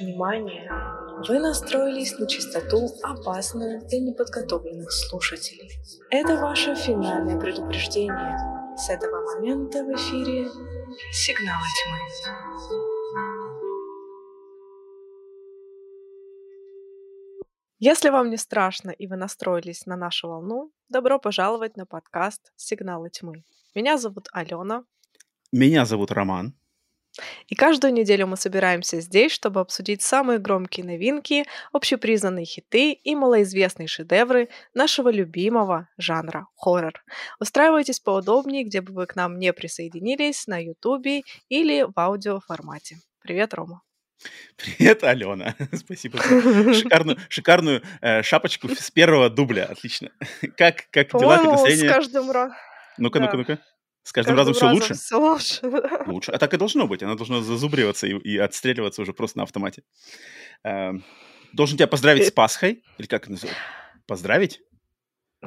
Внимание! Вы настроились на частоту, опасную для неподготовленных слушателей. Это ваше финальное предупреждение. С этого момента в эфире «Сигналы тьмы». Если вам не страшно и вы настроились на нашу волну, добро пожаловать на подкаст «Сигналы тьмы». Меня зовут Алена. Меня зовут Роман. И каждую неделю мы собираемся здесь, чтобы обсудить самые громкие новинки, общепризнанные хиты и малоизвестные шедевры нашего любимого жанра хоррор. Устраивайтесь поудобнее, где бы вы к нам не присоединились, на ютубе или в аудиоформате. Привет, Рома. Привет, Алена. Спасибо за шикарную, шикарную э, шапочку с первого дубля. Отлично. Как, как дела, как настроение? с каждым разом. Ну-ка, да. ну-ка, ну-ка. С каждым, каждым разом все лучше? Все лучше. Лучше. А так и должно быть. Она должна зазубриваться и, и отстреливаться уже просто на автомате. Э, должен тебя поздравить с Пасхой. Или как это называется? Поздравить?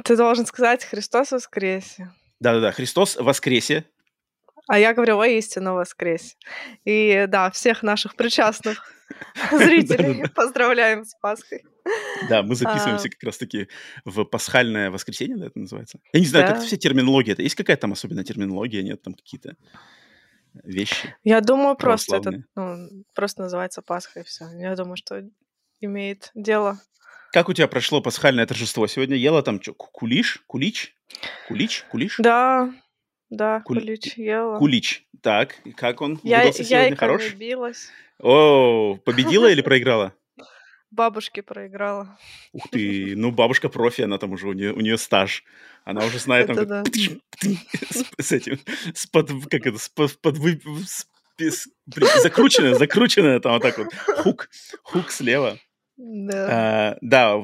Ты должен сказать «Христос воскресе». Да-да-да, Христос воскресе. А я говорю воистину воскресе. И да, всех наших причастных зрителей поздравляем с Пасхой. Да, мы записываемся а. как раз-таки в пасхальное воскресенье, да, это называется? Я не знаю, как все терминология. Есть какая-то там особенная терминология? Нет, там какие-то вещи? Я думаю, просто это ну, просто называется Пасха и все. Я думаю, что имеет дело. Как у тебя прошло пасхальное торжество сегодня? Ела там что, кулиш? Кулич? Кулич? Кулиш? Да, да, Куль... кулич ела. Кулич. Так, и как он? Я, Выдался сегодня хорош? билась. О, победила или проиграла? Бабушке проиграла. Ух ты, ну бабушка профи, она там уже, у нее, у нее стаж. Она уже знает там, да. с, этим, с под, как это, с под, под с, закрученная, закрученная там вот так вот, хук, хук слева. Да. А, да,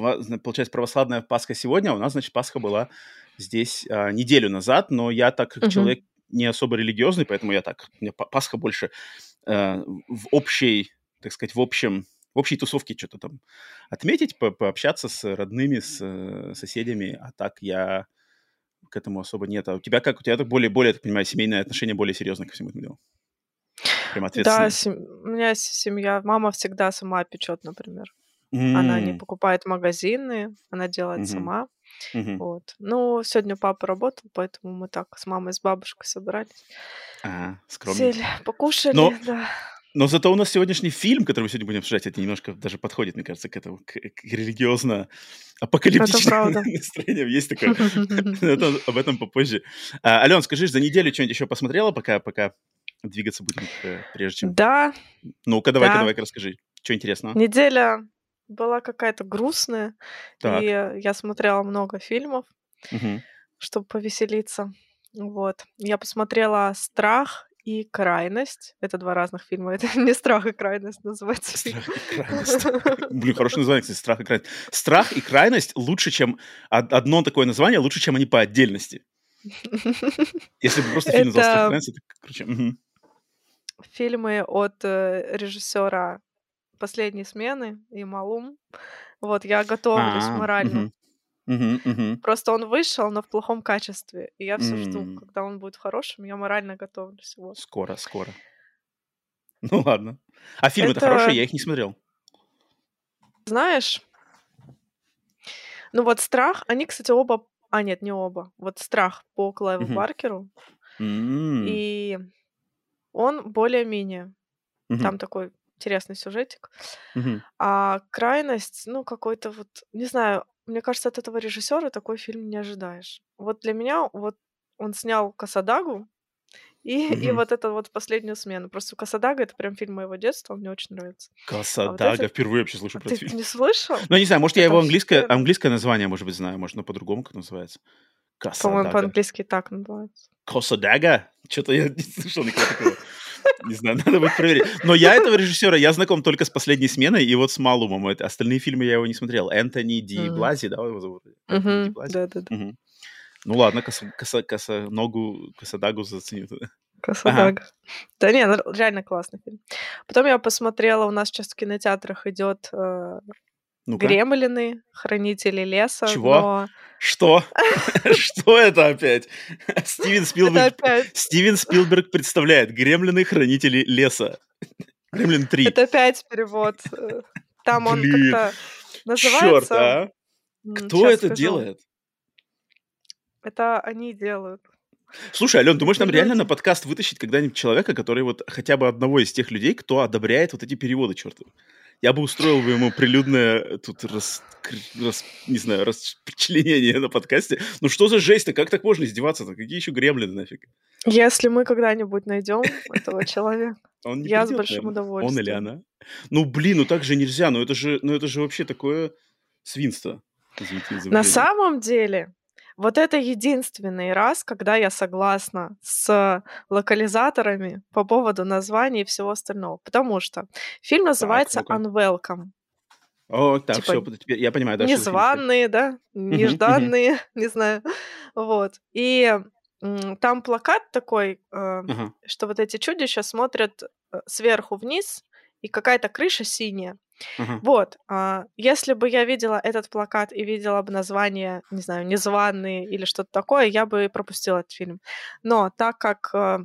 получается, православная Пасха сегодня, а у нас, значит, Пасха была здесь а, неделю назад, но я так как человек не особо религиозный, поэтому я так, мне Пасха больше а, в общей, так сказать, в общем, общей тусовке что-то там отметить, по пообщаться с родными, с э, соседями, а так я к этому особо нет. А у тебя как? У тебя так более, более, так понимаю, семейное отношение более серьезное ко всему этому делу? Прям ответственно. Да, сем... у меня семья, мама всегда сама печет, например. Mm. Она не покупает магазины, она делает mm-hmm. сама. Mm-hmm. Вот. Ну, сегодня папа работал, поэтому мы так с мамой, с бабушкой собрались. А, скромно. Сели, покушали, Но... да. Но зато у нас сегодняшний фильм, который мы сегодня будем обсуждать, это немножко даже подходит, мне кажется, к этому, к, к религиозно-апокалиптичному настроению. Есть такое. Об этом попозже. А, Ален, скажи, за неделю что-нибудь еще посмотрела, пока, пока двигаться будем, прежде чем... Да. Ну-ка, давай-ка, давай-ка расскажи. Что интересного? Неделя была какая-то грустная, так. и я смотрела много фильмов, угу. чтобы повеселиться. Вот. Я посмотрела «Страх» и «Крайность». Это два разных фильма. Это не «Страх и крайность» называется Страх и крайность. Блин, хорошее название, кстати, «Страх и крайность». «Страх» и «Крайность» лучше, чем... Одно такое название лучше, чем они по отдельности. Если бы просто фильм назывался «Страх и крайность», это круче. Фильмы от э, режиссера последней смены и Малум. Вот, я готовлюсь А, морально. Просто он вышел, но в плохом качестве. И я все жду, когда он будет хорошим. Я морально готовлюсь. Вот. Скоро, скоро. Ну ладно. А фильмы-то хорошие, я их не смотрел. знаешь, ну вот «Страх», они, кстати, оба... А, нет, не оба. Вот «Страх» по Клайву Мгм. Баркеру. И он более-менее. Там такой интересный сюжетик. А «Крайность», ну, какой-то вот... Не знаю, мне кажется, от этого режиссера такой фильм не ожидаешь. Вот для меня вот он снял «Касадагу», и, и Мгм. вот это вот последнюю смену. Просто «Касадага» — это прям фильм моего детства, он мне очень нравится. А вот Касадага. этот... Впервые вообще слышу А про ты этот фильм. не слышал? Ну, я не знаю, может, я Это его английское, английское название, может быть, знаю. Может, но по-другому как называется. По-моему, Касадага. по-английски так называется. Косадага? Что-то я не слышал никогда такого. Не знаю, надо будет проверить. Но я этого режиссера, я знаком только с «Последней сменой» и вот с «Малумом». Это, остальные фильмы я его не смотрел. Энтони Ди. Блази, да, его зовут? Да-да-да. Ну ладно, коса, коса, коса, ногу, косадагу заценю тогда. Ага. Да не, ну, реально классный фильм. Потом я посмотрела, у нас сейчас в кинотеатрах идет э, Ну-ка. «Гремлины», «Хранители леса», Чего? но Что? Что это опять? Стивен Спилберг. Стивен Спилберг представляет «Гремлины. Хранители леса». Гремлин 3. Это опять перевод. Э, там он как-то Черт, называется... а? м, Кто это делает? Это они делают. Слушай, Ален, думаешь, нам реально на подкаст вытащить когда-нибудь человека, который вот хотя бы одного из тех людей, кто одобряет вот эти переводы, чертовы? Я бы устроил бы ему прилюдное э, тут рас, рас- не знаю, расчленение на подкасте. Ну что за жесть-то? Как так можно издеваться-то? Какие еще гремлины нафиг? Если мы когда-нибудь найдем этого человека, Он не я с придет, большим наверное. Он или удовольствием. она. Ну, блин, ну так же нельзя. Ну это же, ну это же вообще такое свинство. Извините На самом деле, вот это единственный раз, когда я согласна с локализаторами по поводу названий и всего остального. Потому что фильм называется ну-ка. Unwelcome. О, так, Типа, все, я понимаю, да. Незваные, да, нежданные, не знаю. Вот. И там плакат такой, э, что вот эти чудища смотрят э, сверху вниз, и какая-то крыша синяя. Ага. Вот, а, если бы я видела этот плакат и видела бы название, не знаю, «Незваные» или что-то такое, я бы пропустила этот фильм. Но так как э,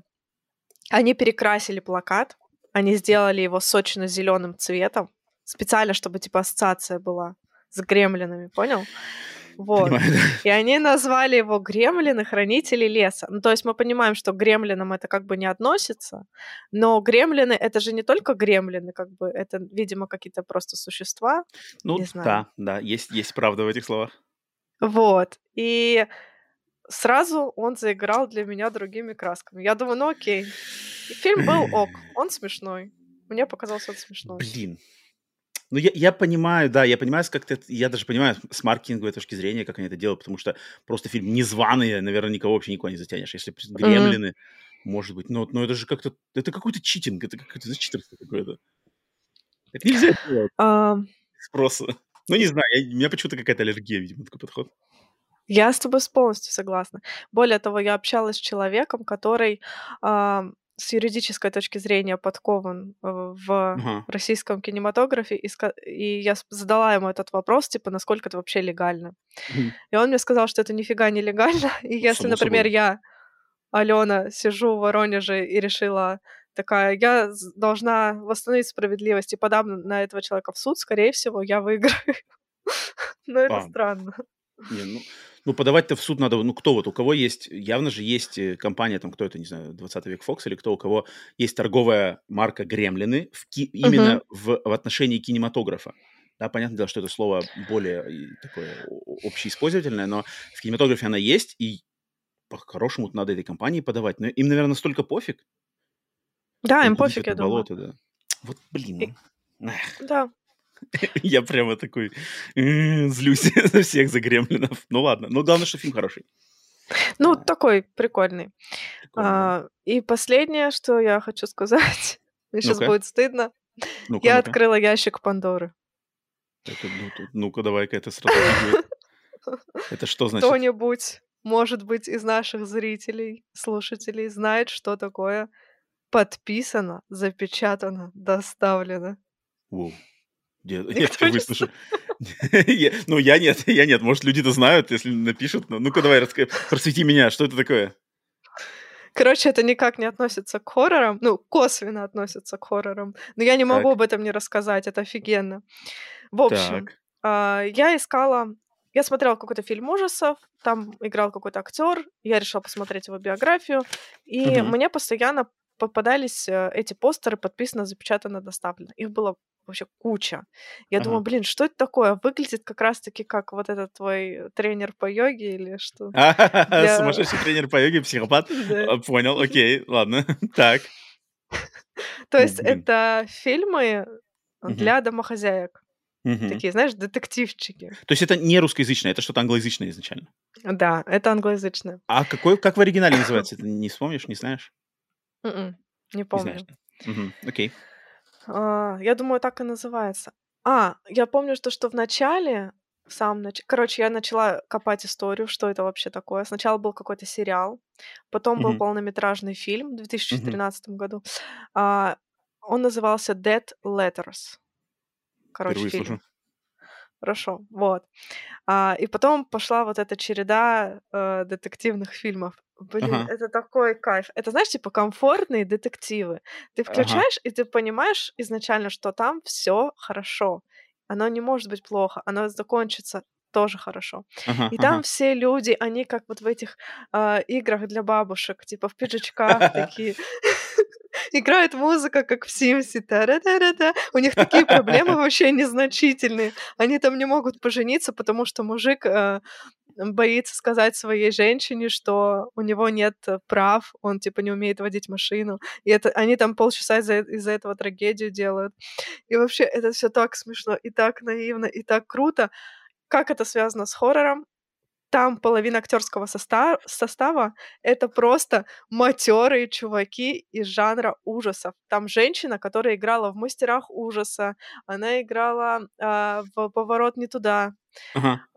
они перекрасили плакат, они сделали его сочно-зеленым цветом, специально, чтобы, типа, ассоциация была с гремлинами, понял? Вот. Понимаю, да. И они назвали его «Гремлины. Хранители леса». Ну, то есть мы понимаем, что к гремлинам это как бы не относится, но гремлины — это же не только гремлины, как бы это, видимо, какие-то просто существа, Ну, не знаю. да, да, есть, есть правда в этих словах. Вот. И сразу он заиграл для меня другими красками. Я думаю, ну окей. Фильм был ок, он смешной. Мне показался он смешной. Блин. Ну, я, я понимаю, да, я понимаю, как ты, я даже понимаю с маркетинговой точки зрения, как они это делают, потому что просто фильм незваные, наверное, никого вообще никуда не затянешь. Если гремлины, может быть, но, но это же как-то, это какой-то читинг, это какое-то за читерство какое-то. Так нельзя делать А, спроса. Ну, не знаю, я- у меня почему-то какая-то аллергия, видимо, такой подход. Я с тобой полностью согласна. Более того, я общалась с человеком, который а, с юридической точки зрения подкован э, в Ага. российском кинематографе, и, и я задала ему этот вопрос, типа, насколько это вообще легально. Мгм. И он мне сказал, что это нифига не легально. И если, само например, собой. я, Алена, сижу в Воронеже и решила такая, я должна восстановить справедливость и подам на этого человека в суд, скорее всего, я выиграю. Но это странно. Не, ну, ну, подавать-то в суд надо, ну, кто вот, у кого есть, явно же есть э, компания, там, кто это, не знаю, 20 век Fox или кто, у кого есть торговая марка Гремлины в ки- именно в, в отношении кинематографа. Да, понятное дело, что это слово более и такое общеиспользовательное, но в кинематографе она есть, и по-хорошему надо этой компании подавать. Но им, наверное, настолько пофиг. Да, им пофиг, я думаю. болото, да. Вот, блин. И- ну. Эх, Да. Я прямо такой э, злюсь за всех за гремлинов. Ну ладно. Ну, главное, что фильм хороший. Ну, такой прикольный. А, и последнее, что я хочу сказать, мне сейчас Ну-ка. будет стыдно. Ну-ка, Я ну-ка. открыла ящик Пандоры. Это, ну, ну-ка, давай-ка это сразу. Это что значит? Кто-нибудь, может быть, из наших зрителей, слушателей знает, что такое подписано, запечатано, доставлено. Воу. Я, я Никто впервые не. Я- Ну, я нет, я нет. Может, люди-то знают, если напишут. но Ну-ка, давай, раска- просвети меня, что это такое? Короче, это никак не относится к хоррорам, ну, косвенно относится к хоррорам, но я не могу Так. об этом не рассказать, это офигенно. В общем, а, я искала, я смотрела какой-то фильм ужасов, там играл какой-то актер, я решила посмотреть его биографию, и мне постоянно попадались э, эти постеры, подписано, запечатано, доставлено. Их было вообще куча. Я думаю, Ага. блин, что это такое? Выглядит как раз-таки как вот этот твой тренер по йоге или что? Для- Сумасшедший тренер по йоге, психопат. Да. А, Понял, окей, ладно. Так. То есть это фильмы для домохозяек. Мгм. Такие, знаешь, детективчики. То есть это не русскоязычное, это что-то англоязычное изначально. Да, это англоязычное. А какой, как в оригинале называется? Ты не вспомнишь, не знаешь? М-м, Не Не помню. знаешь. да? Мгм, Окей. А, Я думаю, так и называется. А, я помню, что, что в начале, в самом начале... Короче, я начала копать историю, что это вообще такое. Сначала был какой-то сериал, потом был Мгм. полнометражный фильм в 2013 году. А, Он назывался Dead Letters. Короче, Впервые фильм. слышу. Хорошо, вот. А, и потом пошла вот эта череда э, детективных фильмов. Блин, Ага. это такой кайф. Это, знаешь, типа комфортные детективы. Ты Ага. включаешь, и ты понимаешь изначально, что там все хорошо. Оно не может быть плохо, оно закончится тоже хорошо. Ага, И там ага. все люди, они как вот в этих а, играх для бабушек, типа в пиджачках такие. Играет музыка, как в Симсе. У них такие проблемы вообще незначительные. Они там не могут пожениться, потому что мужик а, боится сказать своей женщине, что у него нет э, прав, он типа не умеет водить машину. И это они там полчаса из-за из-за этого трагедию делают. И вообще это все так смешно и так наивно и так круто. Как это связано с хоррором? Там половина актерского соста- состава это просто матерые чуваки из жанра ужасов. Там женщина, которая играла в мастерах ужаса, она играла а, в поворот не туда.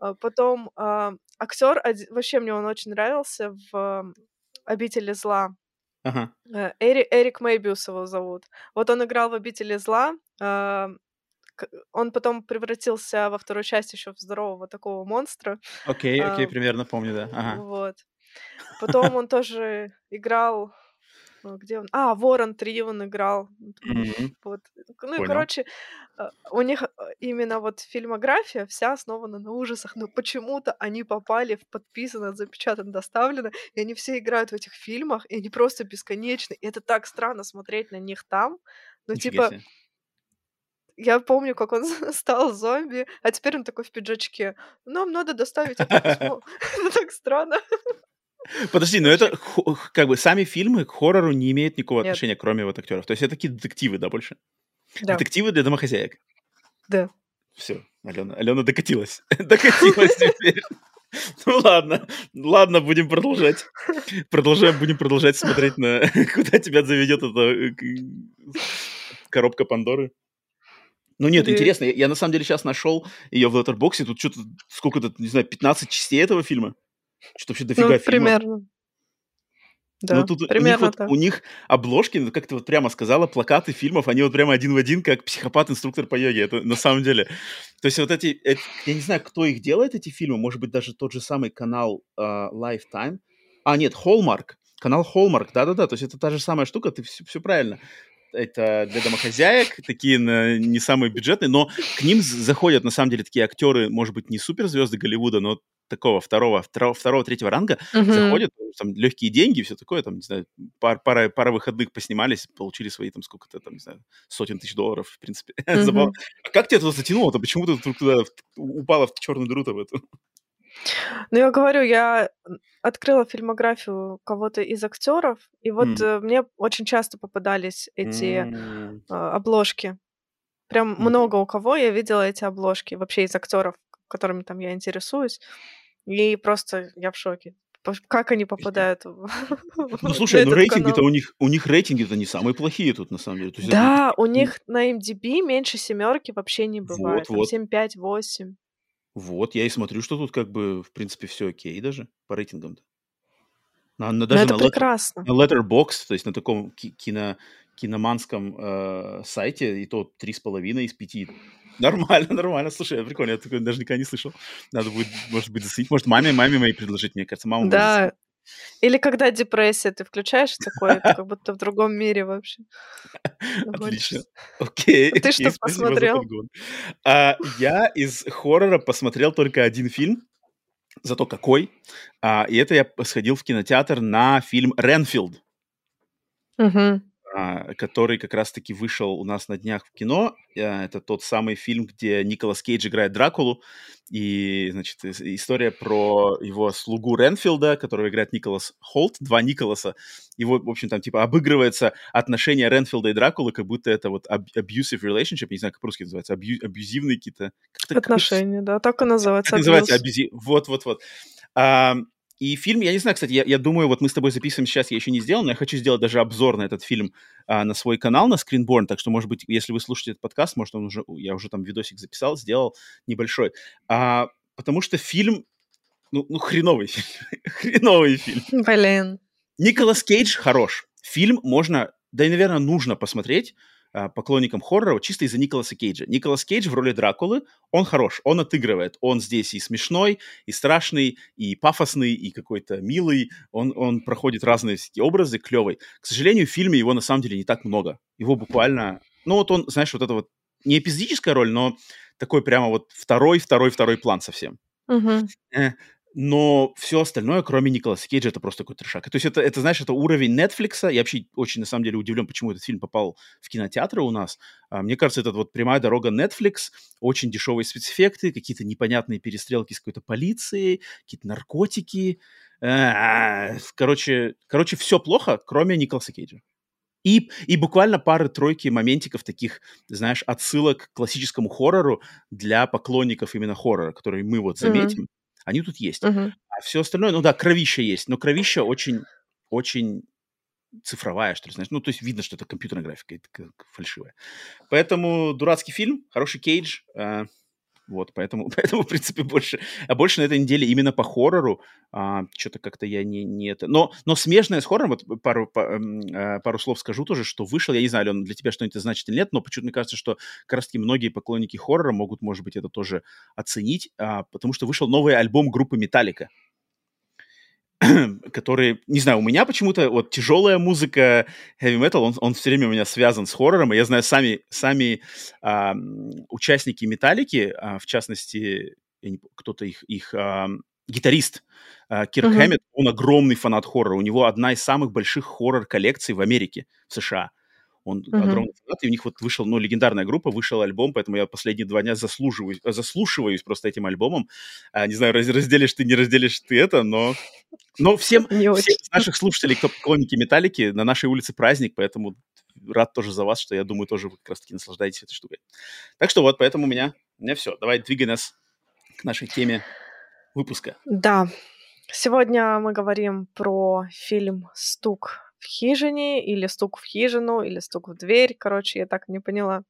А, Потом а, актер, вообще мне он очень нравился в обители зла. Э, Эри, Эрик Мэйбиус его зовут. Вот он играл в обители зла. к- Он потом превратился во второй части еще в здорового такого монстра. Окей, окей, А, примерно помню, да. Ага. Вот. Потом он тоже играл... э, Где он? А, Ворон 3 он играл. Мгм. Вот. Ну и, Понял. короче, э, у них именно вот фильмография вся основана на ужасах, но почему-то они попали в подписано, запечатано, доставлено, и они все играют в этих фильмах, и они просто бесконечны. И это так странно смотреть на них там. Ну, типа, себе. Я помню, как он стал зомби, а теперь он такой в пиджачке. Нам надо доставить это письмо. Это так странно. Подожди, но это как бы сами фильмы к хоррору не имеют никакого Нет. отношения, кроме вот актеров. То есть это такие детективы, да, больше? Да, Детективы для домохозяек. да. Все, Алена, Алена докатилась. докатилась теперь. Ну ладно, ладно, будем продолжать. Продолжаем, будем продолжать смотреть на куда тебя заведет эта э, к- коробка Пандоры. Ну нет, Или- интересно, я, я на самом деле сейчас нашел ее в Letterboxd, тут что-то, сколько-то, не знаю, 15 частей этого фильма. Что-то вообще дофига Ну, примерно. Да, Ну, тут у них, примерно вот, так. у них обложки, ну, как ты вот прямо сказала, плакаты фильмов, они вот прямо один в один, как психопат-инструктор по йоге. Это на самом деле. То есть вот эти, эти- я не знаю, кто их делает, эти фильмы, может быть, даже тот же самый канал а, Lifetime. А, нет, Hallmark. Канал Hallmark, да-да-да, то есть это та же самая штука, ты все, все правильно. Это для домохозяек, такие на- не самые бюджетные, но к ним заходят, на самом деле, такие актеры, может быть, не суперзвезды Голливуда, но такого второго, второго, второго третьего ранга, Мгм. заходят, там легкие деньги, все такое, там, не знаю, пар, пара, пара выходных поснимались, получили свои там сколько-то, там, не знаю, сотен тысяч долларов, в принципе. Забавно. А как тебя туда затянуло-то? Почему ты туда упала в черную дыру-то в эту? Ну, я говорю, я открыла фильмографию кого-то из актеров, и вот э, мне очень часто попадались эти М, э, обложки. Прям Мгм. много у кого я видела эти обложки, вообще из актеров, которыми там я интересуюсь. И просто я в шоке. Как они попадают Ну, слушай, ну рейтинги-то у них, у них рейтинги-то не самые плохие тут, на самом деле. Да, у них на MDB меньше семерки вообще не бывает. Там вот. 7, 5, 8. Вот, я и смотрю, что тут как бы, в принципе, все окей даже по рейтингам-то. На, на- Ну, даже это на, Letter- прекрасно. на Letterboxd, то есть на таком ки- кино, киноманском э, сайте, и то три с половиной из пяти. Нормально, нормально. Слушай, прикольно, я такой даже никогда не слышал. Надо будет, может быть, заценить. Может, маме, маме моей предложить, мне кажется, мама. Да. Или когда депрессия, ты включаешь такое, это как будто в другом мире вообще. Отлично. Окей. А ты что посмотрел? А, я из хоррора посмотрел только один фильм, зато какой. А, и это я сходил в кинотеатр на фильм «Ренфилд». Мгм. А, который как раз-таки вышел у нас на днях в кино. А, Это тот самый фильм, где Николас Кейдж играет Дракулу. И, значит, ис- история про его слугу Ренфилда, которого играет Николас Холт, два Николаса. Его, в общем, там, типа, обыгрывается отношения Ренфилда и Дракулы, как будто это вот ab- abusive relationship, не знаю, как по-русски называется, абью- абьюзивные какие-то... как-то- как Отношения, да, так и называется. как называется? абьюз. Абьюзи... Вот, вот, вот. А, и фильм, я не знаю, кстати, я, я думаю, вот мы с тобой записываем сейчас, я еще не сделал, но я хочу сделать даже обзор на этот фильм а, на свой канал, на Screenborn, так что, может быть, если вы слушаете этот подкаст, может, он уже, я уже там видосик записал, сделал небольшой. А, потому что фильм, ну, ну хреновый фильм, хреновый фильм. Блин. Николас Кейдж хорош. Фильм можно, да и, наверное, нужно посмотреть. А, поклонником хоррора чисто из-за Николаса Кейджа. Николас Кейдж в роли Дракулы, он хорош, он отыгрывает. Он здесь и смешной, и страшный, и пафосный, и какой-то милый. Он, он проходит разные всякие образы, клевый. К сожалению, в фильме его на самом деле не так много. Его буквально... Ну вот он, знаешь, вот это вот не эпизодическая роль, но такой прямо вот второй, второй, второй план совсем. Мгм. Э, но все остальное, кроме Николаса Кейджа, это просто какой-то трешак. То есть это, это, знаешь, это уровень Netflix. Я вообще очень, на самом деле, удивлен, почему этот фильм попал в кинотеатры у нас. А, мне кажется, это вот прямая дорога Netflix, очень дешевые спецэффекты, какие-то непонятные перестрелки с какой-то полицией, какие-то наркотики. Э, Короче, короче, все плохо, кроме Николаса Кейджа. И, и буквально пары-тройки моментиков таких, знаешь, отсылок к классическому хоррору для поклонников именно хоррора, которые мы вот заметим, они тут есть. Мгм. А все остальное, ну да, кровища есть, но кровища очень, очень цифровая, что ли, знаешь. Ну, то есть видно, что это компьютерная графика, это фальшивая. Поэтому дурацкий фильм, хороший Кейдж, э, вот, поэтому, поэтому, в принципе, больше... А больше на этой неделе именно по хоррору а, что-то как-то я не, не это... Но, но смежное с хоррором, вот пару, па- эм, пару слов скажу тоже, что вышел, я не знаю, Ален, для тебя что-нибудь это значит или нет, но почему-то мне кажется, что как раз-таки многие поклонники хоррора могут, может быть, это тоже оценить, а, потому что вышел новый альбом группы Металлика который, не знаю, у меня почему-то вот тяжелая музыка, heavy metal, он, он все время у меня связан с хоррором, и я знаю, сами, сами а, участники Металлики, а, в частности, кто-то их, их а, гитарист а, Кирк Мгм. Хэммет, он огромный фанат хоррора, у него одна из самых больших хоррор-коллекций в Америке, в США. Он Мгм. огромный фанат, и у них вот вышел, ну, легендарная группа, вышел альбом, поэтому я последние два дня заслуживаюсь, э, заслушиваюсь просто этим альбомом. А, не знаю, раз- разделишь ты, не разделишь ты это, но, но всем, всем из наших слушателей, кто поклонники Металлики, на нашей улице праздник, поэтому рад тоже за вас, что я думаю, тоже вы как раз-таки наслаждаетесь этой штукой. Так что вот, поэтому у меня, у меня все. Давай двигай нас к нашей теме выпуска. Да. Сегодня мы говорим про фильм «Стук в хижине» или «Стук в хижину» или «Стук в дверь». Короче, я так не поняла.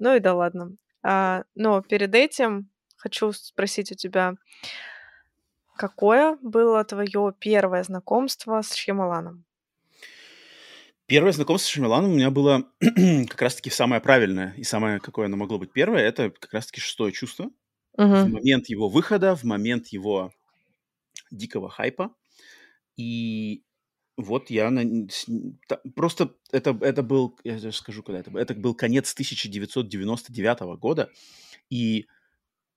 Ну и да ладно. А, но перед этим хочу спросить у тебя, какое было твое первое знакомство с Шьямаланом? Первое знакомство с Шамиланом у меня было как раз-таки самое правильное и самое, какое оно могло быть первое, это как раз-таки «Шестое чувство». В Мгм. момент его выхода, в момент его дикого хайпа. И вот я на... просто это, это был, я даже скажу, когда это был. Это был конец 1999 года, и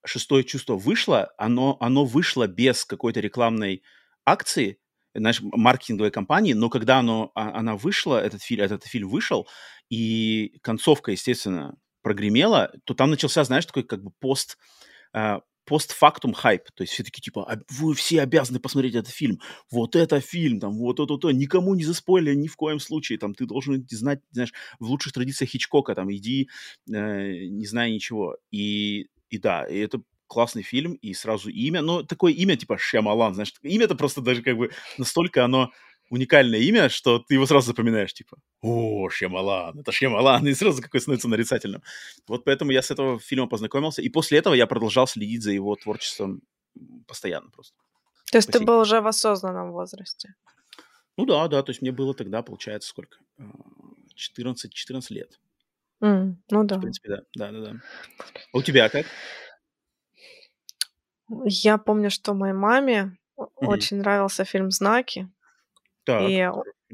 «Шестое чувство» вышло, оно, оно вышло без какой-то рекламной акции, знаешь, маркетинговой кампании, но когда оно, а- она вышла, этот фильм, этот фильм вышел, и концовка, естественно, прогремела, то там начался, знаешь, такой как бы пост, а, постфактум хайп. То есть все таки типа, «А вы все обязаны посмотреть этот фильм. Вот это фильм, там, вот это, то, никому не заспойлер ни в коем случае. Там, ты должен знать, знаешь, в лучших традициях Хичкока, там, иди, э, не зная ничего. И, и да, и это классный фильм, и сразу имя, но такое имя, типа Шьямалан, знаешь, имя это просто даже как бы настолько оно уникальное имя, что ты его сразу запоминаешь, типа, о, Шьямалан, это Шьямалан, и сразу какой становится нарицательным. Вот поэтому я с этого фильма познакомился, и после этого я продолжал следить за его творчеством постоянно просто. То есть ты был уже в осознанном возрасте? Ну да, да, то есть мне было тогда, получается, сколько? А, 14, 14 лет. М, ну В да. принципе, да, да, да, да. А у тебя как? Я помню, что моей маме Мгм. очень нравился фильм «Знаки», Так, и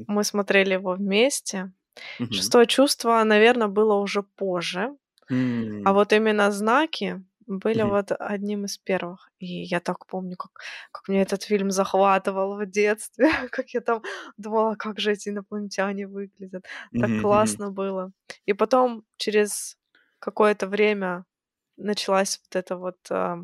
мы смотрели его вместе. Мгм. «Шестое чувство», наверное, было уже позже, а М, вот именно «Знаки» были мгм. вот одним из первых. И я так помню, как, как мне этот фильм захватывал в детстве, как я там думала, как же эти инопланетяне выглядят. Так мгм. классно было. И потом через какое-то время началась вот эта вот а,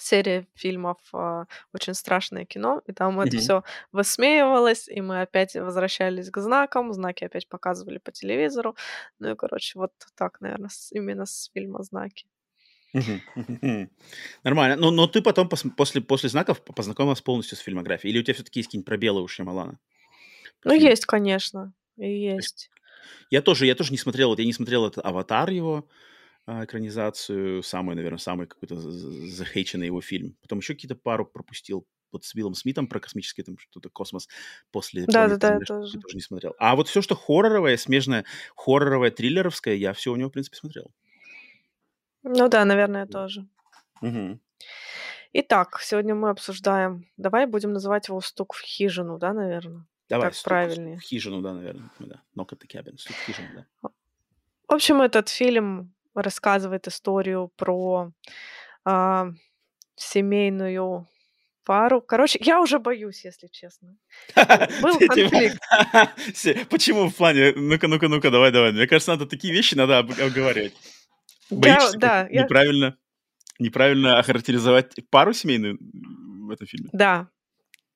серия фильмов а, «Очень страшное кино», и там это Мгм. все высмеивалось, и мы опять возвращались к знакам, знаки опять показывали по телевизору. Ну и, короче, вот так, наверное, именно с фильма «Знаки». Нормально. Но, но ты потом пос- после, после знаков по- познакомилась полностью с фильмографией? Или у тебя все-таки есть какие-нибудь пробелы у Шьямалана? Ну, фильму? есть, конечно, и есть. Я тоже, я тоже не смотрел, вот я не смотрел этот «Аватар» его экранизацию, самый, наверное, самый какой-то за- за- захейченный его фильм. Потом еще какие-то пару пропустил вот с Биллом Смитом про космический там что-то космос после Да, «Планеты да, да, я Земля», что тоже. тоже не смотрел. А вот все, что хорроровое, смежное, хорроровое, триллеровское, я все у него, в принципе, смотрел. Ну да, наверное, тоже. Мгм. Итак, сегодня мы обсуждаем... Давай будем называть его «Стук в хижину», да, наверное? Давай, Так стук, стук правильнее. в хижину, да, наверное. Да, knock at the cabin, стук в хижину, да. В общем, этот фильм рассказывает историю про а, семейную пару. Короче, я уже боюсь, если честно. Был типа- конфликт. Почему в плане? Ну-ка, ну-ка, ну-ка, давай, давай. Мне кажется, надо такие вещи надо об- обговаривать. Боишься да, я, неправильно, неправильно охарактеризовать пару семейную в этом фильме? да.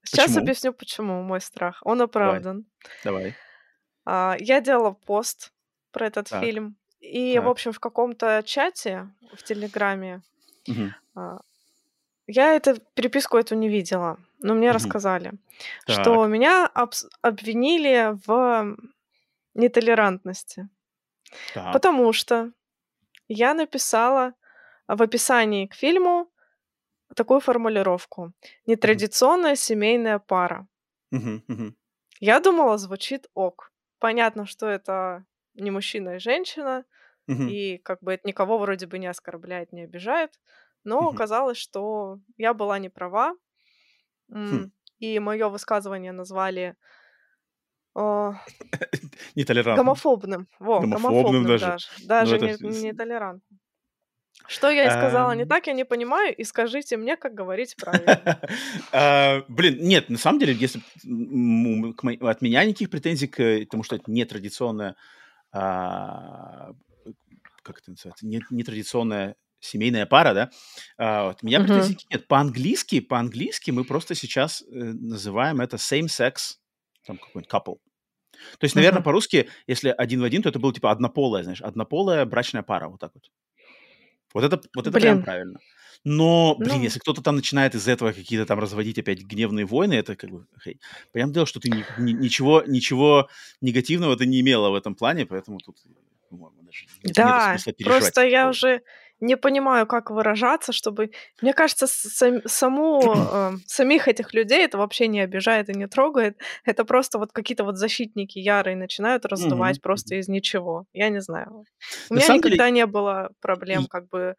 Сейчас Почему? объясню, почему мой страх. Он Давай, оправдан. давай. А, я делала пост про этот Так, фильм. И, в так. общем, в каком-то чате в Телеграме а, я эту переписку эту не видела, но мне Мгм. рассказали, Так. что меня обс- обвинили в нетолерантности, Так. потому что я написала в описании к фильму такую формулировку: нетрадиционная семейная пара. Я думала, звучит ок. Понятно, что это не мужчина и женщина, Мгм. и как бы это никого вроде бы не оскорбляет, не обижает. Но Мгм. оказалось, что я была не права, Хм. и мое высказывание назвали а, Нетолерантным. гомофобным. Во, Гомофобным гомофобным даже. даже. Ну, это... не, нетолерантным. Что я и сказала не так, я не понимаю, и скажите мне, как говорить правильно. А, Блин, нет, на самом деле, если от меня никаких претензий к э, тому, что это нетрадиционная, а, как это называется, не- нетрадиционная семейная пара, да, а, от меня Мгм. претензий нет. По-английски, по-английски мы просто сейчас э, называем это same-sex, там какой-нибудь couple. То есть, наверное, Мгм. по-русски, если один в один, то это было типа однополая, знаешь, однополая брачная пара, вот так вот. Вот это, вот это прям правильно. Но, блин, ну, если кто-то там начинает из этого какие-то там разводить опять гневные войны, это как бы, хей. Понятное дело, что ты ни- ни- ничего, ничего негативного ты не имела в этом плане, поэтому тут, даже нету да, просто я уже не понимаю, как выражаться, чтобы... Мне кажется, сам- саму, э, самих этих людей это вообще не обижает и не трогает. Это просто вот какие-то вот защитники ярые начинают раздувать просто из ничего. Я не знаю. У На меня самом деле, никогда не было проблем как бы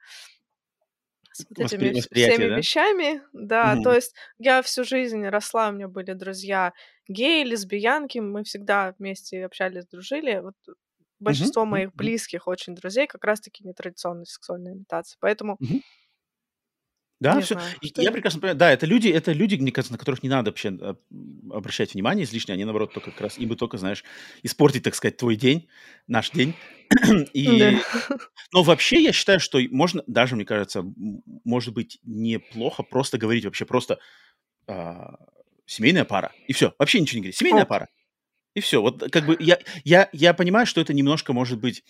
с вот воспри- этими всеми да? вещами, да, то Мгм, есть я всю жизнь росла, у меня были друзья геи, лесбиянки, мы всегда вместе общались, дружили. Вот большинство мгм, моих близких очень друзей как раз-таки нетрадиционной сексуальной ориентации, поэтому мгм. Да, не все. знаю, И я прекрасно понимаю. Да, это люди, это люди, мне кажется, на которых не надо вообще м, обращать внимание излишне. Они, наоборот, только как раз, им бы только, знаешь, испортить, так сказать, твой день, наш день. Да. И, но вообще я считаю, что можно, даже, мне кажется, может быть неплохо просто говорить вообще просто а, семейная пара. И все. Вообще ничего не говорить. Семейная Ок. пара. И все. Вот как бы я, я, я понимаю, что это немножко может быть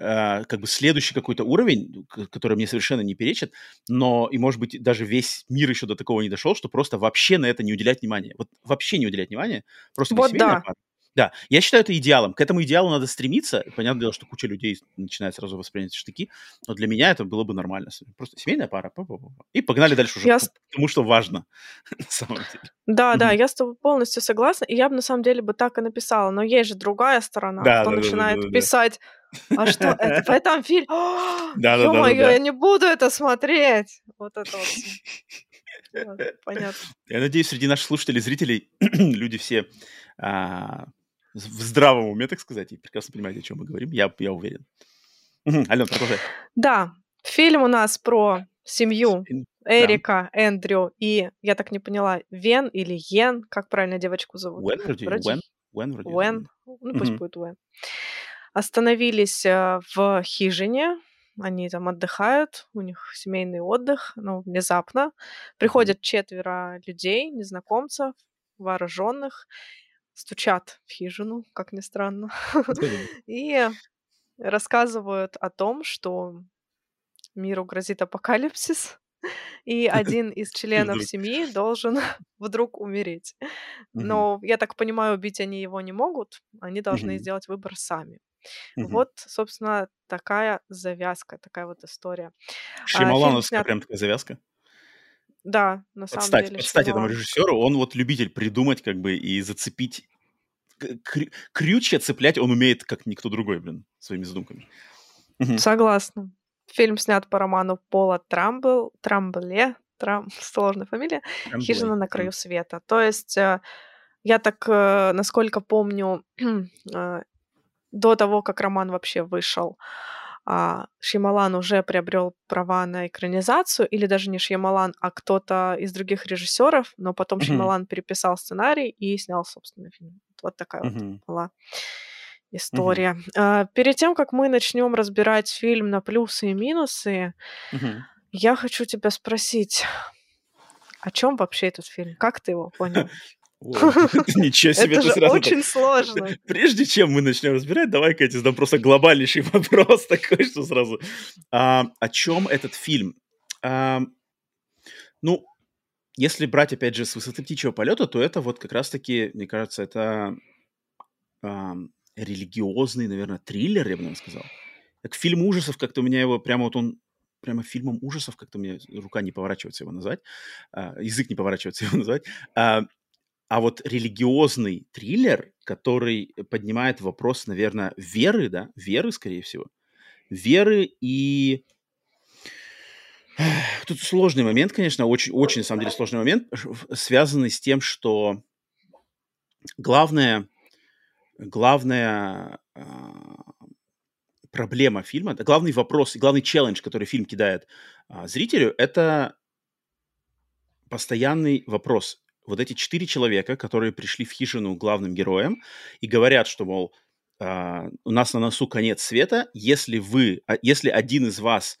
э, как бы следующий какой-то уровень, который мне совершенно не перечит, но и, может быть, даже весь мир еще до такого не дошел, что просто вообще на это не уделять внимания. Вот вообще не уделять внимания, просто Вот семейная да. пара. Да, я считаю это идеалом. К этому идеалу надо стремиться. Понятное дело, что куча людей начинает сразу воспринять штыки, но для меня это было бы нормально. Просто семейная пара. И погнали дальше уже Я к с- тому, что важно на самом деле. Да, да, я с тобой полностью согласна, и я бы на самом деле бы так и написала, но есть же другая сторона, Да, кто да, начинает да, да. писать, а что это в этом фильме? Да, да, да, да, да. я не буду это смотреть. Вот это вот. понятно. Я надеюсь, среди наших слушателей зрителей люди все а, в здравом уме, так сказать, и прекрасно понимают, о чем мы говорим. Я, я уверен. Мгм. Ален, продолжай. Да, фильм у нас про семью Эрика, Эндрю и, я так не поняла, Вен или Йен, как правильно девочку зовут? Уэн вроде, Уэн, Уэн вроде. Уэн, ну пусть будет Уэн. Остановились э, в хижине, они там отдыхают, у них семейный отдых, но внезапно. Приходят четверо людей, незнакомцев, вооруженных, стучат в хижину, как ни странно, и рассказывают о том, что миру грозит апокалипсис, и один из членов семьи должен вдруг умереть. Но, я так понимаю, убить они его не могут, они должны сделать выбор сами. Мгм. Вот, собственно, такая завязка, такая вот история. А, фильм Шьямалановская снят... прям такая завязка. да, на самом Подстать, деле, подстать этому Шьямалан. режиссеру. Он вот любитель придумать как бы и зацепить. Крю- крючья цеплять он умеет, как никто другой, блин, своими задумками. Мгм. Согласна. Фильм снят по роману Пола Трамбл, Трамбле, Трам, сложная фамилия, Прям «Хижина на краю света». То есть, э, я так, э, насколько помню, э, до того, как роман вообще вышел, а, Шьямалан уже приобрел права на экранизацию, или даже не Шьямалан, а кто-то из других режиссеров, но потом Мгм. Шьямалан переписал сценарий и снял собственный фильм. Вот такая вот была история. А, перед тем, как мы начнем разбирать фильм на плюсы и минусы, я хочу тебя спросить, о чем вообще этот фильм? Как ты его понял? Ничего себе, Это сразу очень сложно. Прежде чем мы начнем разбирать, давай-ка я тебе задам просто глобальнейший вопрос такой, что сразу. А, о чем этот фильм? А, ну, если брать, опять же, с высоты птичьего полета, то это вот как раз-таки, мне кажется, это ам, религиозный, наверное, триллер, я бы, наверное, сказал. Как фильм ужасов, как-то у меня его прямо вот он прямо фильмом ужасов, как-то меня рука не поворачивается его назвать, а, язык не поворачивается его назвать. А, вот религиозный триллер, который поднимает вопрос, наверное, веры, да, веры, скорее всего, веры и Тут сложный момент, конечно, очень, очень, на самом деле, сложный момент, связанный с тем, что главное, главная а, проблема фильма, главный вопрос, главный челлендж, который фильм кидает а, зрителю, это постоянный вопрос. Вот эти четыре человека, которые пришли в хижину главным героем и говорят, что, мол, а, у нас на носу конец света, если вы, а, если один из вас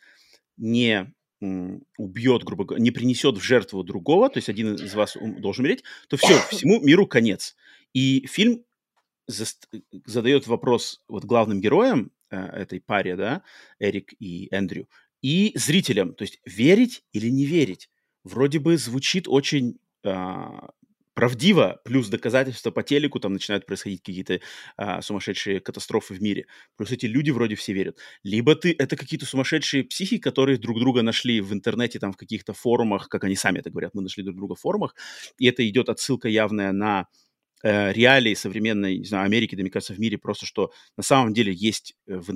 не убьет, грубо говоря, не принесет в жертву другого, то есть один из вас должен умереть, то все, всему миру конец. И фильм задает вопрос вот главным героям э, этой паре, да, Эрик и Эндрю, и зрителям, то есть верить или не верить. Вроде бы звучит очень правдиво, плюс доказательства по телеку, там начинают происходить какие-то а, сумасшедшие катастрофы в мире. Плюс эти люди вроде все верят. Либо ты, это какие-то сумасшедшие психи, которые друг друга нашли в интернете, там в каких-то форумах, как они сами это говорят, мы нашли друг друга в форумах, и это идет отсылка явная на э, реалии современной, не знаю, Америки, да, мне кажется, в мире просто, что на самом деле есть э, в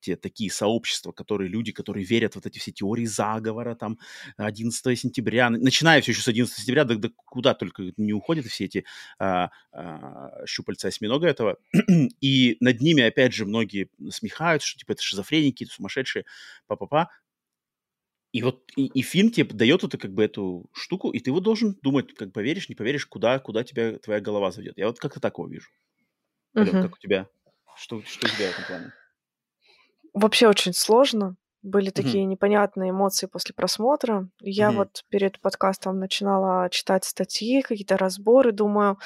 интернете такие сообщества, которые люди, которые верят в вот эти все теории заговора, там, 11 сентября, начиная все еще с 11 сентября, да, да куда только не уходят все эти а, а, щупальца осьминога этого, и над ними, опять же, многие смехаются, что, типа, это шизофреники, это сумасшедшие, па-па-па, и вот и, и фильм тебе дает это как бы эту штуку, и ты вот должен думать, как поверишь, не поверишь, куда, куда тебя твоя голова заведет. Я вот как-то такого вижу. Мгм. как у тебя? Что, что у тебя в этом плане? Вообще очень сложно. Были такие непонятные эмоции после просмотра. Я Мгм. вот перед подкастом начинала читать статьи, какие-то разборы, думаю,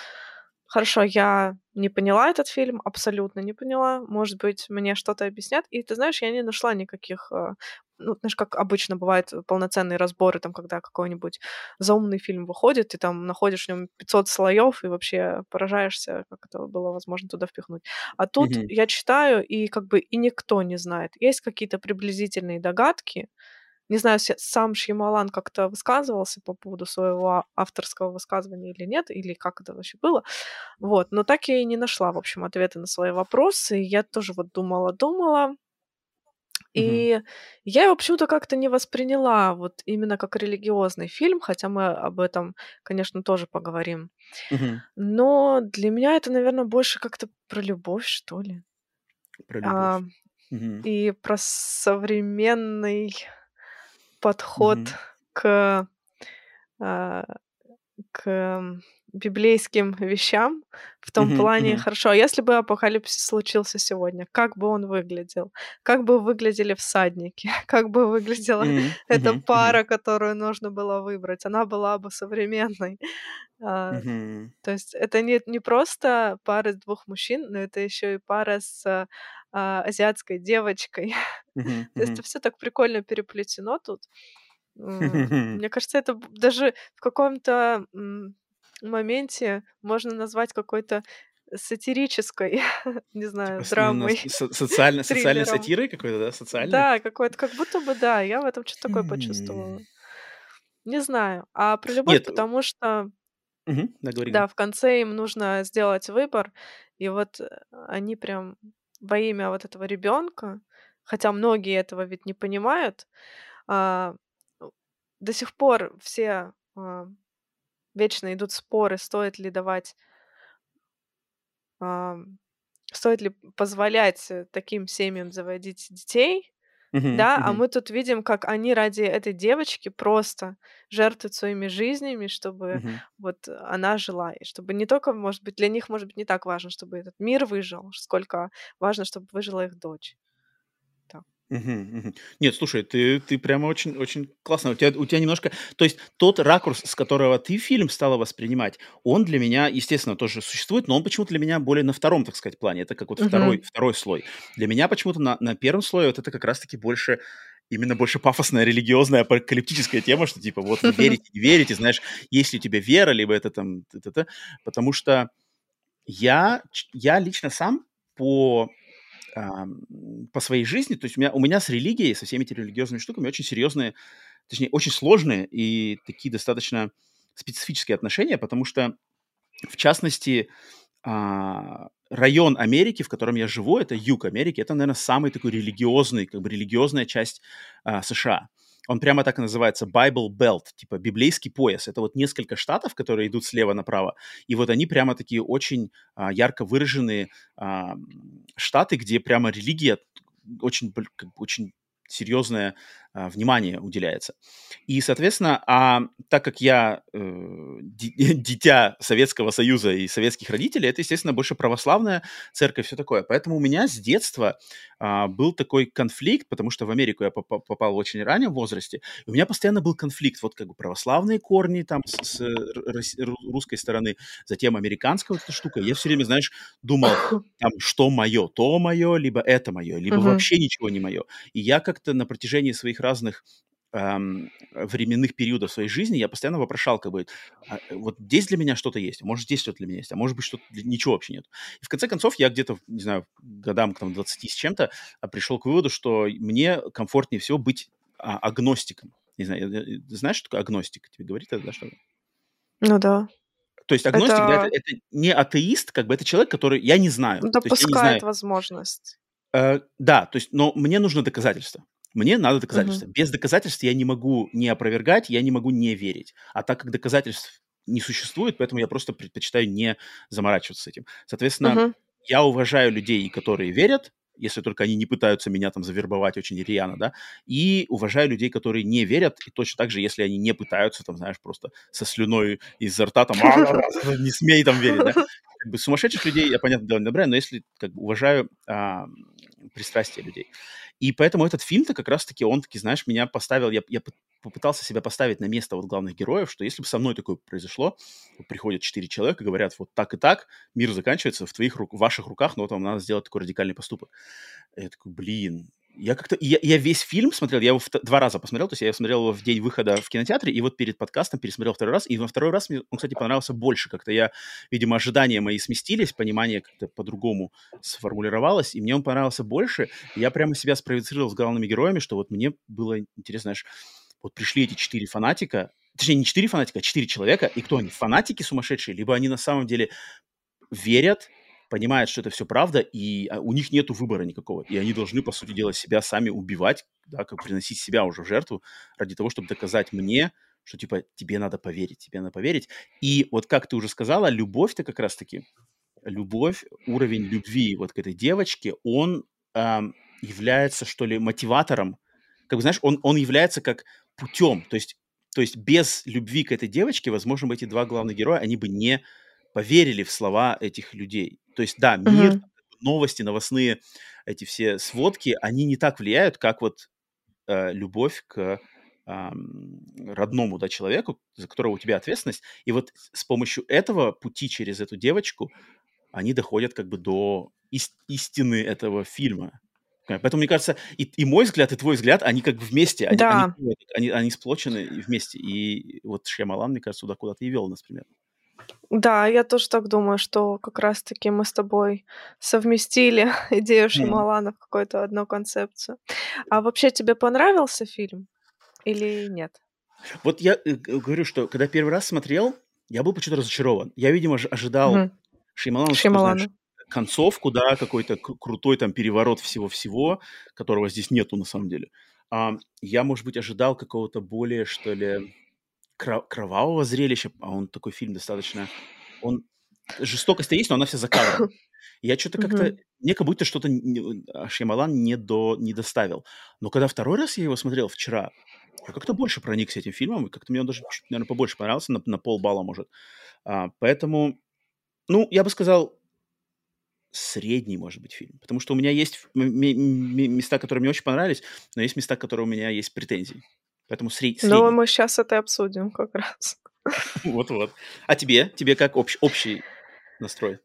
хорошо, я не поняла этот фильм, абсолютно не поняла. Может быть, мне что-то объяснят. И ты знаешь, я не нашла никаких, э, ну, знаешь, как обычно бывают полноценные разборы, там, когда какой-нибудь заумный фильм выходит, ты там находишь в нем 500 слоев и вообще поражаешься, как это было возможно туда впихнуть. А тут Мгм. я читаю, и как бы и никто не знает. Есть какие-то приблизительные догадки. Не знаю, сам Шьямалан как-то высказывался по поводу своего а- авторского высказывания или нет, или как это вообще было. Вот, но так я и не нашла, в общем, ответы на свои вопросы. Я тоже вот думала-думала, и я его почему-то как-то не восприняла вот именно как религиозный фильм, хотя мы об этом, конечно, тоже поговорим. Мгм. Но для меня это, наверное, больше как-то про любовь, что ли. Про А, любовь. Мгм. и про современный подход Мгм. к, а, к библейским вещам в том Мгм. плане, Мгм. хорошо, а если бы апокалипсис случился сегодня, как бы он выглядел? Как бы выглядели всадники? Как бы выглядела Мгм. эта Мгм. пара, которую нужно было выбрать? Она была бы современной. Мгм. то есть это не, не просто пара из двух мужчин, но это еще и пара с а, а, азиатской девочкой. Мгм. То есть это все так прикольно переплетено тут. Мне кажется, это даже в каком-то моменте можно назвать какой-то сатирической, не знаю, Типа с- на- драмой, со- социально, социальной триллером. сатирой какой-то, да, социальной? Да, какой-то, как будто бы да, я в этом что-то такое почувствовала. Не знаю. А про любовь, Нет. потому что Мгм. Да, говори, да, в конце им нужно сделать выбор, и вот э, они прям во имя вот этого ребенка, хотя многие этого ведь не понимают, а, до сих пор все а, вечно идут споры, стоит ли давать, ам, стоит ли позволять э, таким семьям заводить детей, да, а мы тут видим, как они ради этой девочки просто жертвуют своими жизнями, чтобы вот она жила, и чтобы не только, может быть, для них, может быть, не так важно, чтобы этот мир выжил, сколько важно, чтобы выжила их дочь. Нет, слушай, ты ты прямо очень очень классно. У тебя у тебя немножко то есть тот ракурс, с которого ты фильм стала воспринимать, он для меня, естественно, тоже существует, но он почему-то для меня более на втором, так сказать, плане. Это как вот второй Мгм. второй слой. Для меня почему-то на на первом слое вот это как раз таки больше именно больше пафосная, религиозная, апокалиптическая тема, что типа вот вы верите, не верите, знаешь, есть ли у тебя вера, либо это там т-т-т. Потому что я я лично сам по по своей жизни, то есть у меня, у меня с религией, со всеми этими религиозными штуками очень серьезные, точнее, очень сложные и такие достаточно специфические отношения, потому что, в частности, а, район Америки, в котором я живу, это юг Америки, это, наверное, самый такой религиозный, как бы религиозная часть а, США. Он прямо так и называется Bible Belt, типа библейский пояс. Это вот несколько штатов, которые идут слева направо, и вот они прямо такие очень а, ярко выраженные а, штаты, где прямо религия очень, как бы очень серьезное а, внимание уделяется. И, соответственно, а так как я э, ди- дитя Советского Союза и советских родителей, это, естественно, больше православная церковь, все такое. Поэтому у меня с детства а, был такой конфликт, потому что в Америку я попа- попал в очень раннем возрасте, и у меня постоянно был конфликт, вот как бы православные корни там с, с, э, русской стороны, затем американская вот эта штука. Я все время, знаешь, думал, там, что мое, то мое, либо это мое, либо Мгм. вообще ничего не мое. И я как-то на протяжении своих разных ам, временных периодов своей жизни я постоянно вопрошал, как бы, а, э, вот здесь для меня что-то есть, а может здесь что-то для меня есть, а может быть что-то для- ничего вообще нет. И в конце концов я где-то, не знаю, годам к там, 20 с чем-то а, пришел к выводу, что мне комфортнее всего быть а, агностиком. Не знаю, э, знаешь, что такое агностик? Тебе говорит это, да, что ли? Ну да. То есть агностик, да, это, Это это не атеист, как бы это человек, который я не знаю. То есть я не знаю, допускает возможность. Э, да, то есть, но мне нужно доказательство. Мне надо доказательства. Без доказательств я не могу не опровергать, я не могу не верить. А так как доказательств не существует, поэтому я просто предпочитаю не заморачиваться с этим. Соответственно, Мгм. я уважаю людей, которые верят, если только они не пытаются меня там завербовать очень рьяно, да, и уважаю людей, которые не верят, и точно так же, если они не пытаются, там, знаешь, просто со слюной изо рта, там, не смей там верить, да. Как бы сумасшедших людей я, понятно, дело не одобряю, но если, как бы, уважаю а, пристрастия людей. И поэтому этот фильм-то как раз-таки, он таки, знаешь, меня поставил, я, я попытался себя поставить на место вот главных героев, что если бы со мной такое произошло, приходят четыре человека, говорят вот так и так, мир заканчивается в твоих в ваших руках, но вот вам надо сделать такой радикальный поступок. Я такой, блин, я как-то... Я, я весь фильм смотрел, я его в, два раза посмотрел, то есть я смотрел его в день выхода в кинотеатре, и вот перед подкастом пересмотрел второй раз, и во второй раз мне он, кстати, понравился больше. Как-то я, видимо, ожидания мои сместились, понимание как-то по-другому сформулировалось, и мне он понравился больше. Я прямо себя спроецировал с главными героями, что вот мне было интересно, знаешь, вот пришли эти четыре фанатика, точнее, не четыре фанатика, а четыре человека, и кто они, фанатики сумасшедшие, либо они на самом деле верят, понимают, что это все правда, и а, у них нет выбора никакого. И они должны, по сути дела, себя сами убивать, да, как приносить себя уже в жертву ради того, чтобы доказать мне, что, типа, тебе надо поверить, тебе надо поверить. И вот как ты уже сказала, любовь-то как раз-таки, любовь, уровень любви вот к этой девочке, он эм, является, что ли, мотиватором. Как бы, знаешь, он, он является как путем. То есть, то есть без любви к этой девочке, возможно, эти два главных героя, они бы не поверили в слова этих людей. То есть, да, мир, Мгм. новости, новостные эти все сводки, они не так влияют, как вот э, любовь к ам, родному да, человеку, за которого у тебя ответственность. И вот с помощью этого пути через эту девочку они доходят как бы до ис- истины этого фильма. Э, Поэтому, мне кажется, и, и мой взгляд, и твой взгляд, они как бы вместе, они, они, Да, они, они сплочены и вместе. И вот Шьямалан, мне кажется, туда куда-то и вел нас примерно. Да, я тоже так думаю, что как раз-таки мы с тобой совместили идею Мгм. Шьямалана в какую-то одну концепцию. А вообще тебе понравился фильм или нет? Вот я э, говорю, что когда первый раз смотрел, я был почему-то разочарован. Я, видимо, ожидал угу. Шеймалана, Шеймалана. концовку, да, какой-то крутой там переворот всего-всего, которого здесь нету на самом деле. А, я, может быть, ожидал какого-то более, что ли, кровавого зрелища, а он такой фильм достаточно... Он... Жестокость-то есть, но она вся за кадром. Я что-то как-то... Mm-hmm. Мне как будто что-то Шьямалан не, до... не доставил. Но когда второй раз я его смотрел вчера, я как-то больше проникся этим фильмом, и как-то мне он даже, наверное, побольше понравился, на, на полбалла, может. А, поэтому, ну, я бы сказал, средний, может быть, фильм. Потому что у меня есть места, которые мне очень понравились, но есть места, которые у меня есть претензии. Поэтому сред... средний. Ну, мы сейчас это обсудим как раз. Вот-вот. А тебе? Тебе как общ... общий настрой?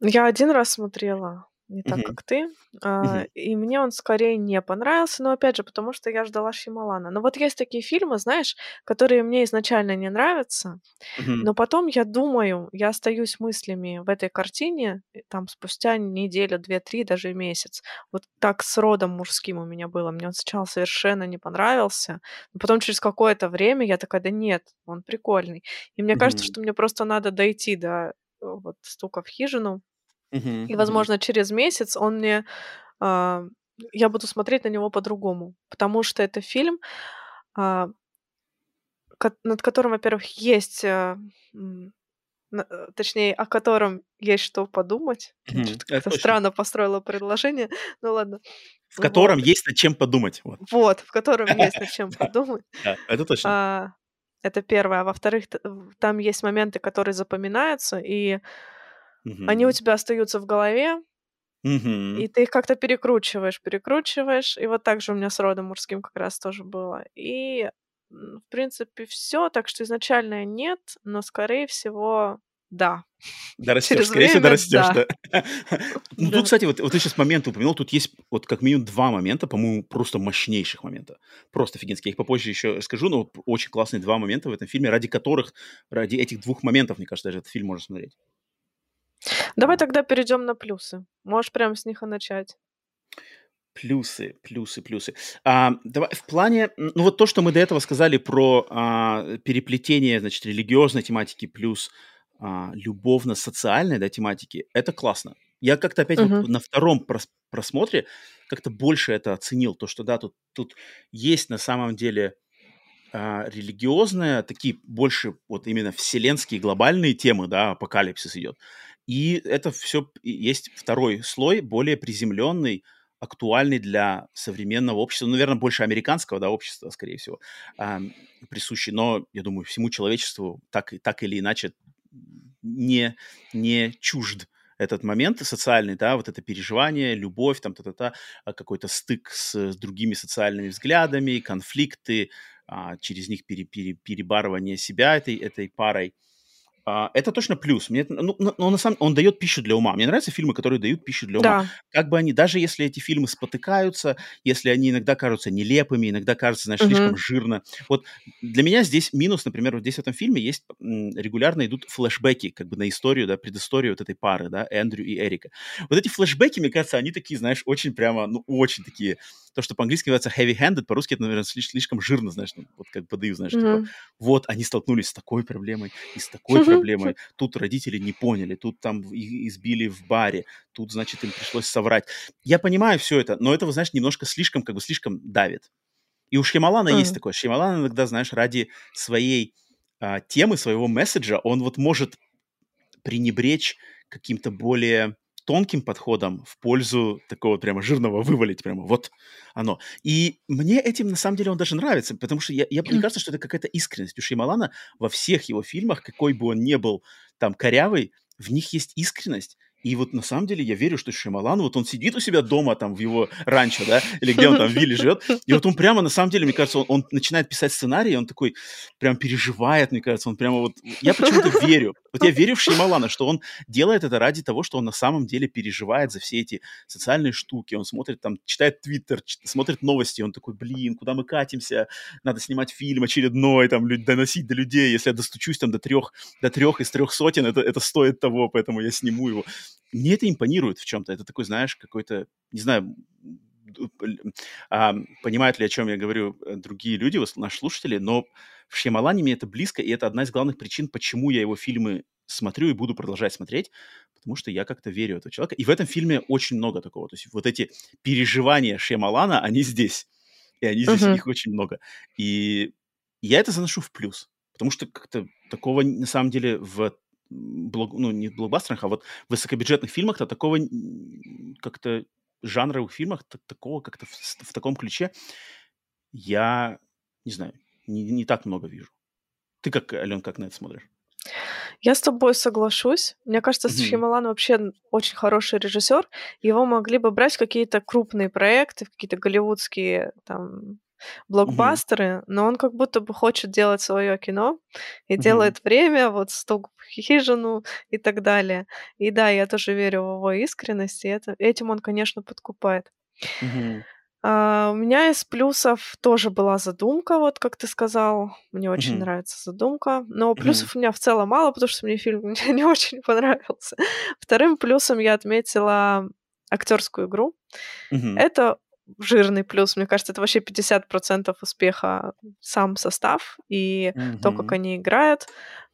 Я один раз смотрела не так, как ты. А, и мне он скорее не понравился, но опять же, потому что я ждала Шьямалана. Но вот есть такие фильмы, знаешь, которые мне изначально не нравятся, но потом я думаю, я остаюсь мыслями в этой картине, там спустя неделю, две, три, даже месяц. Вот так с родом мужским у меня было. Мне он сначала совершенно не понравился, но потом через какое-то время я такая, да нет, он прикольный. И мне кажется, что мне просто надо дойти до э, вот стука в хижину, Мгм, и, возможно, через месяц он мне, а, я буду смотреть на него по-другому, потому что это фильм, кот над которым, во-первых, есть, а, э, точнее, о котором есть что подумать. Это как-то странно построила предложение. Ну ладно. В котором Вот. есть над чем подумать. Вот. Вот, в котором есть над чем подумать. да, это точно. А, это первое. А во-вторых, там есть моменты, которые запоминаются, и они у тебя остаются в голове, Мгм. и ты их как-то перекручиваешь, перекручиваешь. И вот так же у меня с родом мужским как раз тоже было. И, в принципе, всё. Так что изначально нет, но, скорее всего, да. Дорастёшь, Через скорее всего, время дорастёшь, да. да. Ну, тут, кстати, вот вот ты сейчас момент упомянул, тут есть вот как минимум 2 момента, по-моему, просто мощнейших момента. Просто офигенские. Я их попозже еще скажу, но вот очень классные 2 момента в этом фильме, ради которых, ради этих 2 моментов, мне кажется, даже этот фильм можно смотреть. Давай тогда перейдем на плюсы. Можешь прямо с них и начать. Плюсы, плюсы, плюсы. А, давай в плане, ну, вот то, что мы до этого сказали про, а, переплетение, значит, религиозной тематики плюс, а, любовно-социальной, да, тематики, это классно. Я как-то опять вот Мгм. на втором прос просмотре как-то больше это оценил. То, что, да, тут тут есть на самом деле, а, религиозные, такие больше вот именно вселенские глобальные темы, да, апокалипсис идет. И это и есть второй слой, более приземленный, актуальный для современного общества. Ну, наверно, больше американского, да, общества, скорее всего, ам, присущий. Но, я думаю, всему человечеству так так или иначе не не чужд этот момент социальный, да, вот это переживание, любовь, там та-та-та, а, какой-то стык с с другими социальными взглядами, конфликты, а, через них пере пере перебарывание себя этой этой парой. А, это точно плюс. Мне это, ну, но на самом он дает пищу для ума. Мне нравятся фильмы, которые дают пищу для ума. Да. Как бы они, даже если эти фильмы спотыкаются, если они иногда кажутся нелепыми, иногда кажутся, знаешь, слишком жирно. Вот для меня здесь минус, например, вот здесь в этом фильме есть, регулярно идут флешбеки как бы на историю, да, предысторию вот этой пары, да, Эндрю и Эрика. Вот эти флешбеки, мне кажется, они такие, знаешь, очень прямо, ну, очень такие, то, что по-английски называется heavy-handed, по-русски это, наверно, слиш слишком жирно, знаешь, ну, вот как подают, знаешь, типа, Мгм. вот они столкнулись с такой проблемой и с такой проблемой. Тут родители не поняли, тут там их избили в баре, тут, значит, им пришлось соврать. Я понимаю всё это, но это, вот знаешь, немножко слишком, как бы слишком давит. И у Шьямалана есть М. такое. Шьямалан иногда, знаешь, ради своей, а, темы, своего месседжа, он вот может пренебречь каким-то более тонким подходом в пользу такого прямо жирного, вывалить прямо вот оно. И мне этим, на самом деле, он даже нравится, потому что я я мне кажется, что это какая-то искренность. У Шьямалана во всех его фильмах, какой бы он ни был там корявый, в них есть искренность. И вот на самом деле я верю, что Шьямалан, вот он сидит у себя дома там в его ранчо, да, или где он там в вилле живет, и вот он прямо, на самом деле, мне кажется, он он начинает писать сценарий, он такой прям переживает, мне кажется, он прямо вот я почему-то верю. Вот я верю в Шьямалана, что он делает это ради того, что он на самом деле переживает за все эти социальные штуки. Он смотрит там, читает "Твиттер", смотрит новости, он такой: "Блин, куда мы катимся? Надо снимать фильм очередной, там, доносить до людей. Если я достучусь там до 3 до 3 из 3 сотен, это это стоит того, поэтому я сниму его". Мне это импонирует в чём-то. Это такой, знаешь, какой-то, не знаю, а, понимают ли, о чем я говорю э, другие люди, наши слушатели, но в Шьямалане мне это близко, и это одна из главных причин, почему я его фильмы смотрю и буду продолжать смотреть, потому что я как-то верю в этого человека. И в этом фильме очень много такого. То есть вот эти переживания Шьямалана, они здесь. И они здесь, uh-huh. их очень много. И я это заношу в плюс. Потому что как-то такого на самом деле в блок, ну, не блокбастерах, а вот высокобюджетных фильмах-то такого как-то жанровых фильмах так, такого как-то в, в таком ключе я не знаю, не, не так много вижу. Ты как, Ален, как на это смотришь? Я с тобой соглашусь. Мне кажется, mm-hmm. Шьямалан вообще очень хороший режиссер. Его могли бы брать в какие-то крупные проекты, в какие-то голливудские там блокбастеры, mm-hmm. но он как будто бы хочет делать свое кино и mm-hmm. делает время, вот стук хижину и так далее. И да, я тоже верю в его искренность, и это, этим он, конечно, подкупает. Mm-hmm. А, у меня из плюсов тоже была задумка, вот как ты сказал. Мне очень mm-hmm. нравится задумка. Но плюсов mm-hmm. у меня в целом мало, потому что мне фильм не очень понравился. Вторым плюсом я отметила актерскую игру. Mm-hmm. Это жирный плюс. Мне кажется, это вообще 50% успеха сам состав и mm-hmm. то, как они играют.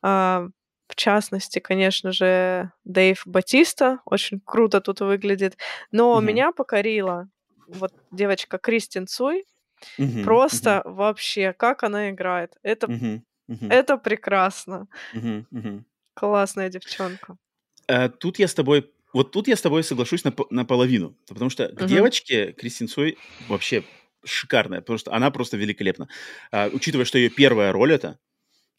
А, в частности, конечно же, Дэйв Батиста очень круто тут выглядит. Но mm-hmm. меня покорила вот девочка Кристин Цуй. Mm-hmm. Просто mm-hmm. вообще, как она играет. Это, mm-hmm. Mm-hmm. это прекрасно. Mm-hmm. Mm-hmm. Классная девчонка. Uh, тут я с тобой вот тут я с тобой соглашусь на, наполовину, потому что к девочке Кристин Цой вообще шикарная, потому что она просто великолепна. А, учитывая, что ее первая роль это,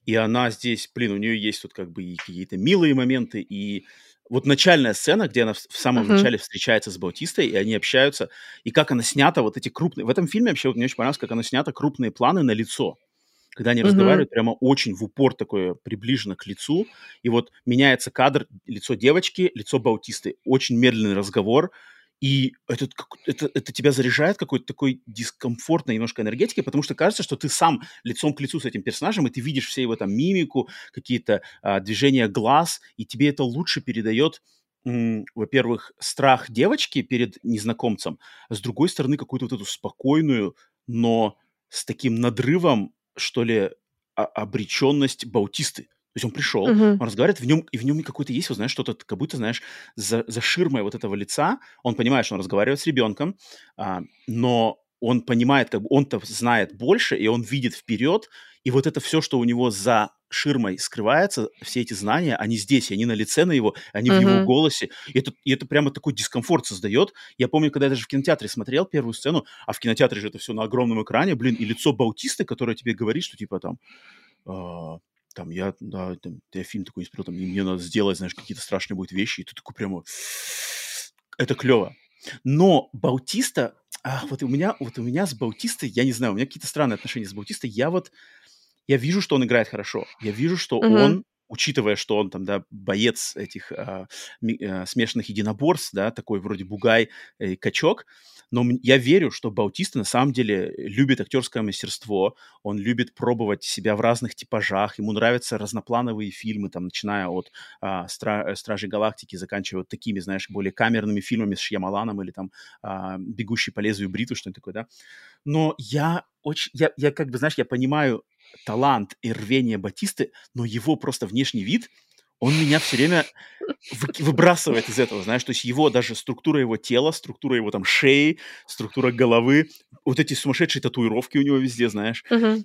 и она здесь, блин, у нее есть тут как бы и какие-то милые моменты, и вот начальная сцена, где она в, в самом uh-huh. начале встречается с Баутистой, и они общаются, и как она снята, вот эти крупные... В этом фильме вообще вот мне очень понравилось, как она снята крупные планы на лицо когда они разговаривают прямо очень в упор такое приближено к лицу, и вот меняется кадр, лицо девочки, лицо Баутисты, очень медленный разговор, и это, это, это тебя заряжает какой-то такой дискомфортной немножко энергетикой, потому что кажется, что ты сам лицом к лицу с этим персонажем, и ты видишь все его там мимику, какие-то а, движения глаз, и тебе это лучше передает во-первых, страх девочки перед незнакомцем, а с другой стороны, какую-то вот эту спокойную, но с таким надрывом что ли, обреченность Баутисты. То есть он пришел, uh-huh. он разговаривает, в нем, и в нем какой-то есть, вот знаешь, что-то, как будто, знаешь, за, за ширмой вот этого лица, он понимает, что он разговаривает с ребенком, а, но он понимает, как бы он-то знает больше, и он видит вперед, и вот это все, что у него за ширмой скрывается, все эти знания, они здесь, они на лице на его, они uh-huh. в его голосе. И это, и это прямо такой дискомфорт создает. Я помню, когда я даже в кинотеатре смотрел первую сцену, а в кинотеатре же это все на огромном экране, блин, и лицо Баутиста, которое тебе говорит, что типа там... Э, там я, да, там, я фильм такой не смотрел, там, и мне надо сделать, знаешь, какие-то страшные будут вещи, и ты такой прямо... Это клево. Но Баутиста, а, вот у меня, вот у меня с Баутистой, я не знаю, у меня какие-то странные отношения с Баутистой, я вот я вижу, что он играет хорошо. Я вижу, что mm-hmm. он учитывая, что он там, да, боец этих а, ми, а, смешанных единоборств, да, такой вроде бугай, э, качок, но я верю, что Баутиста на самом деле любит актерское мастерство, он любит пробовать себя в разных типажах, ему нравятся разноплановые фильмы, там, начиная от а, Стра- Стражей Галактики, заканчивая вот такими, знаешь, более камерными фильмами с Шьямаланом или там а, Бегущий по лезвию бритвы, что-нибудь такое, да. Но я очень, я, я как бы, знаешь, я понимаю талант и рвение Батисты, но его просто внешний вид, он меня все время вы, выбрасывает из этого, знаешь, то есть его даже структура его тела, структура его там шеи, структура головы, вот эти сумасшедшие татуировки у него везде, знаешь. Uh-huh.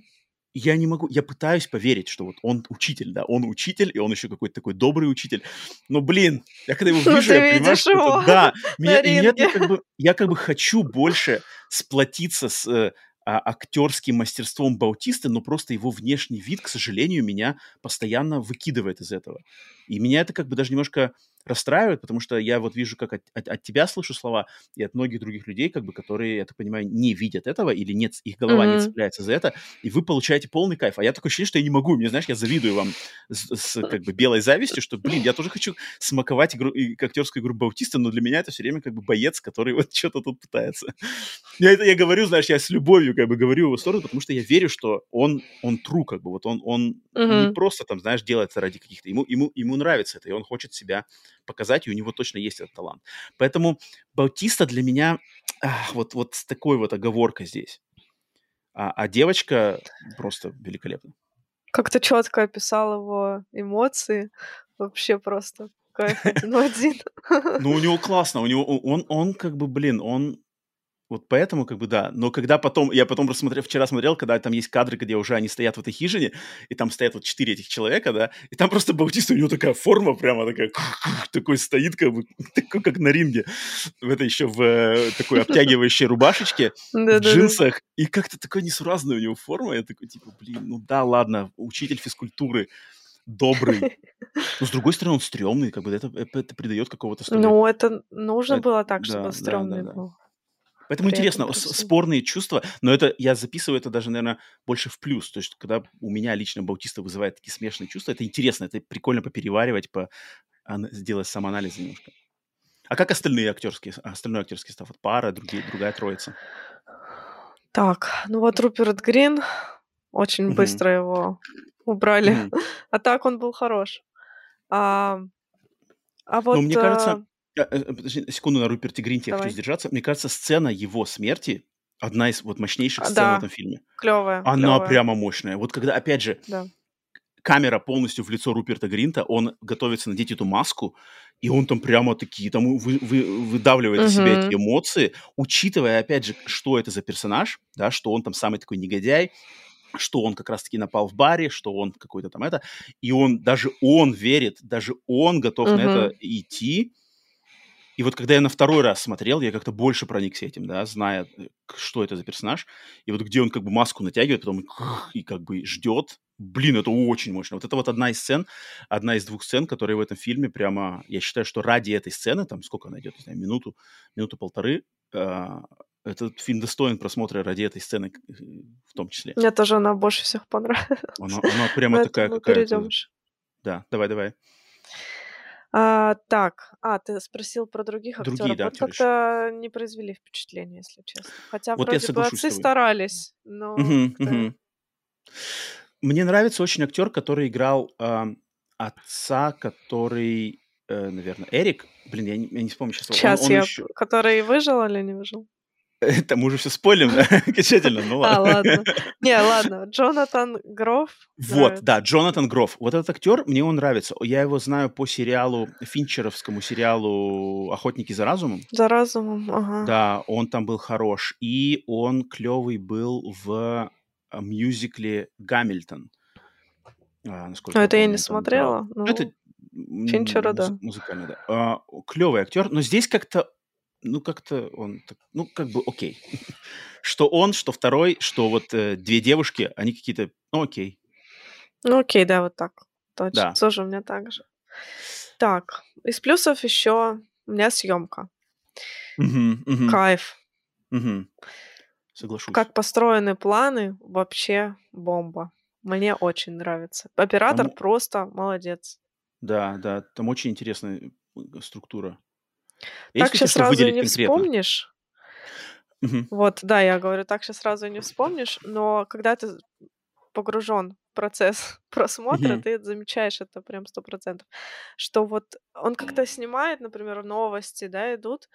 Я не могу, я пытаюсь поверить, что вот он учитель, да, он учитель, и он еще какой-то такой добрый учитель. Но, блин, я когда его ну, вижу, я понимаю, что это, да, меня, меня, я, как бы, я как бы хочу больше сплотиться с э, а, актерским мастерством Баутиста, но просто его внешний вид, к сожалению, меня постоянно выкидывает из этого. И меня это как бы даже немножко расстраивает, потому что я вот вижу, как от, от, от тебя слышу слова, и от многих других людей, как бы, которые, я так понимаю, не видят этого, или нет, их голова mm-hmm. не цепляется за это, и вы получаете полный кайф. А я такое ощущение, что я не могу. Мне, знаешь, я завидую вам с, с как бы белой завистью, что, блин, я тоже хочу смаковать игру, и, актерскую игру Баутиста, но для меня это все время как бы боец, который вот что-то тут пытается. Я это я говорю, знаешь, я с любовью как бы говорю его сторону, потому что я верю, что он, он true, как бы, вот он, он mm-hmm. не просто там, знаешь, делает это ради каких-то, ему, ему, ему нравится это, и он хочет себя показать, и у него точно есть этот талант. Поэтому Баутиста для меня ах, вот, вот с такой вот оговоркой здесь. А, а девочка просто великолепна. Как то четко описал его эмоции. Вообще просто кайф один один. Ну, у него классно. У него, он, он как бы, блин, он вот поэтому, как бы, да. Но когда потом, я потом просто смотрел, вчера смотрел, когда там есть кадры, где уже они стоят в этой хижине, и там стоят вот четыре этих человека, да, и там просто Баутиста, у него такая форма прямо такая, такой стоит, как бы, такой, как на ринге, в этой еще в э, такой обтягивающей рубашечке, в джинсах, и как-то такой несуразная у него форма, я такой, типа, блин, ну да, ладно, учитель физкультуры, добрый. Но с другой стороны, он стрёмный, как бы это, это придает какого-то... Ну, это нужно это, было так, чтобы стрёмный был. Поэтому интересно, спорные чувства, но это я записываю это даже, наверное, больше в плюс. То есть, когда у меня лично Баутиста вызывает такие смешанные чувства, это интересно, это прикольно попереваривать, по, сделать самоанализ немножко. А как остальные актерские, остальной актерский состав? Пара, другие, другая троица? Так, ну вот Руперт Грин, очень uh-huh. быстро его убрали. Uh-huh. А так он был хорош. А, а вот... Ну, мне кажется, э, подожди, секунду на Руперте Гринте я хочу сдержаться. Мне кажется, сцена его смерти одна из вот мощнейших сцен да. в этом фильме. Клевая. Она клевая. прямо мощная. Вот когда, опять же, да. камера полностью в лицо Руперта Гринта, он готовится надеть эту маску, и он там прямо такие, там вы, вы, выдавливает угу. из себя эти эмоции, учитывая, опять же, что это за персонаж, да, что он там самый такой негодяй, что он как раз-таки напал в баре, что он какой-то там это, и он, даже он верит, даже он готов угу. на это идти, и вот когда я на второй раз смотрел, я как-то больше проникся этим, да, зная, э, что это за персонаж. И вот где он как бы маску натягивает, потом и как бы ждет. Блин, это очень мощно. Вот это вот одна из сцен, одна из двух сцен, которые в этом фильме прямо... Я считаю, что ради этой сцены, там сколько она идет, не знаю, минуту, минуту-полторы, э, этот фильм достоин просмотра ради этой сцены э, в том числе. Мне тоже она больше всех понравилась. Она, она прямо такая какая-то... Да, давай, давай. А, так, а, ты спросил про других актеров. Другие, да, вот как-то не произвели впечатление, если честно. Хотя вот вроде бы отцы старались, но... Угу, угу. Мне нравится очень актер, который играл э, отца, который, э, наверное, Эрик. Блин, я не, я не вспомню сейчас. Сейчас он, он я... Еще... Который выжил или не выжил? Это мы уже все спойлим, да? Окончательно, ну ладно. А, ладно. Не, ладно. Джонатан Гроф. Вот, да, Джонатан Гроф. Вот этот актер, мне он нравится. Я его знаю по сериалу, финчеровскому сериалу «Охотники за разумом». За разумом, ага. Да, он там был хорош. И он клевый был в э, мюзикле «Гамильтон». А, насколько а это я не смотрела. Ну, это Финчера, да. Музыкальный, да. А, клевый актер, но здесь как-то ну, как-то он, ну, как бы окей. что он, что второй, что вот э, две девушки, они какие-то, ну, окей. Ну, окей, да, вот так. Точно. Да. Тоже у меня так же. Так, из плюсов еще у меня съемка. Угу, угу. Кайф. Угу. Соглашусь. Как построены планы, вообще бомба. Мне очень нравится. Оператор там... просто молодец. Да, да, там очень интересная э, структура. Есть так сейчас сразу не конкретно? вспомнишь. Угу. Вот, да, я говорю, так сейчас сразу не вспомнишь, но когда ты погружен в процесс просмотра, угу. ты замечаешь это прям сто процентов, что вот он как-то снимает, например, новости, да, идут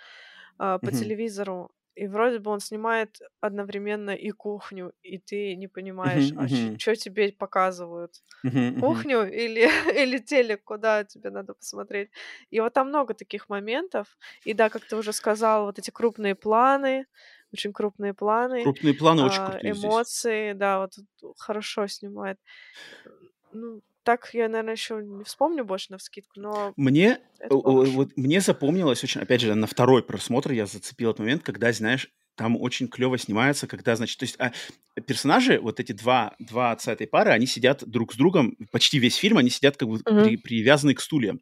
э, по угу. телевизору, и вроде бы он снимает одновременно и кухню, и ты не понимаешь, uh-huh, а uh-huh. что тебе показывают? Uh-huh, кухню или, или телек, куда тебе надо посмотреть? И вот там много таких моментов. И да, как ты уже сказал, вот эти крупные планы, очень крупные планы. Крупные планы а, очень крутые Эмоции, здесь. да, вот хорошо снимает. Ну, так я, наверное, еще не вспомню больше на вскидку, но... Мне, вот, мне запомнилось очень, опять же, на второй просмотр я зацепил этот момент, когда, знаешь, там очень клево снимается, когда, значит, то есть а, персонажи, вот эти два, два отца этой пары, они сидят друг с другом, почти весь фильм они сидят как бы угу. при, привязаны к стульям.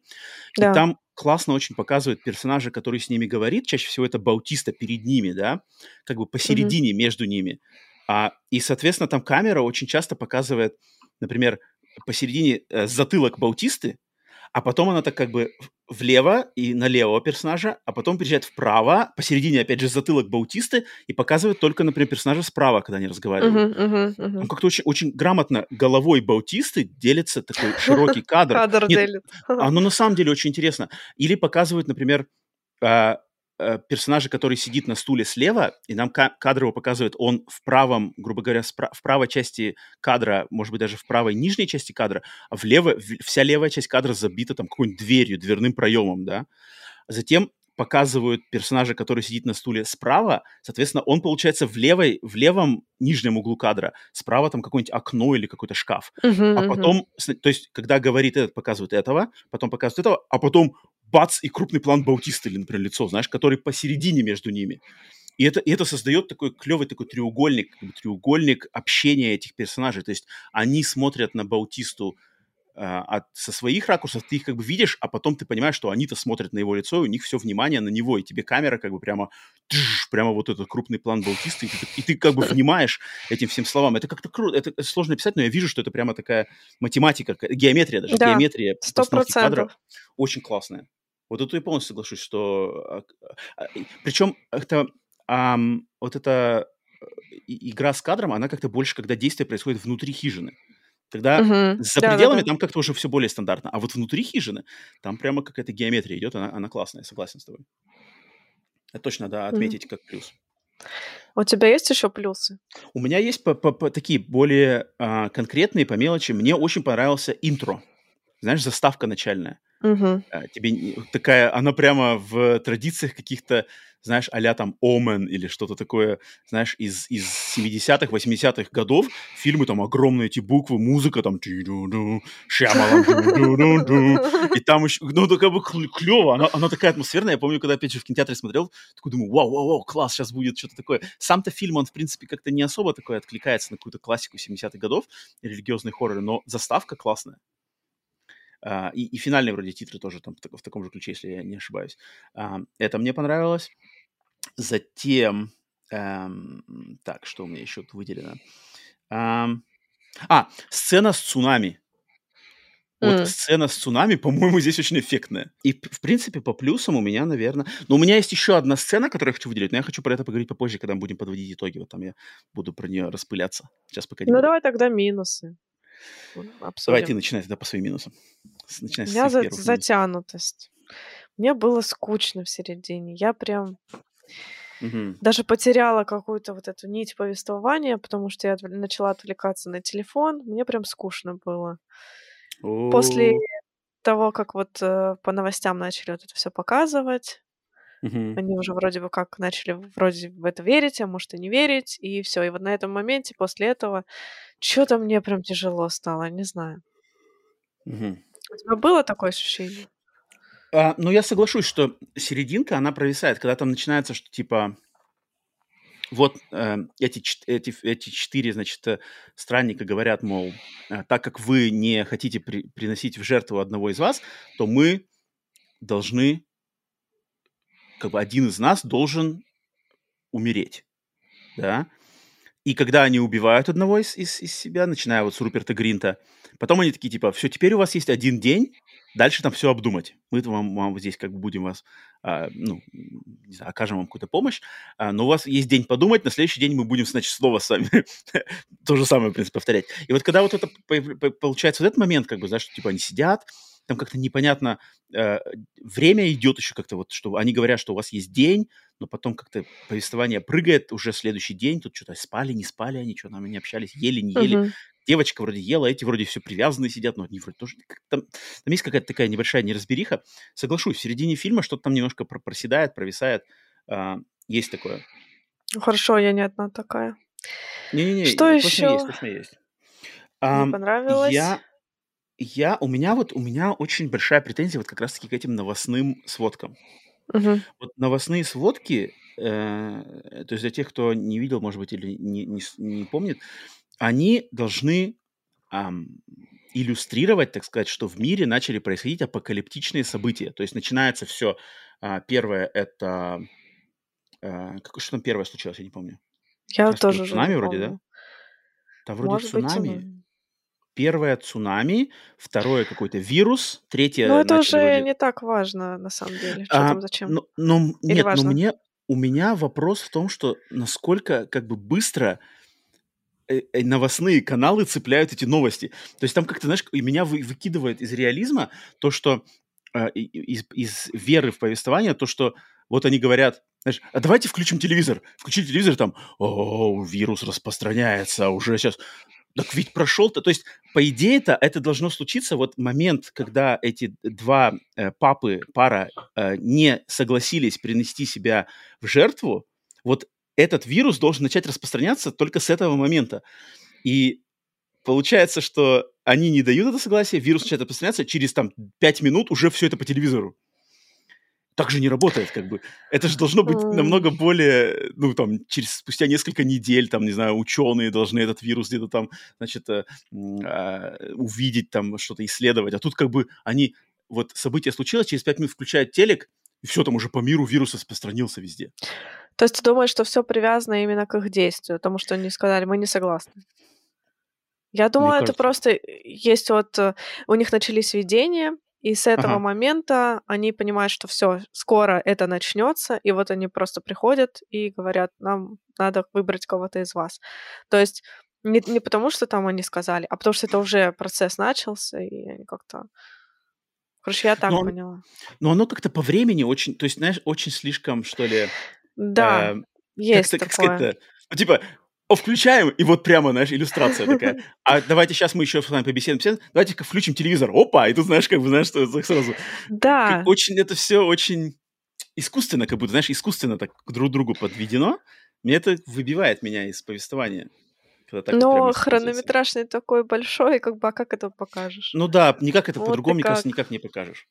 Да. И там классно очень показывают персонажа, который с ними говорит, чаще всего это Баутиста перед ними, да, как бы посередине угу. между ними. А, и, соответственно, там камера очень часто показывает, например, посередине э, затылок Баутисты, а потом она так как бы влево и налево персонажа, а потом приезжает вправо, посередине, опять же, затылок Баутисты, и показывает только, например, персонажа справа, когда они разговаривают. Uh-huh, uh-huh, uh-huh. Он как-то очень, очень грамотно головой Баутисты делится такой широкий кадр. Кадр делит. Оно на самом деле очень интересно. Или показывают, например, а, персонажа, который сидит на стуле слева, и нам кадр его показывает, он в правом, грубо говоря, в правой части кадра, может быть, даже в правой нижней части кадра, а в левой, вся левая часть кадра забита там какой-нибудь дверью, дверным проемом, да. Затем показывают персонажа, который сидит на стуле справа, соответственно, он получается в левой, в левом нижнем углу кадра, справа там какое-нибудь окно или какой-то шкаф. Uh-huh, а потом, uh-huh. то есть, когда говорит этот, показывают этого, потом показывают этого, а потом бац, и крупный план Баутиста или, например, лицо, знаешь, который посередине между ними. И это, и это создает такой клевый такой треугольник, как бы треугольник общения этих персонажей. То есть они смотрят на Баутисту э, от, со своих ракурсов, ты их как бы видишь, а потом ты понимаешь, что они-то смотрят на его лицо, и у них все внимание на него, и тебе камера как бы прямо, тш, прямо вот этот крупный план Баутиста, и ты, и ты как бы внимаешь этим всем словам. Это как-то круто, это, сложно писать, но я вижу, что это прямо такая математика, геометрия даже, да, геометрия постановки кадров очень классная. Вот тут я полностью соглашусь, что... А, а, Причем это, ам, вот эта игра с кадром, она как-то больше, когда действие происходит внутри хижины. Когда угу. за да, пределами да, да. там как-то уже все более стандартно. А вот внутри хижины там прямо какая-то геометрия идет, она, она классная, согласен с тобой. Это точно надо отметить угу. как плюс. У тебя есть еще плюсы? У меня есть по -по -по такие более а, конкретные по мелочи. Мне очень понравился интро. Знаешь, заставка начальная. А, тебе такая, она прямо в традициях каких-то, знаешь, а там Омен или что-то такое, знаешь, из, из 70-х, 80-х годов. Фильмы там огромные эти буквы, музыка там и там еще, ну, такая бы клево, она, она такая атмосферная. Я помню, когда опять же в кинотеатре смотрел, такой думаю, вау, вау, вау, класс, сейчас будет что-то такое. Сам-то фильм, он, в принципе, как-то не особо такой откликается на какую-то классику 70-х годов, религиозный хоррор, но заставка классная. Uh, и, и финальные вроде титры тоже там в, в таком же ключе, если я не ошибаюсь. Uh, это мне понравилось. Затем, um, так, что у меня еще тут выделено? Um, а, сцена с цунами. Вот mm. сцена с цунами, по-моему, здесь очень эффектная. И, в принципе, по плюсам у меня, наверное... Но у меня есть еще одна сцена, которую я хочу выделить, но я хочу про это поговорить попозже, когда мы будем подводить итоги. Вот там я буду про нее распыляться. Сейчас пока не Ну, буду. давай тогда минусы. Обсудим. Давай ты начинай тогда по своим минусам. Начинай У меня за- затянутость. Мне было скучно в середине. Я прям Угу. даже потеряла какую-то вот эту нить повествования, потому что я начала отвлекаться на телефон. Мне прям скучно было. После того, как вот э, по новостям начали вот это все показывать, Угу. они уже вроде бы как начали вроде в это верить, а может и не верить, и все. И вот на этом моменте после этого что-то мне прям тяжело стало, не знаю. Угу. У тебя было такое ощущение? А, ну, я соглашусь, что серединка, она провисает, когда там начинается, что типа вот э, эти, эти, эти четыре, значит, э, странника говорят, мол, э, так как вы не хотите при, приносить в жертву одного из вас, то мы должны, как бы один из нас должен умереть, да, и когда они убивают одного из, из, из себя, начиная вот с Руперта Гринта, потом они такие, типа, все, теперь у вас есть один день, дальше там все обдумать. Мы вам, вам здесь как бы будем вас, а, ну, не знаю, окажем вам какую-то помощь, а, но у вас есть день подумать, на следующий день мы будем, значит, снова с вами то же самое, в принципе, повторять. И вот когда вот это получается вот этот момент, как бы, знаешь, типа, они сидят, там как-то непонятно, э, время идет еще как-то вот, что они говорят, что у вас есть день, но потом как-то повествование прыгает уже следующий день, тут что-то спали, не спали они, что там не общались, ели, не ели. Uh-huh. Девочка вроде ела, эти вроде все привязанные сидят, но они вроде тоже... Там, там есть какая-то такая небольшая неразбериха. Соглашусь, в середине фильма что-то там немножко проседает, провисает. А, есть такое. Ну, хорошо, я не одна такая. Не-не-не, что точно еще? есть, точно есть. Мне понравилось. Я, я, у меня вот, у меня очень большая претензия вот как раз-таки к этим новостным сводкам. Угу. Вот новостные сводки, э, то есть для тех, кто не видел, может быть, или не, не, не помнит, они должны ам, иллюстрировать, так сказать, что в мире начали происходить апокалиптичные события. То есть начинается все. А, первое это... А, как, что там первое случилось, я не помню. Я тоже уже цунами вроде, да? помню. Там вроде Может быть, цунами. цунами. Первое цунами, второе какой-то вирус, третье Ну, это уже вроде... не так важно, на самом деле. Что А, там, зачем? но, но Или нет, но важно? мне у меня вопрос в том, что насколько как бы быстро э, э, новостные каналы цепляют эти новости. То есть там как-то, знаешь, меня вы- выкидывает из реализма то, что э, из, из веры в повествование, то, что вот они говорят, знаешь, а давайте включим телевизор. Включили телевизор, там, о, вирус распространяется, уже сейчас. Так ведь прошел-то, то есть, по идее это это должно случиться вот момент, когда эти два э, папы, пара э, не согласились принести себя в жертву, вот этот вирус должен начать распространяться только с этого момента. И получается, что они не дают это согласие, вирус начинает распространяться, через там 5 минут уже все это по телевизору. Так же не работает, как бы. Это же должно быть намного более, ну, там, через, спустя несколько недель, там, не знаю, ученые должны этот вирус где-то там, значит, э, а, увидеть, там, что-то исследовать. А тут как бы они, вот событие случилось, через 5 минут включают телек, и все, там уже по миру вирус распространился везде. То есть ты думаешь, что все привязано именно к их действию, потому что они сказали, мы не согласны? Я Мне думаю, это кажется. просто э, есть вот э, у них начались видения, и с этого Ага. момента они понимают, что все, скоро это начнется, и вот они просто приходят и говорят, нам надо выбрать кого-то из вас. То есть не, не потому, что там они сказали, а потому что это уже процесс начался, и они как-то... Короче, я так Но он- поняла. Но оно как-то по времени очень, то есть, знаешь, очень слишком, что ли, Да, э, есть как такое. сказать-то, ну, типа, включаем, и вот прямо, знаешь, иллюстрация такая. А давайте сейчас мы еще с вами побеседуем. побеседуем. Давайте-ка включим телевизор. Опа! И тут, знаешь, как бы, знаешь, что сразу... Да, Как очень, это все очень искусственно, как будто, знаешь, искусственно так друг к другу подведено. Мне это выбивает меня из повествования. Но хронометраж не такой большой, как бы, а как это покажешь? Ну да, никак это Вот по-другому, мне кажется, как. никак не покажешь.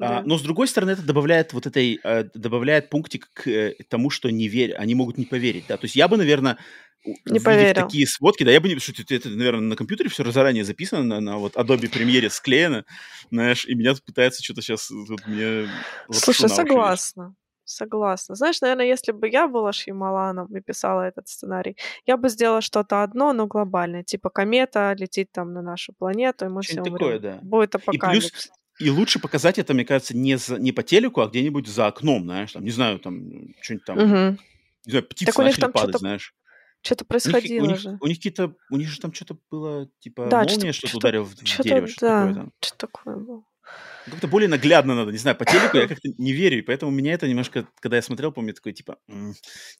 Да. А, но с другой стороны, это добавляет вот этой, э, добавляет пунктик к э, тому, что не верь, они могут не поверить, да. То есть я бы, наверное, Не поверил. такие сводки, да, я бы не, что это, наверное, на компьютере все заранее записано, на, на вот Adobe Premiere склеено, знаешь, и меня тут пытается что-то сейчас вот мне Слушай, согласна. Согласна. Знаешь, наверное, если бы я была Шьямаланом и писала этот сценарий, я бы сделала что-то одно, но глобальное. Типа комета летит там на нашу планету, и мы все Что-нибудь умрем. такое, да. Будет И плюс, апокалипсис. И лучше показать это, мне кажется, не, за, не по телеку, а где-нибудь за окном, знаешь, там, не знаю, там, что-нибудь там, Мгм. не знаю, птицы Так у начали там падать, знаешь. что-то У них, у происходило них, же. у них какие-то, у них же там что-то было, типа, Да, молния что-то что-то ударила в, что-то, дерево, что-то такое да, там. что такое было. Как-то более наглядно надо, не знаю, по телеку я как-то не верю, и поэтому меня это немножко, когда я смотрел, помню, такой, типа,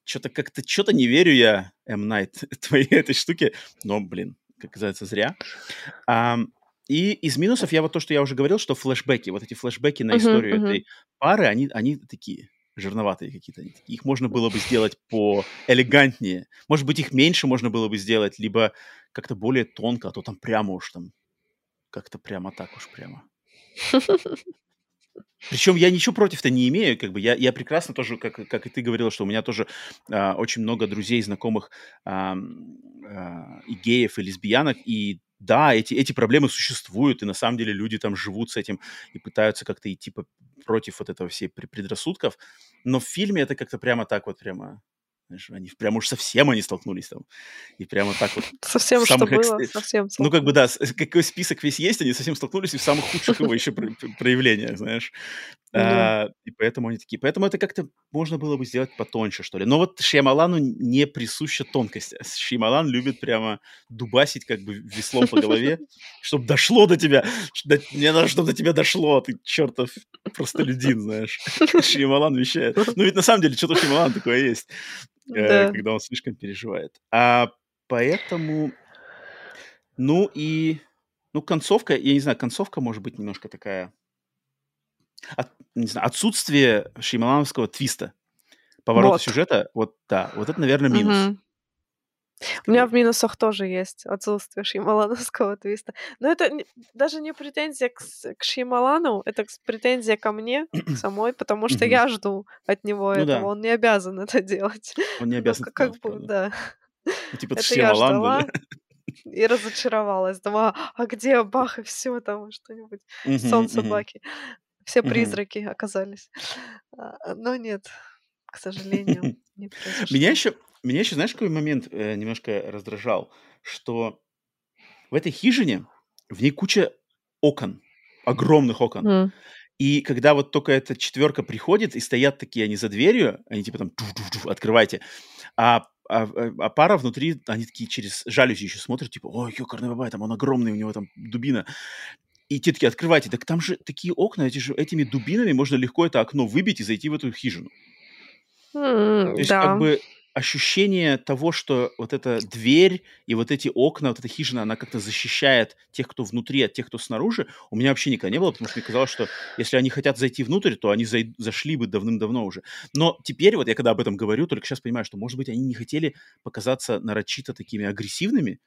что-то как-то, что-то не верю я, М. Найт, твоей этой штуке, но, блин, как говорится, зря. Ам, и из минусов я вот то, что я уже говорил, что флешбеки, вот эти флешбеки на историю мгм. этой пары, они, они такие жирноватые какие-то. Их можно было бы сделать по элегантнее. Может быть, их меньше можно было бы сделать, либо как-то более тонко, а то там прямо уж там, как-то прямо так уж прямо. Причем я ничего против-то не имею, как бы я, я прекрасно тоже, как, как и ты говорила, что у меня тоже а, очень много друзей, знакомых ам, а, и геев, и лесбиянок, и да, эти, эти проблемы существуют, и на самом деле люди там живут с этим и пытаются как-то идти по- против вот этого всей пре- предрассудков, но в фильме это как-то прямо так вот прямо, знаешь, они прямо уж совсем они столкнулись там, и прямо так вот Совсем, что экс- было, совсем ну, как бы, да, какой список весь есть, они совсем столкнулись и в самых худших его еще про- про- проявлениях, знаешь. Да. А, и поэтому они такие. Поэтому это как-то можно было бы сделать потоньше, что ли. Но вот Шьямалану не присуща тонкость. Шьямалан любит прямо дубасить как бы веслом по голове, чтобы дошло до тебя. Мне надо, чтобы до тебя дошло, ты чертов простолюдин, знаешь. Шьямалан вещает. Ну, ведь на самом деле что-то Шьямалан такое есть, э, Да. когда он слишком переживает. А поэтому... Ну и... Ну, концовка, я не знаю, концовка может быть немножко такая... от- не знаю, отсутствие шеймалановского твиста, поворота Вот. сюжета, вот да, вот это, наверное, минус. Мгм. У меня в минусах тоже есть отсутствие Шьямалановского твиста. Но это не- даже не претензия к, к Шьямалану, это претензия ко мне к самой, потому что я жду от него Ну этого. да. Он не обязан это делать. Он не Ну, обязан это как бы, да. Ну, типа, это я ждала да. и разочаровалась. Думала, а где Бах и все там, что-нибудь. Сон мгм, собаки. Все призраки оказались. А, Но нет, к сожалению, не Меня произошло. еще, меня еще, знаешь, какой момент э, немножко раздражал, что в этой хижине в ней куча окон, огромных окон. М. И когда вот только эта четверка приходит, и стоят такие они за дверью, они типа там «Туф-туф-туф, открывайте, а, а, а- а пара внутри, они такие через жалюзи еще смотрят, типа, ой, ёкарный бабай, там он огромный, у него там дубина. И те такие, открывайте, так там же такие окна, эти же, этими дубинами можно легко это окно выбить и зайти в эту хижину. М, То есть Да. как бы ощущение того, что вот эта дверь и вот эти окна, вот эта хижина, она как-то защищает тех, кто внутри, от тех, кто снаружи, у меня вообще никогда не было, потому что мне казалось, что если они хотят зайти внутрь, то они зай- зашли бы давным-давно уже. Но теперь, вот я когда об этом говорю, только сейчас понимаю, что, может быть, они не хотели показаться нарочито такими агрессивными,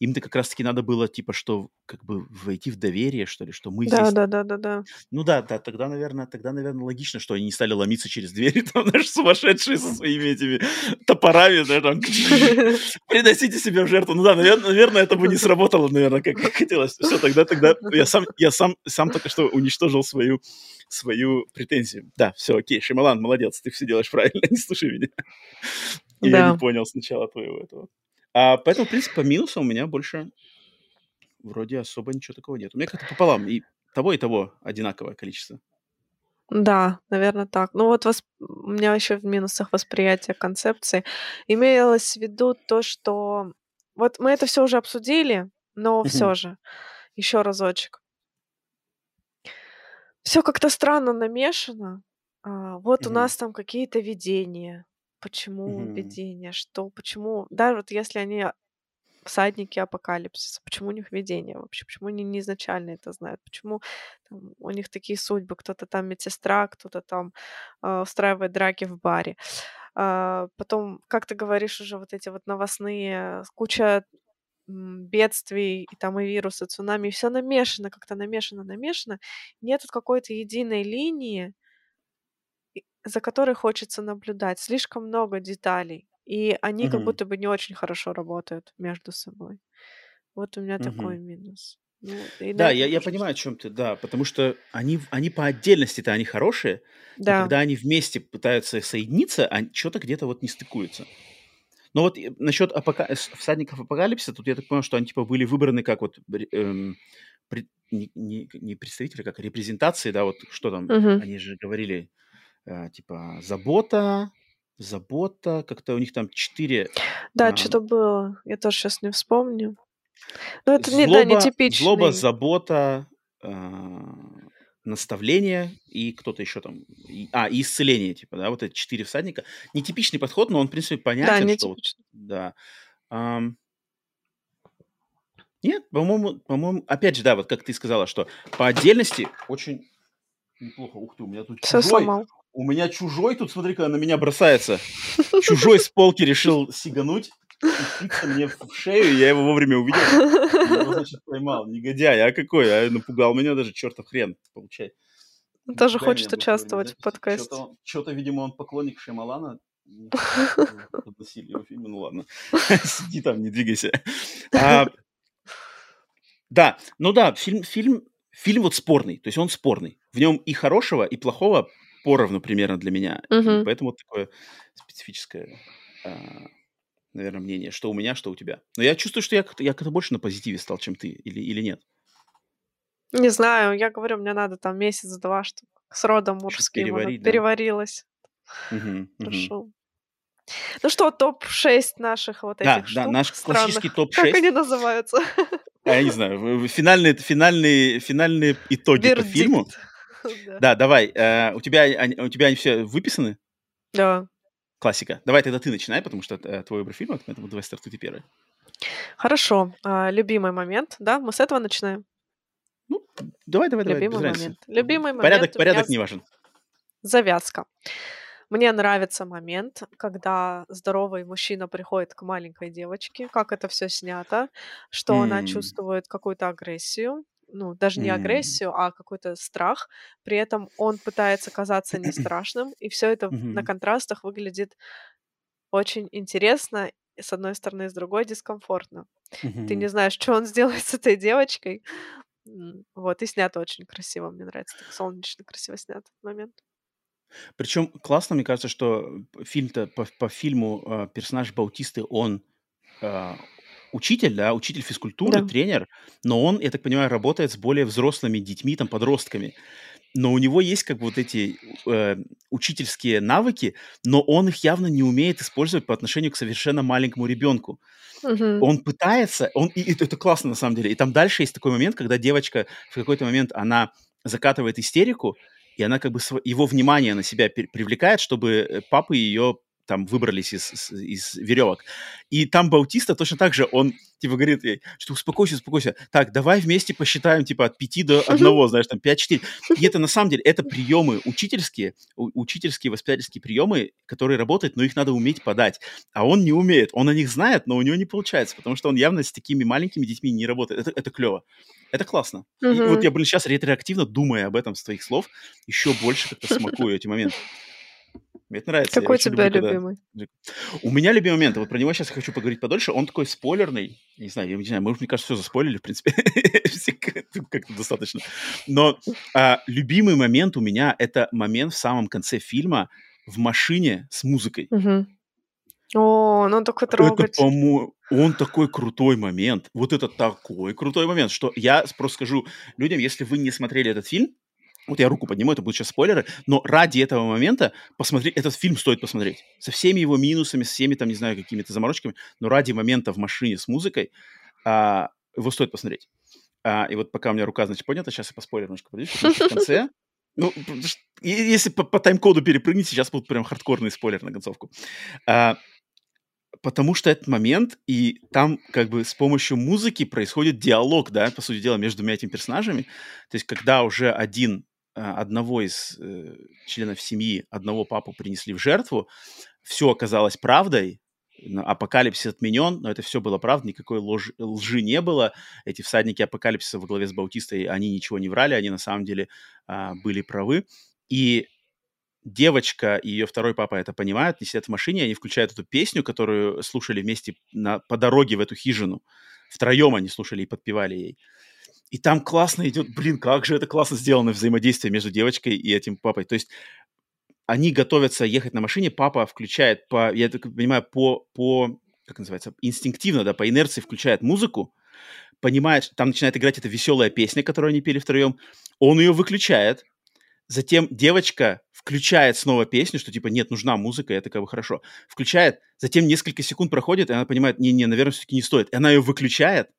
им-то как раз-таки надо было, типа, что, как бы, войти в доверие, что ли, что мы Да, здесь да, да, да, да. ну да, да, тогда, наверное, тогда, наверное, логично, что они не стали ломиться через двери, там, знаешь, сумасшедшие со своими этими топорами, да, там, приносите себя в жертву. Ну да, наверное, наверное, это бы не сработало, наверное, как, как хотелось. Все, тогда, тогда я сам, я сам, сам только что уничтожил свою, свою претензию. Да, все, окей, Шималан, молодец, ты все делаешь правильно, не слушай меня. Я Да. не понял сначала твоего этого. А, поэтому, в принципе, по минусам у меня больше вроде особо ничего такого нет. У меня как-то пополам. И того, и того одинаковое количество. Да, наверное, так. Ну вот вос- у меня еще в минусах восприятия концепции имелось в виду то, что вот мы это все уже обсудили, но все же еще разочек. Все как-то странно намешано. А, вот у нас там какие-то видения. Почему Мгм. видения? Что? Почему? Даже вот если они всадники апокалипсиса, почему у них видения вообще? Почему они не изначально это знают? Почему там у них такие судьбы? Кто-то там медсестра, кто-то там а, устраивает драки в баре. А, потом, как ты говоришь, уже вот эти вот новостные, куча м, бедствий, и там и вирусы, цунами, и все намешано, как-то намешано, намешано. Нет какой-то единой линии, за которой хочется наблюдать. Слишком много деталей, и они как Мгм. будто бы не очень хорошо работают между собой. Вот у меня такой Мгм. минус. Ну, Да, я, я понимаю, о чем ты, да, потому что они, они по отдельности-то они хорошие, но Да, когда они вместе пытаются соединиться, что-то где-то вот не стыкуется. Но вот и насчет апока... с- всадников апокалипсиса, тут я так понял, что они типа были выбраны как вот эм, пред- не, не- не представители, как репрезентации, да, вот что там, Мгм. они же говорили, э, типа забота, забота, как-то у них там четыре да, а, что-то было. Я тоже сейчас не вспомню. Ну, это не, да, злоба, нетипичный. злоба, забота, а, наставление и кто-то еще там, и- а, и исцеление, типа, да, вот эти четыре всадника. Нетипичный подход, но он, в принципе, Да, понятен, что вот, да. Ам, Нет, по-моему, по-моему, опять же, да, вот как ты сказала, что по отдельности очень неплохо. Ух ты, у меня тут Все чужой, сломал. У меня чужой тут, смотри-ка, на меня бросается. Чужой с полки решил сигануть, мне в шею, я его вовремя увидел. Его, значит, поймал. Негодяй, а какой? А напугал меня даже чертов хрен, получай. Он тоже Напугай хочет участвовать в да? подкасте. Что-то, видимо, он поклонник подносили его фильмы, ну ладно. Сиди там, не двигайся. А, да, ну да, фильм, фильм, фильм вот спорный, то есть он спорный. В нем и хорошего, и плохого поровну примерно для меня. Мгм. поэтому такое специфическое, а, наверное, мнение, что у меня, что у тебя. Но я чувствую, что я как-то, я как-то больше на позитиве стал, чем ты, или, или нет. Не знаю, я говорю, мне надо там месяц-два, чтобы с родом мужским переварить, да? переварилось. Мгм, мгм. Хорошо. Ну что, топ-6 наших вот Да, этих да, штук наш классический странных. Как топ-6. они называются? А, я не знаю, финальные, финальные, финальные итоги по фильму. Да. Да, давай. э, у, тебя, у тебя они все выписаны? Да. Классика. Давай тогда ты начинай, потому что это твой выбор фильма, поэтому давай стартуй ты первый. Хорошо. А, любимый момент, да? Мы с этого начинаем. Ну, давай, давай, давай, Любимый момент. Любимый момент Порядок, порядок не важен. завязка. Мне нравится момент, когда здоровый мужчина приходит к маленькой девочке, как это все снято, что она М. чувствует какую-то агрессию, ну, даже не М. агрессию, а какой-то страх. При этом он пытается казаться не страшным, и все это на Мгм. контрастах выглядит очень интересно, с одной стороны, с другой дискомфортно. Ты не знаешь, что он сделает с этой девочкой. Вот, и снято очень красиво. Мне нравится, так солнечно красиво снят этот момент. Причем классно, мне кажется, что фильм-то по, по фильму э, персонаж Баутисты, он, э, учитель, да, учитель физкультуры, Да. тренер, но он, я так понимаю, работает с более взрослыми детьми, там, подростками. Но у него есть как бы вот эти э, учительские навыки, но он их явно не умеет использовать по отношению к совершенно маленькому ребенку. Мгм. Он пытается, он, и, и это классно на самом деле. И там дальше есть такой момент, когда девочка в какой-то момент, она закатывает истерику, и она как бы его внимание на себя привлекает, чтобы э, папы ее там выбрались из, из, веревок. И там Баутиста точно так же, он типа говорит ей, что успокойся, успокойся. Так, давай вместе посчитаем типа от 5 до 1, знаешь, там 5-4. И это на самом деле, это приемы учительские, учительские воспитательские приемы, которые работают, но их надо уметь подать. А он не умеет. Он о них знает, но у него не получается, потому что он явно с такими маленькими детьми не работает. Это, это клево. Это классно. И вот я, блин, сейчас ретроактивно, думая об этом с твоих слов, еще больше как-то смакую эти моменты. Мне это нравится. Какой у тебя люблю, когда- любимый? У меня любимый момент, вот про него сейчас я хочу поговорить подольше, он такой спойлерный, не знаю, я не знаю, мы, мне кажется, все заспойлили, в принципе, как-то достаточно. Но а, любимый момент у меня — это момент в самом конце фильма в машине с музыкой. О, ну он такой Это, трогательный. по-моему, он такой крутой момент. Вот это такой крутой момент, что я просто скажу людям, если вы не смотрели этот фильм, вот я руку подниму, это будут сейчас спойлеры, но ради этого момента посмотреть, этот фильм стоит посмотреть. Со всеми его минусами, со всеми там, не знаю, какими-то заморочками, но ради момента в машине с музыкой а, его стоит посмотреть. А, и вот пока у меня рука, значит, поднята, сейчас я по спойлеру немножко что в конце... Ну, если по, по тайм-коду перепрыгнуть, сейчас будут прям хардкорный спойлер на концовку. А, потому что этот момент, и там как бы с помощью музыки происходит диалог, да, по сути дела, между двумя этими персонажами. То есть когда уже один, одного из э, членов семьи, одного папу принесли в жертву, все оказалось правдой, апокалипсис отменен, но это все было правда, никакой ложь- лжи не было. Эти всадники апокалипсиса во главе с Баутистой, они ничего не врали, они на самом деле а, были правы. И девочка и ее второй папа это понимают, они сидят в машине, они включают эту песню, которую слушали вместе на, по дороге в эту хижину. Втроем они слушали и подпевали ей. И там классно идет, блин, как же это классно сделано взаимодействие между девочкой и этим папой. То есть они готовятся ехать на машине, папа включает, по, я так понимаю, по, по, как называется, инстинктивно, да, по инерции включает музыку, понимает, там начинает играть эта веселая песня, которую они пели втроем, он ее выключает, затем девочка включает снова песню, что типа нет, нужна музыка, это как бы хорошо, включает, затем несколько секунд проходит, и она понимает, не-не, наверное, все-таки не стоит, и она ее выключает,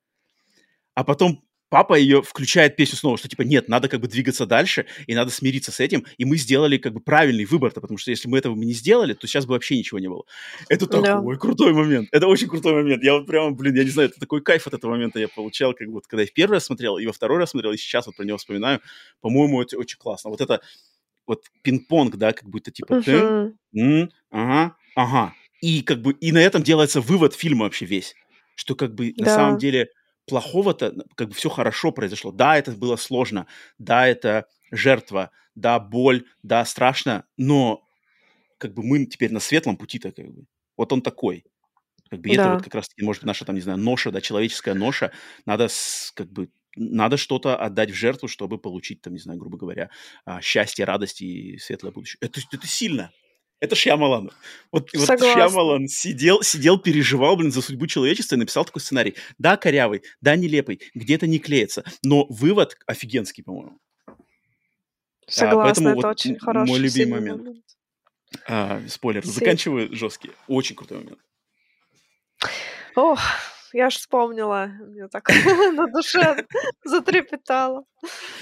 а потом папа ее включает песню снова, что типа нет, надо как бы двигаться дальше, и надо смириться с этим, и мы сделали как бы правильный выбор-то, потому что если мы этого не сделали, то сейчас бы вообще ничего не было. Это Да. такой крутой момент, это очень крутой момент, я вот прямо, блин, я не знаю, это такой кайф от этого момента я получал, как вот когда я в первый раз смотрел, и во второй раз смотрел, и сейчас вот про него вспоминаю, по-моему, это очень классно. Вот это вот пинг-понг, да, как будто типа ты. М, ага, ага. И как бы и на этом делается вывод фильма вообще весь, что как бы на самом деле плохого-то как бы все хорошо произошло. Да, это было сложно, да, это жертва, да, боль, да, страшно, но как бы мы теперь на светлом пути-то как бы. Вот он такой. Как бы и это вот Да. как раз-таки может быть наша там, не знаю, ноша, да, человеческая ноша. Надо с- как бы надо что-то отдать в жертву, чтобы получить, там, не знаю, грубо говоря, а, счастье, радость и светлое будущее. Это, это сильно. Это Шьямалан. Вот, вот. Шьямалан сидел, сидел, переживал, блин, за судьбу человечества и написал такой сценарий. Да, корявый, да, нелепый, где-то не клеится, но вывод офигенский, по-моему. Согласна, поэтому это вот очень хороший, мой любимый момент. момент. А, спойлер, Си- заканчиваю жесткий. Очень крутой момент. Ох, я ж вспомнила, мне так на душе затрепетало.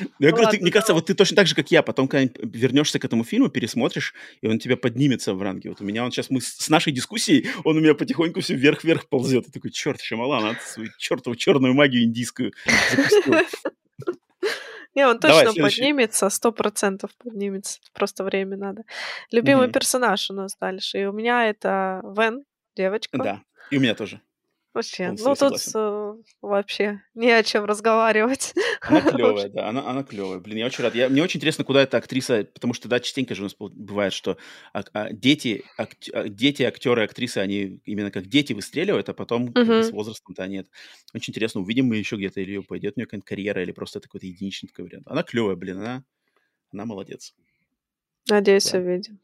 Ну, я говорю, ты- мне кажется, вот ты точно так же, как я, потом когда вернешься к этому фильму, пересмотришь, и он тебя поднимется в ранге. Вот у меня он сейчас, мы с нашей дискуссией, он у меня потихоньку все вверх-вверх ползет. И такой, черт, Шамалан, ты свою чертову черную магию индийскую запустил. Не, он точно поднимется, сто процентов поднимется. Просто время надо. Любимый персонаж у нас дальше. И у меня это Вен, девочка. Да, и у меня тоже. Вообще, ну тут э, вообще не о чем разговаривать. Она клевая, да, она, она клевая. Блин, я очень рад. Я, мне очень интересно, куда эта актриса, потому что, да, частенько же у нас бывает, что ак- а, дети, ак- а, дети, актеры, актрисы, они именно как дети выстреливают, а потом бы, с возрастом-то нет. Очень интересно, увидим мы еще где-то, или пойдет у нее какая-нибудь карьера, или просто это какой-то единичный такой вариант. Она клевая, блин, она, она молодец. Надеюсь, Да, увидим.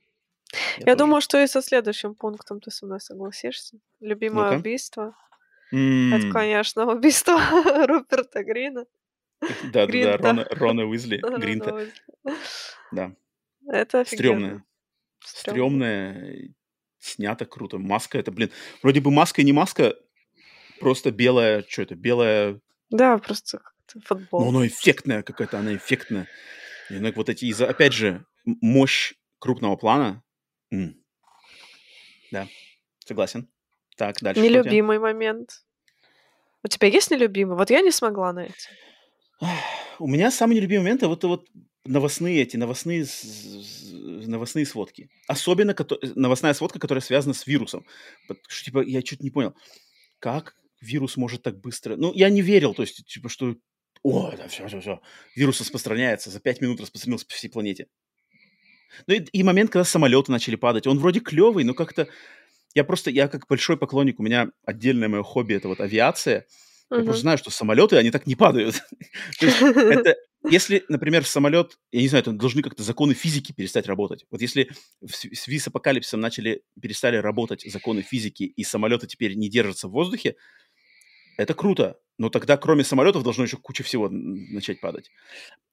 я Я тоже. думаю, что и со следующим пунктом ты со мной согласишься. Любимое Ну-ка. убийство. Это, конечно, убийство Руперта Грина. Да-да-да, Рона, Рона Уизли, Гринта. Да. Это Стремное. Стремное, снято круто. Маска это, блин, вроде бы маска и не маска, просто белая, что это, белая... Да, просто футбол. Но она эффектная какая-то, она эффектная. И ну, вот эти, из опять же, мощь крупного плана. М. Да, согласен. Так, дальше. Нелюбимый момент. У тебя есть нелюбимый? Вот я не смогла найти. У меня самый нелюбимый момент это вот, вот новостные эти, новостные, новостные сводки. Особенно новостная сводка, которая связана с вирусом. Что, типа, я чуть не понял, как вирус может так быстро... Ну, я не верил, то есть, типа, что... О, да, все, все, все. Вирус распространяется, за пять минут распространился по всей планете. Ну и, и момент, когда самолеты начали падать. Он вроде клевый, но как-то... Я просто, я как большой поклонник, у меня отдельное мое хобби, это вот авиация. Я просто знаю, что самолеты, они так не падают. Это, если, например, самолет, я не знаю, там должны как-то законы физики перестать работать. Вот если в связи с апокалипсисом начали, перестали работать законы физики, и самолеты теперь не держатся в воздухе, это круто. Но тогда, кроме самолетов, должно еще куча всего начать падать.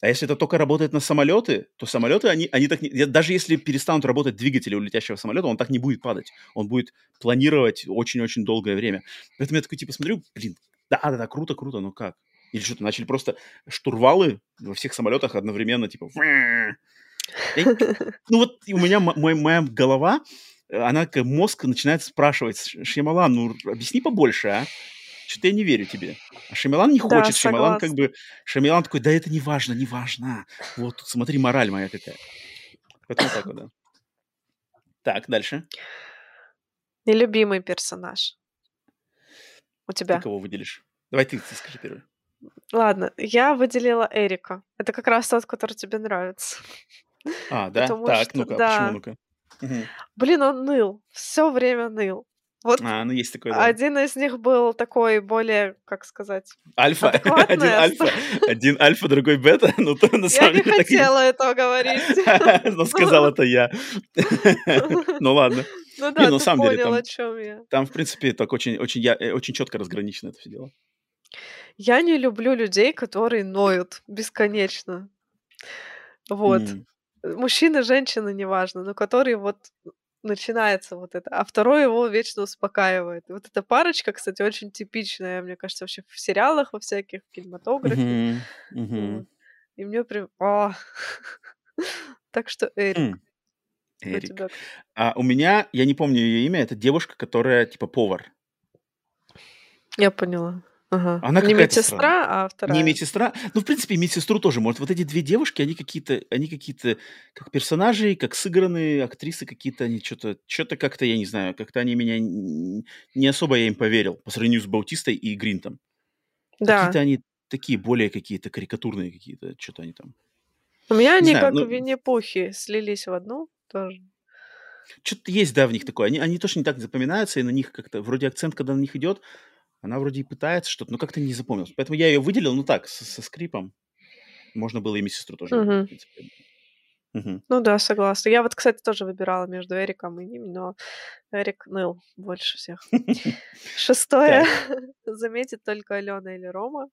А если это только работает на самолеты, то самолеты, они, они так не... Даже если перестанут работать двигатели у летящего самолета, он так не будет падать. Он будет планировать очень-очень долгое время. Поэтому я такой, типа, смотрю, блин, да-да-да, круто, круто, но как? Или что-то начали просто штурвалы во всех самолетах одновременно, типа... Ну вот у меня моя голова, она как мозг начинает спрашивать, Шьямалан, ну объясни побольше, а? Что-то я не верю тебе. А Шамилан не хочет. Да, Шамилан как бы... Шамилан такой, да это не важно, не важно. Вот тут смотри, мораль моя какая. Поэтому так вот, да. Так, дальше. Нелюбимый персонаж. У тебя. Ты кого выделишь? Давай ты, ты скажи первый. Ладно, я выделила Эрика. Это как раз тот, который тебе нравится. А, да? Потому так, что, ну-ка, да. почему, ну-ка? Угу. Блин, он ныл. Все время ныл. Вот а, ну есть такой, да. один из них был такой более, как сказать, Альфа. Один альфа, один альфа, другой бета. Ну, то, на самом я не хотела этого говорить. Но сказал это я. Ну ладно. Ну да, деле, там, о чем я. Там, в принципе, так очень, очень, я, э, очень четко разграничено это все дело. Я не люблю людей, которые ноют бесконечно. Вот. Мужчины, женщины, неважно, но которые вот начинается вот это, а второй его вечно успокаивает. вот эта парочка, кстати, очень типичная, мне кажется, вообще в сериалах во всяких, в кинематографе. Mm-hmm. Mm-hmm. Вот. И мне прям... А. так что Эрик. Mm. Эрик. У, тебя... а, у меня, я не помню ее имя, это девушка, которая типа повар. Я поняла. Ага. Она не медсестра, а вторая. Не медсестра. Ну, в принципе, медсестру тоже может. Вот эти две девушки, они какие-то, они какие-то как персонажи, как сыгранные актрисы какие-то, они что-то, что-то как-то, я не знаю, как-то они меня не особо я им поверил по сравнению с Баутистой и Гринтом. Да. Какие-то они такие более какие-то карикатурные какие-то, что-то они там. У меня не они знаю, как ну... Винни-Пухи слились в одну тоже. Что-то есть, да, в них такое. Они, они тоже не так запоминаются, и на них как-то, вроде акцент, когда на них идет, она вроде и пытается что-то, но как-то не запомнилось. Поэтому я ее выделил, ну так, со, со скрипом. Можно было и медсестру тоже, угу. в принципе. Угу. Ну да, согласна. Я вот, кстати, тоже выбирала между Эриком и ним, но Эрик ныл больше всех. Шестое. Заметит только Алена или Рома.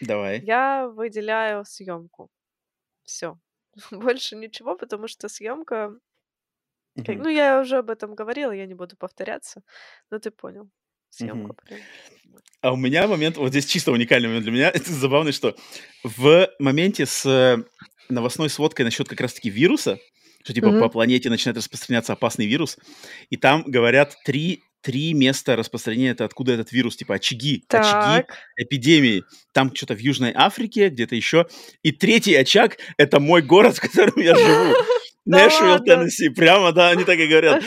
Давай. Я выделяю съемку. Все. Больше ничего, потому что съемка. Ну, я уже об этом говорила, я не буду повторяться, но ты понял съемку. А у меня момент, вот здесь чисто уникальный момент для меня, это забавно, что в моменте с новостной сводкой насчет как раз-таки вируса, что типа mm-hmm. по планете начинает распространяться опасный вирус, и там говорят три три места распространения, это откуда этот вирус, типа очаги, так. очаги эпидемии. Там что-то в Южной Африке, где-то еще. И третий очаг — это мой город, в котором я живу. Нэшвилл, Теннесси. Прямо, да, они так и говорят.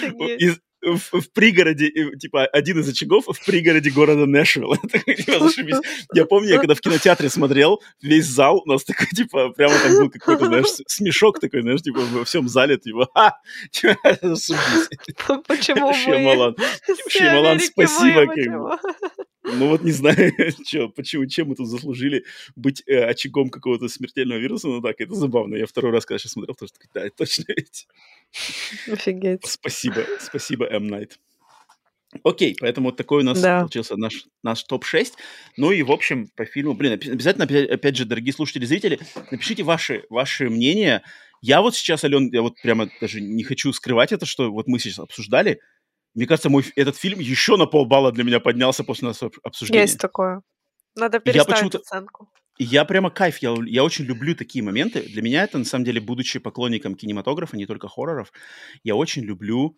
В, в пригороде, типа, один из очагов в пригороде города Нэшвилл. Я помню, я когда в кинотеатре смотрел, весь зал у нас такой, типа, прямо там был какой-то, знаешь, смешок такой, знаешь, типа, во всем зале, типа, ха, Почему Шьямалан, Шьямалан, спасибо, ну вот не знаю, что, почему, чем мы тут заслужили быть э, очагом какого-то смертельного вируса, но так, это забавно. Я второй раз, когда сейчас смотрел, тоже такой, да, точно ведь. Офигеть. Спасибо, спасибо, М. Найт. Окей, поэтому вот такой у нас Да. получился наш, наш топ-6. Ну и, в общем, по фильму, блин, обя- обязательно, опять, опять же, дорогие слушатели, зрители, напишите ваши, ваши мнения. Я вот сейчас, Ален, я вот прямо даже не хочу скрывать это, что вот мы сейчас обсуждали. Мне кажется, мой, этот фильм еще на полбалла для меня поднялся после об- обсуждения. Есть такое. Надо Я переставить почему-то- оценку. Я прямо кайф, я, я очень люблю такие моменты. Для меня это, на самом деле, будучи поклонником кинематографа, не только хорроров, я очень люблю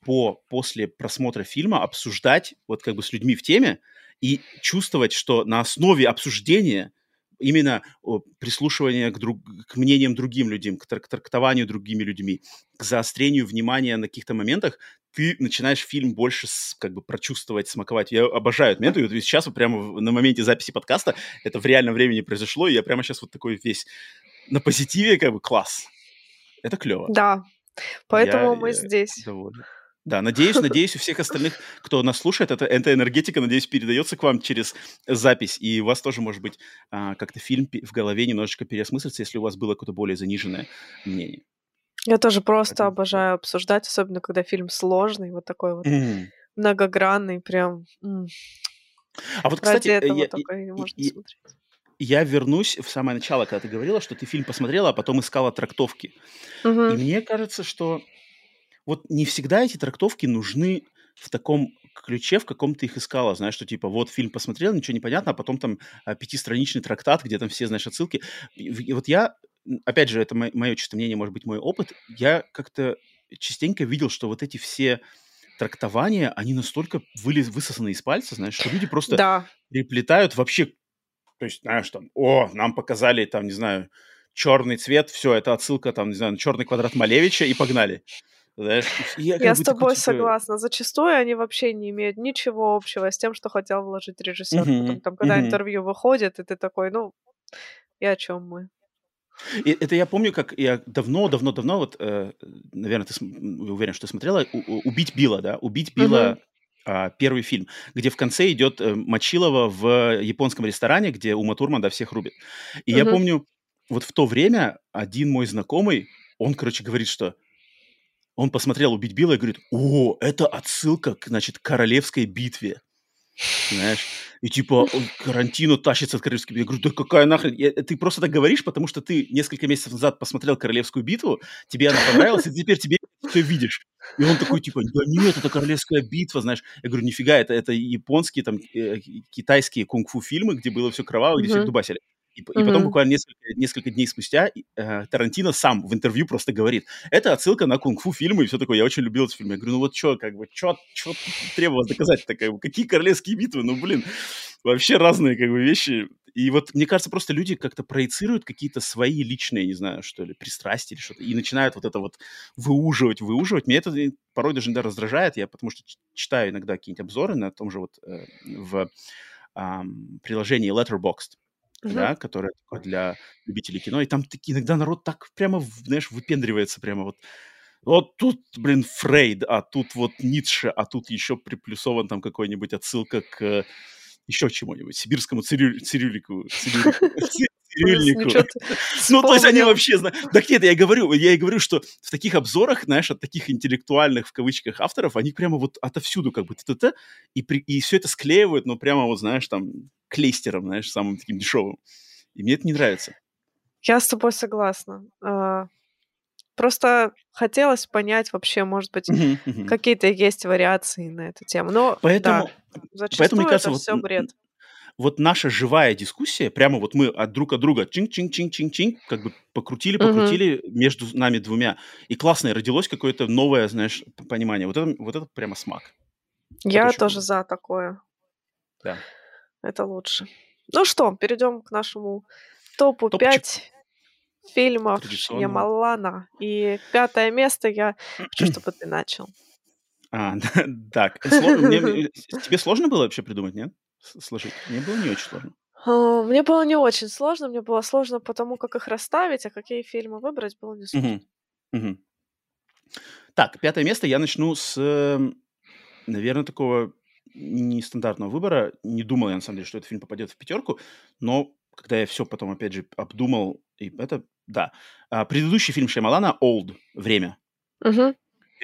по, после просмотра фильма обсуждать вот как бы с людьми в теме и чувствовать, что на основе обсуждения именно о, прислушивания к, друг, к мнениям другим людям, к, трак- к трактованию другими людьми, к заострению внимания на каких-то моментах, ты начинаешь фильм больше с- как бы прочувствовать, смаковать. Я обожаю этот момент, и вот сейчас вот прямо на моменте записи подкаста это в реальном времени произошло, и я прямо сейчас вот такой весь на позитиве, как бы класс. Это клево. Да. Поэтому Я- мы я здесь. доволен. Да, надеюсь, надеюсь, у всех остальных, кто нас слушает, это, эта энергетика, надеюсь, передается к вам через запись, и у вас тоже, может быть, а, как-то фильм в голове немножечко переосмыслится, если у вас было какое-то более заниженное мнение. Я тоже просто обожаю обсуждать, особенно когда фильм сложный, вот такой вот М. многогранный, прям м, А вот, ради кстати, э, этого я, только и можно и- смотреть. я вернусь в самое начало, когда ты говорила, что ты фильм посмотрела, а потом искала трактовки. И Мгм. мне кажется, что вот не всегда эти трактовки нужны в таком ключе, в каком ты их искала, знаешь, что типа вот фильм посмотрел, ничего не понятно, а потом там а, пятистраничный трактат, где там все, знаешь, отсылки. И, и вот я, опять же, это мое чисто мнение, может быть, мой опыт, я как-то частенько видел, что вот эти все трактования, они настолько вылез, высосаны из пальца, знаешь, что люди просто Да, переплетают вообще, то есть, знаешь, там, о, нам показали, там, не знаю, черный цвет, все, это отсылка, там, не знаю, на черный квадрат Малевича, и погнали. Знаешь, я, я с такой, тобой типа, согласна. Зачастую они вообще не имеют ничего общего с тем, что хотел вложить режиссер. Потом, Мгм, там, когда мгм. интервью выходит, и ты такой, ну, и о чем мы? И это я помню, как я давно-давно-давно, вот, э, наверное, ты уверен, что смотрела, «Убить Билла», да? «Убить Билла», а, первый фильм, где в конце идет э, Мочилова в японском ресторане, где Ума Турман, да, всех рубит. И я Мгм. помню, вот в то время один мой знакомый, он, короче, говорит, что он посмотрел «Убить Билла» и говорит, о, это отсылка, к, значит, королевской битве. Знаешь, и типа он, Карантино тащится от королевской битвы. Я говорю, да какая нахрен? Я- ты просто так говоришь, потому что ты несколько месяцев назад посмотрел королевскую битву, тебе она понравилась, и теперь тебе все видишь. И он такой, типа, да нет, это королевская битва, знаешь. Я говорю, нифига, это, это японские, там, э, китайские кунг-фу фильмы, где было все кроваво, где всех Мгм. дубасили. И, п- и потом буквально несколько, несколько дней спустя э, Тарантино сам в интервью просто говорит, это отсылка на кунг-фу фильмы и все такое. Я очень любил этот фильм. Я говорю, ну вот что, как бы, что требовалось доказать такая, какие королевские битвы, ну блин, вообще разные как бы вещи. И вот мне кажется, просто люди как-то проецируют какие-то свои личные, не знаю, что ли, пристрастия или что-то, и начинают вот это вот выуживать, выуживать. Меня это э, порой даже иногда раздражает, я потому что читаю иногда какие-нибудь обзоры на том же вот э, в ам, приложении Letterboxd, Мгм. да, которое такое для любителей кино, и там такие, иногда народ так прямо, знаешь, выпендривается прямо вот. Вот тут, блин, Фрейд, а тут вот Ницше, а тут еще приплюсован там какой-нибудь отсылка к еще чему-нибудь, сибирскому цирю- цирюлику, цирюлику, ты Ну, то есть они вообще знают. Так нет, я говорю, я и говорю, что в таких обзорах, знаешь, от таких интеллектуальных, в кавычках, авторов, они прямо вот отовсюду как бы т-т-т, и, и все это склеивают, ну, прямо вот, знаешь, там, клейстером, знаешь, самым таким дешевым. И мне это не нравится. Я с тобой согласна. А, Просто хотелось понять вообще, может быть, Мгм, мгм. какие-то есть вариации на эту тему. Но Поэтому, да, зачастую поэтому, мне кажется, это вот, все бред. Вот наша живая дискуссия, прямо вот мы от друг от друга чин-чин-чин-чин-чин, как бы покрутили, покрутили между нами двумя. И классно, и родилось какое-то новое, знаешь, понимание. Вот это, вот это прямо смак. Я очень тоже за такое. Да. Это лучше. Ну что, перейдем к нашему топу Топчик. 5 фильмов. Шьямалана. И пятое место я хочу, чтобы ты начал. А, так. сло- мне- мне- тебе сложно было вообще придумать, нет? Сложить? Мне было не очень сложно. А, Мне было не очень сложно, мне было сложно потому, как их расставить, а какие фильмы выбрать, было не сложно. Так, пятое место. Я начну с, наверное, такого нестандартного выбора. Не думал я, на самом деле, что этот фильм попадет в пятерку, но когда я все потом, опять же, обдумал, и это, да. А, предыдущий фильм Шаймалана «Old. Время». Мгм.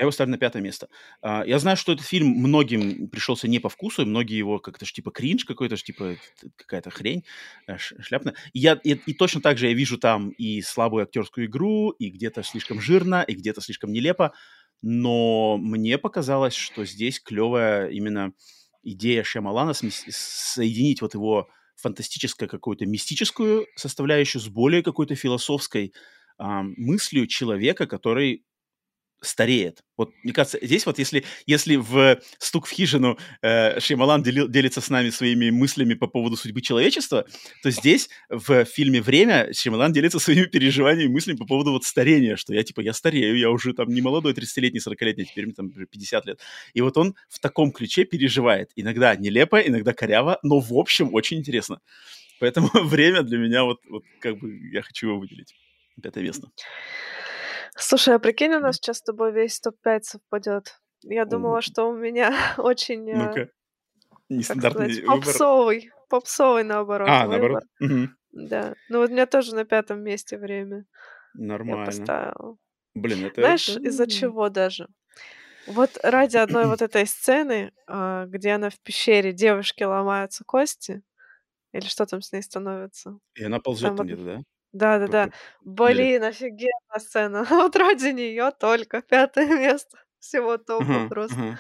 Я его ставлю на пятое место. А, я знаю, что этот фильм многим пришелся не по вкусу, многие его как-то ж типа кринж какой-то, ж типа какая-то хрень э, шляпная. И, я, и, и точно так же я вижу там и слабую актерскую игру, и где-то слишком жирно, и где-то слишком нелепо. Но мне показалось, что здесь клевая именно идея Шьямалана соединить вот его фантастическую какую-то мистическую составляющую с более какой-то философской мыслью человека, который стареет. Вот, мне кажется, здесь вот если, если в «Стук в хижину» э, Шеймалан делил, делится с нами своими мыслями по поводу судьбы человечества, то здесь в фильме «Время» Шеймалан делится своими переживаниями и мыслями по поводу вот старения, что я типа, я старею, я уже там не молодой 30-летний, 40-летний, теперь мне там 50 лет. И вот он в таком ключе переживает. Иногда нелепо, иногда коряво, но в общем очень интересно. Поэтому «Время» для меня вот, вот как бы я хочу его выделить. Пятое место. Слушай, а прикинь, у нас сейчас с тобой весь топ-5 совпадет. Я думала, что у меня очень, э, Ну-ка, нестандартный сказать, выбор. попсовый, попсовый наоборот А, выбор. наоборот? Мгм. Да. Ну вот у меня тоже на пятом месте время я Нормально. поставила. Блин, это... Знаешь, из-за чего даже? Вот ради одной вот этой сцены, а, где она в пещере, девушке ломаются кости, или что там с ней становится? И она ползет Там где-то, да? Да-да-да. Блин, офигенная сцена. Вот ради нее только пятое место всего топа просто.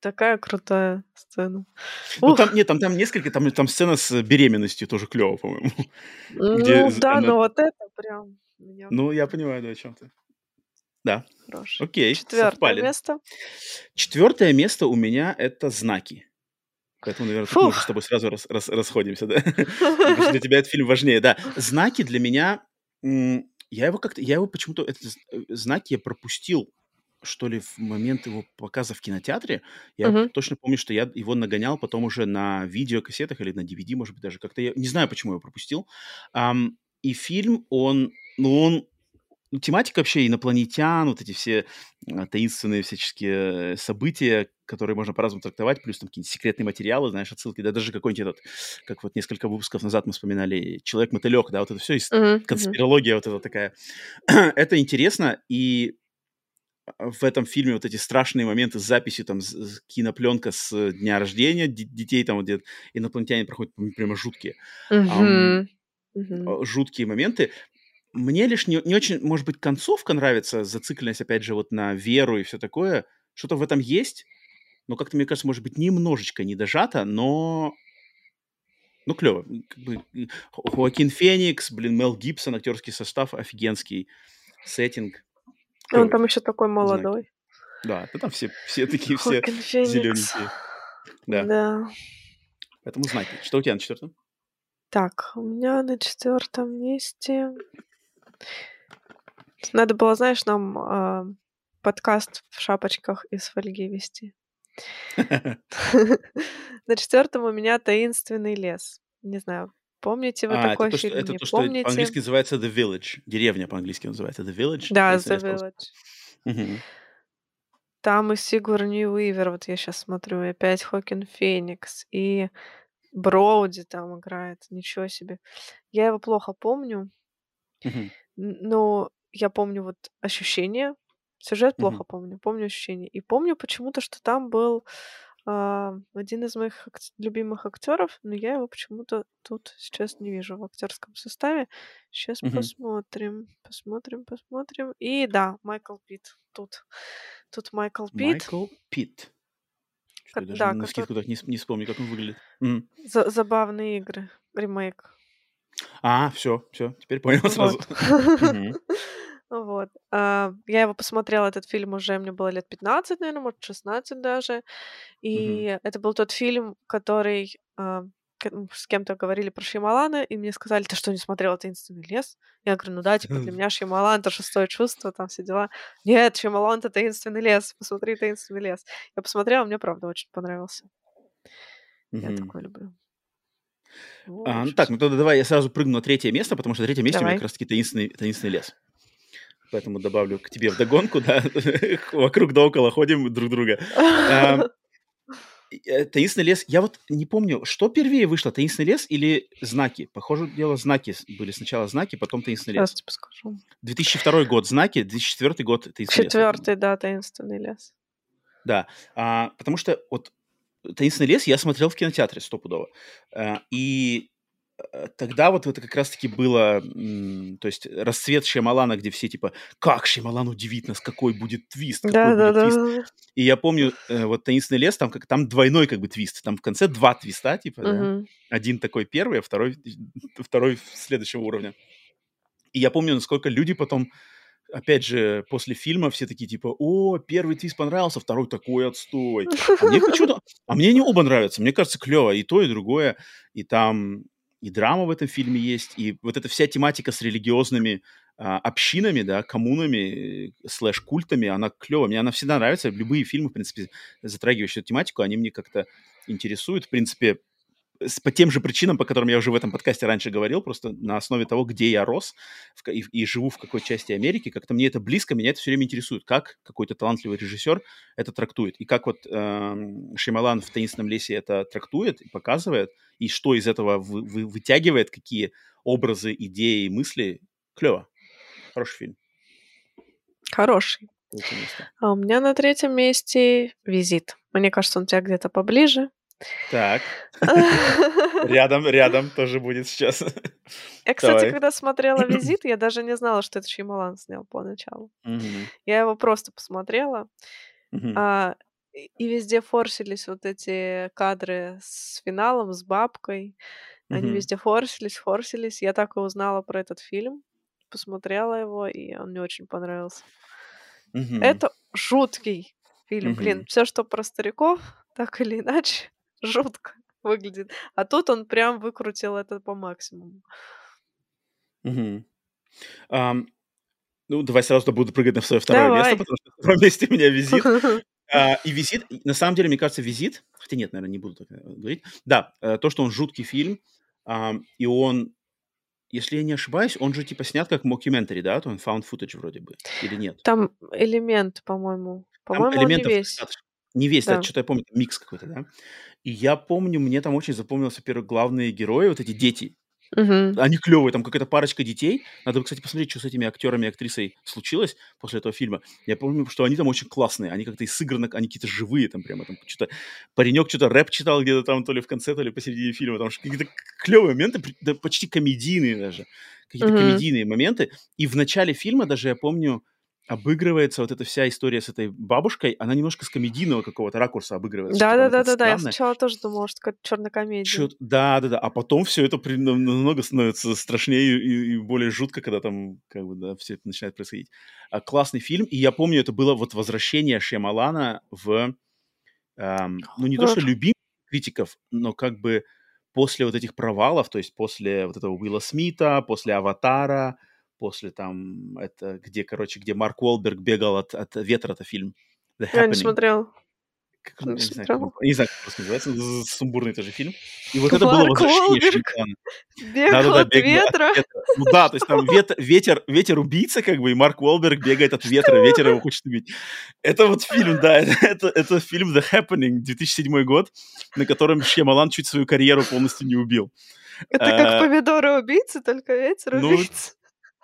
Такая крутая сцена. Ну, там, нет, там, там несколько, там, там сцена с беременностью тоже клево, по-моему. ну да, она- но вот это прям Ну, я понимаю, да, о чем ты. Да, хорош. окей, Четвертое совпали. место. Четвертое место у меня это знаки. Поэтому, наверное, тут мы уже Фух. с тобой сразу рас- рас- расходимся, да? Для тебя этот фильм важнее, да. Знаки для меня, я его как-то, я его почему-то, э, знаки я пропустил, что ли, в момент его показа в кинотеатре. Я точно помню, что я его нагонял потом уже на видеокассетах или на DVD, может быть, даже как-то. Я не знаю, почему я его пропустил. И фильм, он, ну, он ну, тематика вообще инопланетян, вот эти все а, таинственные всяческие э, события, которые можно по-разному трактовать, плюс там какие-нибудь секретные материалы, знаешь, отсылки, да даже какой-нибудь этот, как вот несколько выпусков назад мы вспоминали, Человек-мотылек, да, вот это все, мгм. конспирология вот эта такая. это интересно, и в этом фильме вот эти страшные моменты с записью, там, с- кинопленка с дня рождения детей, там где инопланетяне проходят прямо жуткие Мгм. Мгм. э, жуткие моменты. Мне лишь не, не очень, может быть, концовка нравится, зацикленность, опять же, вот на веру и все такое. Что-то в этом есть, но как-то, мне кажется, может быть, немножечко недожато, но... Ну, клево. Как бы, Хоакин Феникс, блин, Мел Гибсон, актерский состав офигенский, сеттинг. И Он Клёвый. там еще такой молодой. Да, да там все, все такие, все зелененькие. Да. Да. Поэтому знаки. Что у тебя на четвертом? Так, у меня на четвертом месте. Надо было, знаешь, нам а, подкаст в шапочках из фольги вести. На четвертом у меня таинственный лес. Не знаю, помните вы А, это такой то, что, фильм? это Не то, что помните? по-английски называется The Village. Деревня по-английски называется The Village. Да, The. Village. Там и Сигурни Уивер, вот я сейчас смотрю, и опять Хокин Феникс, и Броуди там играет, ничего себе. Я его плохо помню, но я помню вот ощущения, сюжет плохо помню, помню ощущения. И помню почему-то, что там был а, один из моих ак- любимых актеров, но я его почему-то тут сейчас не вижу в актерском составе. Сейчас Мгм. посмотрим, посмотрим, посмотрим. И да, Майкл Питт тут. Тут Майкл Питт. Майкл Ко- я даже да, на скидку так не, не вспомню, как он выглядит. Мгм. За- забавные игры. Ремейк. А, все, все, теперь понял сразу. Вот. Мгм. Вот. А, Я его посмотрела, этот фильм уже, мне было лет 15, наверное, может, 16 даже. И это был тот фильм, который а, м, с кем-то говорили про Шьямалана, и мне сказали, ты что, не смотрела «Таинственный лес»? Я говорю, ну да, типа, для меня Шьямалан — это шестое чувство, там все дела. Нет, Шьямалан — это «Таинственный лес», посмотри «Таинственный лес». Я посмотрела, мне правда очень понравился. Я такой люблю. О, А, ну так, ну тогда давай я сразу прыгну на третье место, потому что третье место у меня Давай. как раз-таки таинственный, таинственный лес. Поэтому добавлю к тебе вдогонку, да, вокруг да около ходим друг друга. А, э, «Таинственный лес», я вот не помню, что первее вышло, «Таинственный лес» или «Знаки»? Похоже, дело «Знаки» были сначала «Знаки», потом «Таинственный лес». Сейчас тебе скажу. 2002 год «Знаки», 2004 год «Таинственный лес». Четвертый, да, таинственный лес. Да, а, потому что вот «Таинственный лес» я смотрел в кинотеатре стопудово. А, и тогда вот это как раз-таки было, то есть расцвет Шьямалана, где все типа, как Шьямалан удивит нас, какой будет твист, какой Да, да, будет да. твист. И я помню, э, вот «Таинственный лес», там, как, там двойной как бы твист, там в конце два твиста, типа, да. Мгм. Один такой первый, а второй, второй следующего уровня. И я помню, насколько люди потом, опять же, после фильма все такие типа, о, первый твист понравился, второй такой отстой. А мне почему-то, а мне не оба нравятся, мне кажется, клево и то, и другое. И там и драма в этом фильме есть, и вот эта вся тематика с религиозными а, общинами, да, коммунами, э, слэш-культами, она клевая. Мне она всегда нравится. Любые фильмы, в принципе, затрагивающие эту тематику, они мне как-то интересуют. В принципе, по тем же причинам, по которым я уже в этом подкасте раньше говорил, просто на основе того, где я рос в, и, и живу в какой части Америки, как-то мне это близко, меня это все время интересует, как какой-то талантливый режиссер это трактует, и как вот эм, Шеймалан в «Таинственном лесе» это трактует и показывает, и что из этого вы- вы- вытягивает, какие образы, идеи, мысли. Клево. Хороший фильм. Хороший. А у меня на третьем месте «Визит». Мне кажется, он у тебя где-то поближе. Так, рядом, рядом тоже будет сейчас. Я, кстати, Давай. когда смотрела «Визит», я даже не знала, что это Шьямалан снял поначалу. Я его просто посмотрела, а, и везде форсились вот эти кадры с финалом, с бабкой. Они везде форсились, форсились. Я так и узнала про этот фильм, посмотрела его, и он мне очень понравился. Это жуткий фильм. Блин, все, что про стариков, так или иначе, жутко выглядит. А тут он прям выкрутил это по максимуму. Мгм. Ам, ну, давай сразу буду прыгать на свое второе место, Давай. потому что на втором месте у меня «Визит». А, и «Визит», на самом деле, мне кажется, «Визит», хотя нет, наверное, не буду так э, говорить. Да, э, то, что он жуткий фильм, и он, если я не ошибаюсь, он же типа снят как мокюментари, да? То он found footage вроде бы, или нет? Там элемент, по-моему. По-моему, он не весь. достаточно. Не весь, да, Да. что-то я помню, микс какой-то, да? И я помню, мне там очень запомнился, во-первых, главные герои, вот эти дети. Мгм. Они клевые, там какая-то парочка детей. Надо, кстати, посмотреть, что с этими актерами и актрисой случилось после этого фильма. Я помню, что они там очень классные. Они как-то и сыграны, они какие-то живые там прямо. Там что-то паренек что-то рэп читал где-то там то ли в конце, то ли посередине фильма. Там какие-то клевые моменты, да, почти комедийные даже. Какие-то Мгм. комедийные моменты. И в начале фильма даже, я помню, обыгрывается вот эта вся история с этой бабушкой. Она немножко с комедийного какого-то ракурса обыгрывается. что-то она какая-то Да-да-да-да-да. Я странная. сначала тоже думала, что какая-то черная комедия. Чё- да, да, да. А потом все это при- нам- намного становится страшнее и, и более жутко, когда там как бы да, все это начинает происходить. А, классный фильм, и я помню, это было вот возвращение Шьямалана в, эм, ну не то что любимых критиков, но как бы после вот этих провалов, то есть после вот этого Уилла Смита, после Аватара, после там это где, короче, где Марк Уолберг бегал от, от ветра, это фильм The Я не смотрела. как он, Не не знаю, как не знаю, как просто называется, сумбурный тоже фильм. И вот это было Марк возвращение Шьямалана. бегал Да-да-да, от бегал от ветра. ветра. Ну да, то есть там вет- ветер, ветер убийца, как бы, и Марк Уолберг бегает от ветра, ветер его хочет убить. Это вот фильм, да, это, это, это фильм The Happening, 2007 год, на котором Шьямалан чуть свою карьеру полностью не убил. Это как А, помидоры убийцы, только ветер ну, убийца.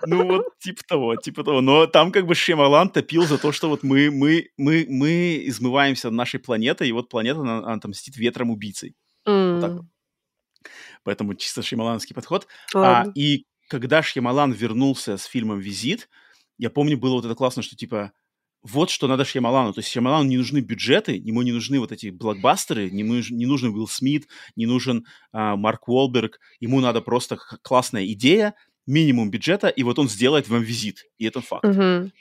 Ну, вот типа того, типа того. Но там как бы Шьямалан топил за то, что вот мы, мы, мы, мы измываемся нашей планетой, и вот планета, она, она отомстит ветром убийцей. Вот так вот. Поэтому чисто шьямаланский подход. А, Ладно. и когда Шьямалан вернулся с фильмом «Визит», я помню, было вот это классно, что типа вот что надо Шьямалану. То есть Шьямалану не нужны бюджеты, ему не нужны вот эти блокбастеры, не, нуж- не нужен Уилл Смит, не нужен а, Марк Уолберг. Ему надо просто классная идея, минимум бюджета, и вот он сделает вам визит. И это факт. Мгм,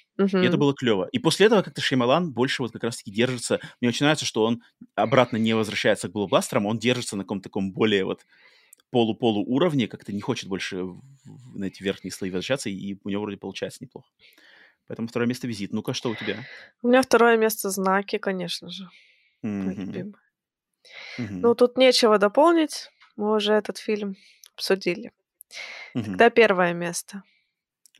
И это было клево. И после этого как-то Шеймалан больше вот как раз-таки держится. Мне очень нравится, что он обратно не возвращается к блокбастерам, он держится на каком-то таком более вот полу-полу уровне, как-то не хочет больше на эти верхние слои возвращаться, и у него вроде получается неплохо. Поэтому второе место визит. Ну-ка, что у тебя? У меня второе место знаки, конечно же, любимый. Мгм. Ну, тут нечего дополнить. Мы уже этот фильм обсудили. Мгм. Тогда первое место.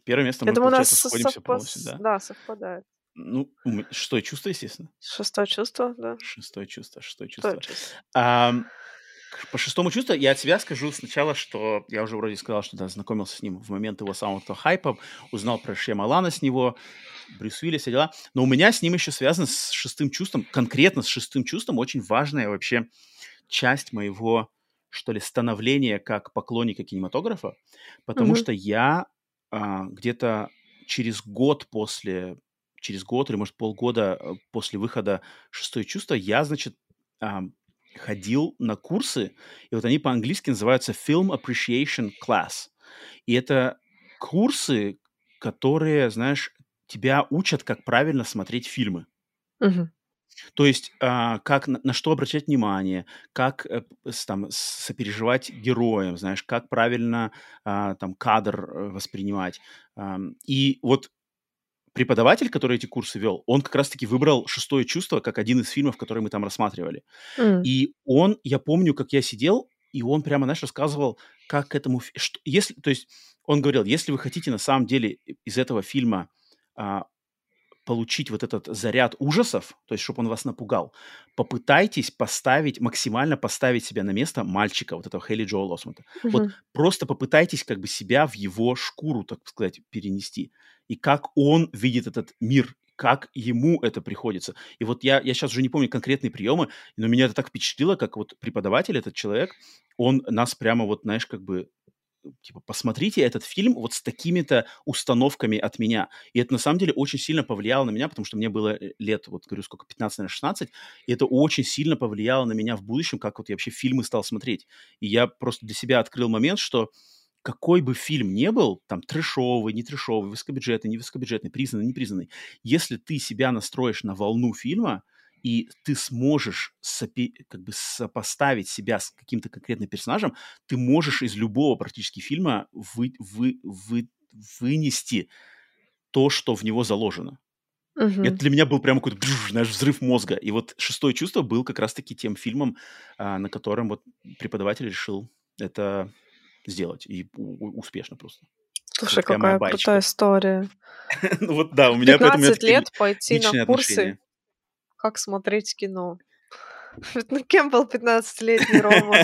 Первое место Я мы, думаю, у нас сходимся совпас- полностью, да? да, совпадает. Ну, шестое чувство, естественно. Шестое чувство, да. Шестое чувство, шестое чувство. чувство. А, по шестому чувству я от себя скажу сначала, что я уже вроде сказал, что да, знакомился с ним в момент его самого хайпа, узнал про Шьямалана с него, Брюс Уиллис, все дела. Но у меня с ним еще связано с шестым чувством, конкретно с шестым чувством, очень важная вообще часть моего, что ли, становления как поклонника кинематографа, потому mm-hmm. что я а, где-то через год после, через год или, может, полгода э, после выхода «Шестое чувство» я, значит, а, ходил на курсы, и вот они по-английски называются Film Appreciation Class. И это курсы, которые, знаешь, тебя учат, как правильно смотреть фильмы. Угу. То есть, а, как на, на что обращать внимание, как э, с, там сопереживать героям, знаешь, как правильно а, там кадр э, воспринимать. А, и вот преподаватель, который эти курсы вел, он как раз-таки выбрал «Шестое чувство» как один из фильмов, которые мы там рассматривали. Mm. И он, я помню, как я сидел, и он прямо, знаешь, рассказывал, как к этому... Что, если, то есть он говорил, если вы хотите на самом деле из этого фильма а, получить вот этот заряд ужасов, то есть чтобы он вас напугал, попытайтесь поставить, максимально поставить себя на место мальчика, вот этого Хейли Джоэла Осмонта. Mm-hmm. Вот просто попытайтесь как бы себя в его шкуру, так сказать, перенести. И как он видит этот мир, как ему это приходится. И вот я, я сейчас уже не помню конкретные приемы, но меня это так впечатлило, как вот преподаватель, этот человек, он нас прямо вот, знаешь, как бы типа, посмотрите этот фильм вот с такими-то установками от меня. И это, на самом деле, очень сильно повлияло на меня, потому что мне было э, лет, вот, говорю, сколько, 15, наверное, 16, и это очень сильно повлияло на меня в будущем, как вот я вообще фильмы стал смотреть. И я просто для себя открыл момент, что какой бы фильм ни был, там, трешовый, не трешовый, высокобюджетный, не высокобюджетный, признанный, не признанный, если ты себя настроишь на волну фильма, и ты сможешь сопи, как бы сопоставить себя с каким-то конкретным персонажем, ты можешь из любого практически фильма вы, вы, вы, вынести то, что в него заложено. Угу. Это для меня был прямо какой-то знаешь, взрыв мозга. И вот «Шестое чувство» был как раз-таки тем фильмом, а, на котором вот преподаватель решил это сделать. И успешно просто. Слушай, какая крутая история. ну вот да, у меня 15 лет пойти на курсы как смотреть кино. Ну, кем был 15-летний Рома?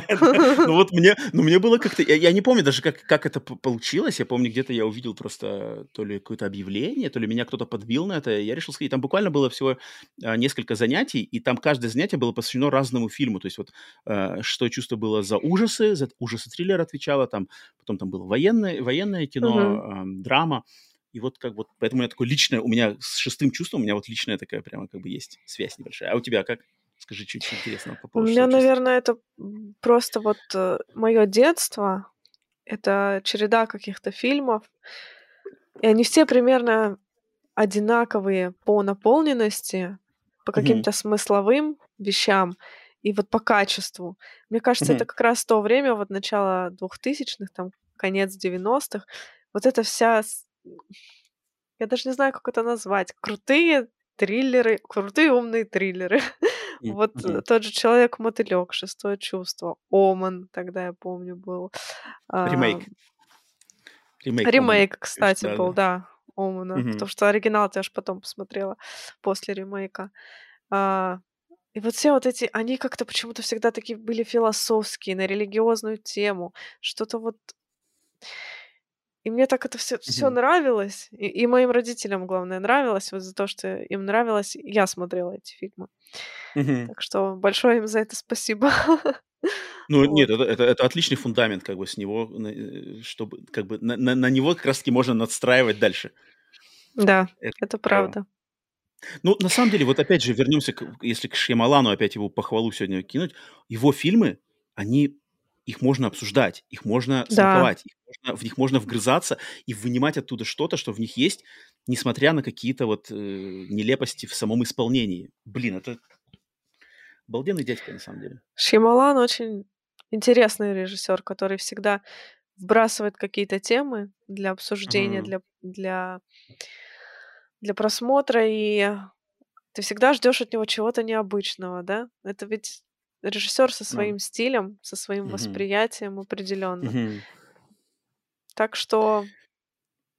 Ну вот мне, ну мне было как-то, я не помню даже, как, как это получилось, я помню, где-то я увидел просто то ли какое-то объявление, то ли меня кто-то подбил на это, я решил сходить, там буквально было всего а, несколько занятий, и там каждое занятие было посвящено разному фильму, то есть вот а, что чувство было за ужасы, за ужасы триллер отвечало, там, потом там было военное, военное кино, драма, и вот как вот, поэтому у меня такое личное, у меня с шестым чувством, у меня вот личная такая прямо как бы есть связь небольшая. А у тебя как? Скажи чуть интересно по поводу. У меня, наверное, это просто вот э, мое детство. Это череда каких-то фильмов. И они все примерно одинаковые по наполненности, по каким-то mm-hmm. смысловым вещам и вот по качеству. Мне кажется, mm-hmm. это как раз то время, вот начало двухтысячных, там, конец 90-х, вот эта вся я даже не знаю, как это назвать. Крутые триллеры, крутые умные триллеры. Вот э, тот же Человек-мотылек, Шестое чувство, Оман, тогда я помню, был. Ремейк. Ремейк, Ремейк кстати, был, да, Омана. Потому что оригинал я аж потом посмотрела после ремейка. А, и вот все вот эти, они как-то почему-то всегда такие были философские, на религиозную тему. Что-то вот и мне так это все, все нравилось. И, и моим родителям, главное, нравилось. Вот за то, что им нравилось, я смотрела эти фильмы. Так что большое им за это спасибо. Ну, вот. нет, это, это, это отличный фундамент, как бы с него, э, чтобы как бы на, на, на него как раз-таки можно надстраивать дальше. Да, это, это правда. Ну, на самом деле, вот опять же, вернемся, к, если к Шьямалану опять его похвалу сегодня кинуть, его фильмы, они их можно обсуждать, их можно смаковать, да. их можно, в них можно вгрызаться и вынимать оттуда что-то, что в них есть, несмотря на какие-то вот э, нелепости в самом исполнении. Блин, это обалденный дядька, на самом деле. Шималан очень интересный режиссер, который всегда вбрасывает какие-то темы для обсуждения, для, для, для просмотра, и ты всегда ждешь от него чего-то необычного, да? Это ведь режиссер со своим стилем, со своим Мгм. восприятием определенно. Мгм. Так что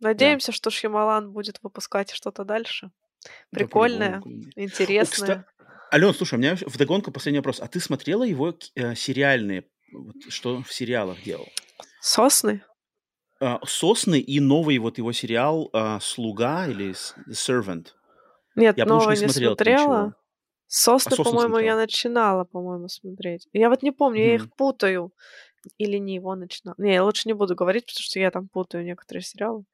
Да. надеемся, что Шьямалан будет выпускать что-то дальше. Прикольная, интересная. Ален, слушай, у меня вдогонку последний вопрос. А ты смотрела его э, сериальные? Вот, что в сериалах делал? Сосны? А, Сосны и новый вот его сериал а, «Слуга» или «Servant». Нет, я новый не, не смотрела. Сосны, а по-моему, я начинала, по-моему, смотреть. Я вот не помню, mm-hmm. я их путаю. Или не его начинала. Не, я лучше не буду говорить, потому что я там путаю некоторые сериалы.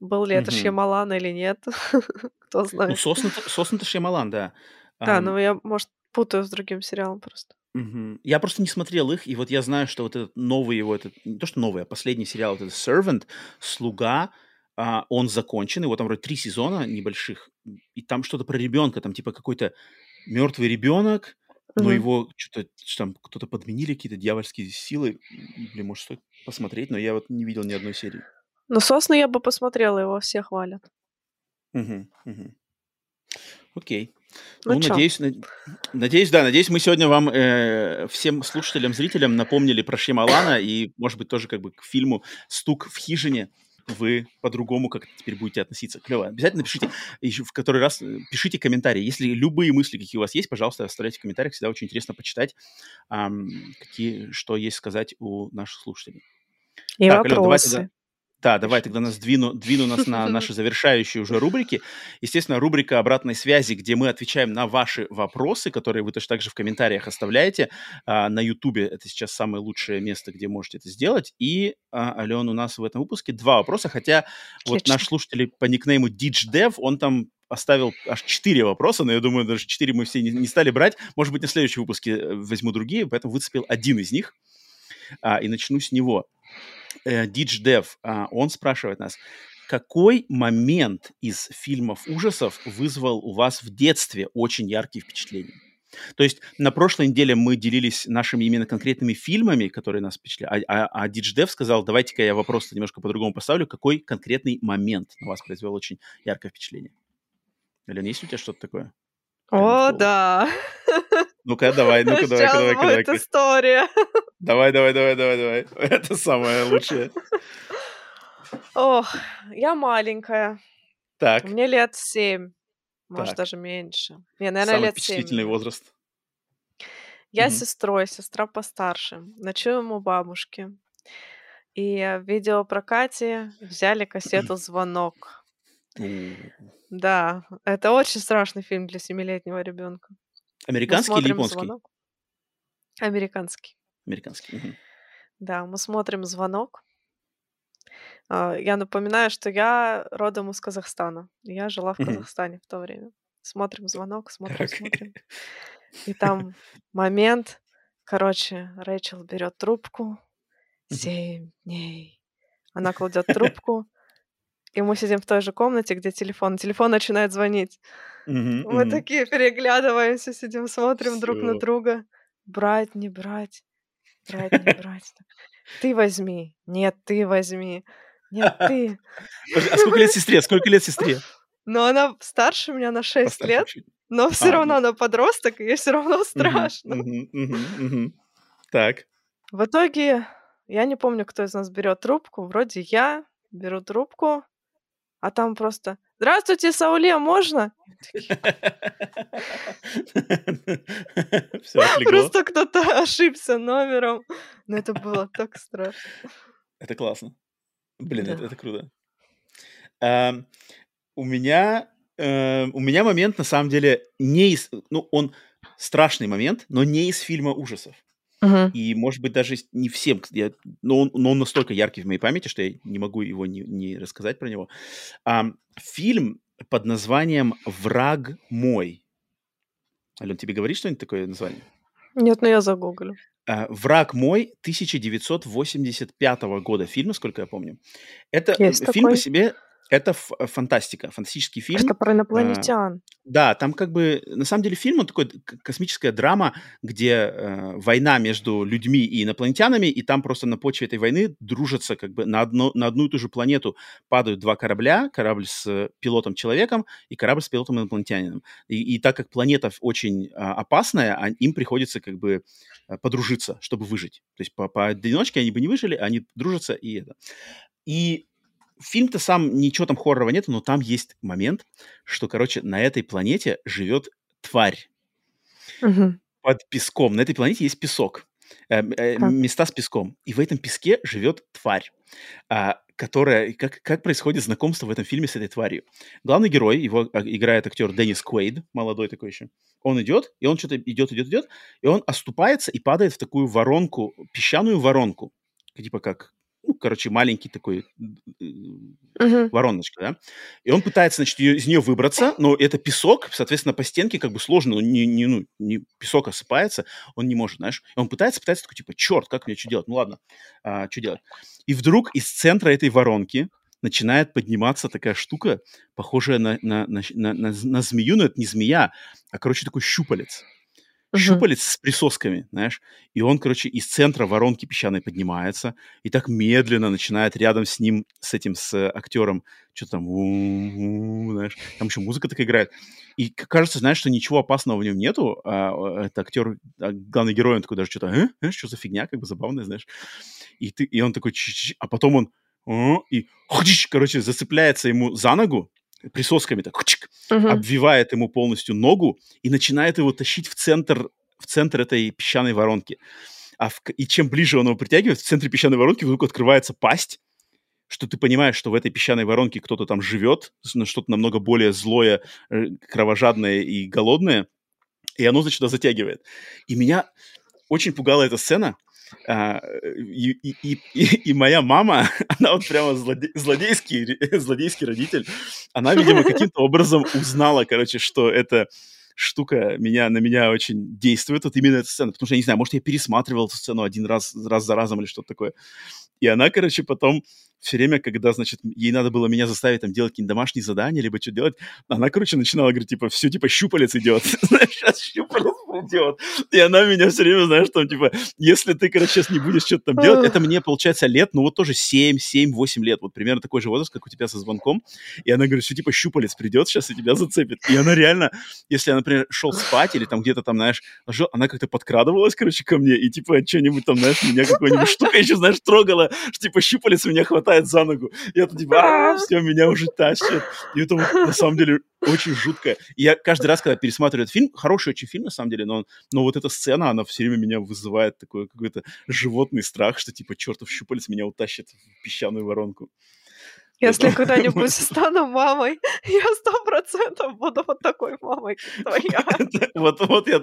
Был ли mm-hmm. это Шьямалан или нет, кто ну, знает. Ну, Сосны, Сосны это Шьямалан, да. Да, um, но я, может, путаю с другим сериалом просто. Угу. Я просто не смотрел их, и вот я знаю, что вот этот новый его, этот, не то что новый, а последний сериал, вот этот Servant, Слуга, а, он закончен, его там вроде три сезона небольших, и там что-то про ребенка, там типа какой-то мертвый ребенок, но его что-то там кто-то подменили, какие-то дьявольские силы. Блин, может, стоит посмотреть, но я вот не видел ни одной серии. Ну, сосны я бы посмотрела, его все хвалят. Угу, угу. Окей. Ну, ну надеюсь, надеюсь, да, надеюсь, мы сегодня вам, э, всем слушателям, зрителям напомнили про Шьямалана и, может быть, тоже как бы к фильму «Стук в хижине» вы по-другому как теперь будете относиться. Клево. Обязательно пишите, еще в который раз э, пишите комментарии. Если любые мысли, какие у вас есть, пожалуйста, оставляйте в комментариях. Всегда очень интересно почитать, эм, какие, что есть сказать у наших слушателей. И так, вопросы. Ален, давай тогда, да, давай тогда нас двину, двину нас на наши завершающие уже рубрики. Естественно, рубрика обратной связи, где мы отвечаем на ваши вопросы, которые вы точно так же в комментариях оставляете. А, на Ютубе это сейчас самое лучшее место, где можете это сделать. И, а, Ален, у нас в этом выпуске два вопроса, хотя Отлично. вот наш слушатель по никнейму DitchDev, он там оставил аж четыре вопроса, но я думаю, даже четыре мы все не, не стали брать. Может быть, на следующем выпуске э, возьму другие, поэтому выцепил один из них а, и начну с него э, DitchDev, э, он спрашивает нас, какой момент из фильмов ужасов вызвал у вас в детстве очень яркие впечатления? То есть на прошлой неделе мы делились нашими именно конкретными фильмами, которые нас впечатляли, а, а, а DitchDev сказал, давайте-ка я вопрос немножко по-другому поставлю, какой конкретный момент на вас произвел очень яркое впечатление? Элен, есть у тебя что-то такое? О, да. Ну-ка, давай, ну-ка, давай, давай, давай. Сейчас история. Давай, давай, давай, давай, давай. Это самое лучшее. Ох, я маленькая. Так. Мне лет семь, может, даже меньше. Не, наверное, Самый лет впечатлительный возраст. Я с сестрой, сестра постарше. Ночуем у бабушки. И в видеопрокате взяли кассету «Звонок». Да, это очень страшный фильм для семилетнего ребенка. Американский или японский? Звонок. Американский. Американский. Угу. Да, мы смотрим звонок. А, я напоминаю, что я родом из Казахстана. Я жила в Казахстане в то время. Смотрим звонок, смотрим, смотрим. И там момент, короче, Рэйчел берет трубку. Семь дней. Она кладет трубку, и мы сидим в той же комнате, где телефон. Телефон начинает звонить. Мы такие переглядываемся, сидим, смотрим друг на друга. Брать, не брать, брать, не брать. Ты возьми. Нет, ты возьми. Нет, ты. А сколько лет сестре? Сколько лет сестре? Ну, она старше меня на 6 лет, но все а, равно ну. она подросток, и ей все равно страшно. Так. В итоге, я не помню, кто из нас берет трубку. Вроде я беру трубку, а там просто «Здравствуйте, Сауле, можно?» Просто кто-то ошибся номером. Но это было так страшно. Это классно. Блин, это, круто. У меня uh, у меня момент на самом деле не из, ну он страшный момент, но не из фильма ужасов. Uh-huh. И, может быть, даже не всем, я, но, он, но он настолько яркий в моей памяти, что я не могу его не, не рассказать про него. А, фильм под названием «Враг мой». Ален, тебе говорит что-нибудь такое название? Нет, но я загуглю. А, «Враг мой» 1985 года фильм, насколько я помню. Это Есть фильм такой. по себе это фантастика, фантастический фильм. Это про инопланетян. А, да, там как бы, на самом деле фильм, он такой космическая драма, где э, война между людьми и инопланетянами, и там просто на почве этой войны дружатся как бы на, одно, на одну и ту же планету падают два корабля, корабль с пилотом-человеком и корабль с пилотом-инопланетянином. И, и так как планета очень а, опасная, а, им приходится как бы э, подружиться, чтобы выжить. То есть по, по одиночке они бы не выжили, они дружатся и это. И фильм-то сам, ничего там хоррора нет, но там есть момент, что, короче, на этой планете живет тварь Угу. под песком. На этой планете есть песок, э, э, места с песком. И в этом песке живет тварь, а, которая... Как, как происходит знакомство в этом фильме с этой тварью? Главный герой, его а, играет актер Деннис Куэйд, молодой такой еще. Он идет, и он что-то идет, идет, идет, и он оступается и падает в такую воронку, песчаную воронку. Типа как, ну, короче, маленький такой Угу. вороночка, да? И он пытается, значит, её- из нее выбраться, но это песок, соответственно, по стенке как бы сложно, он не, не, ну, не, песок осыпается, он не может, знаешь. И он пытается, пытается, такой, типа, черт, как мне что делать? Ну ладно, что делать? И вдруг из центра этой воронки начинает подниматься такая штука, похожая на, на, на, на, на на змею, но это не змея, а, короче, такой щупалец. Щупалец с присосками, знаешь. И он, короче, из центра воронки песчаной поднимается и так медленно начинает рядом с ним, с этим, с актером, что там, знаешь, там еще музыка такая играет. И кажется, знаешь, что ничего опасного в нем нету. А, э, это актер, а, главный герой, он такой даже что-то, э? Э, что за фигня, как бы забавная, знаешь. И, ты, и он такой, чик-чик, а потом он, и, короче, зацепляется ему за ногу, присосками так, ходиш, Угу. обвивает ему полностью ногу и начинает его тащить в центр, в центр этой песчаной воронки. А в и чем ближе он его притягивает, в центре песчаной воронки вдруг открывается пасть, что ты понимаешь, что в этой песчаной воронке кто-то там живет, что-то намного более злое, э, кровожадное и голодное, и оно, значит, туда затягивает. И меня очень пугала эта сцена, а, и, и- и- и- моя мама, она вот прямо злоде- злодейский, злодейский родитель, она, видимо, каким-то образом узнала, короче, что эта штука меня, на меня очень действует, вот именно эта сцена, потому что, я не знаю, может, я пересматривал эту сцену один раз, раз за разом или что-то такое. И она, короче, потом все время, когда, значит, ей надо было меня заставить там делать какие-нибудь домашние задания, либо что делать, она, короче, начинала говорить, типа, все, типа, щупалец идет. Знаешь, сейчас щупалец идет. И она меня все время, знаешь, там, типа, если ты, короче, сейчас не будешь что-то там делать, это мне, получается, лет, ну, вот тоже 7, 7, 8 лет, вот примерно такой же возраст, как у тебя со звонком. И она говорит, все, типа, щупалец придет сейчас и тебя зацепит. И она реально, если я, например, шел спать или там где-то там, знаешь, ложил, она как-то подкрадывалась, короче, ко мне и, типа, что-нибудь там, знаешь, меня какой-нибудь штука еще, знаешь, трогала, что, типа, щупалец меня хватает за ногу. И это, типа, а, все, меня уже тащит. И это на самом деле очень жутко. И я каждый раз, когда пересматриваю этот фильм, хороший очень фильм, на самом деле, но, но вот эта сцена, она все время меня вызывает такой какой-то животный страх, что, типа, чертов щупалец меня утащит в песчаную воронку. Если когда-нибудь стану мамой, я сто процентов буду вот такой мамой, как твоя. Вот, вот я...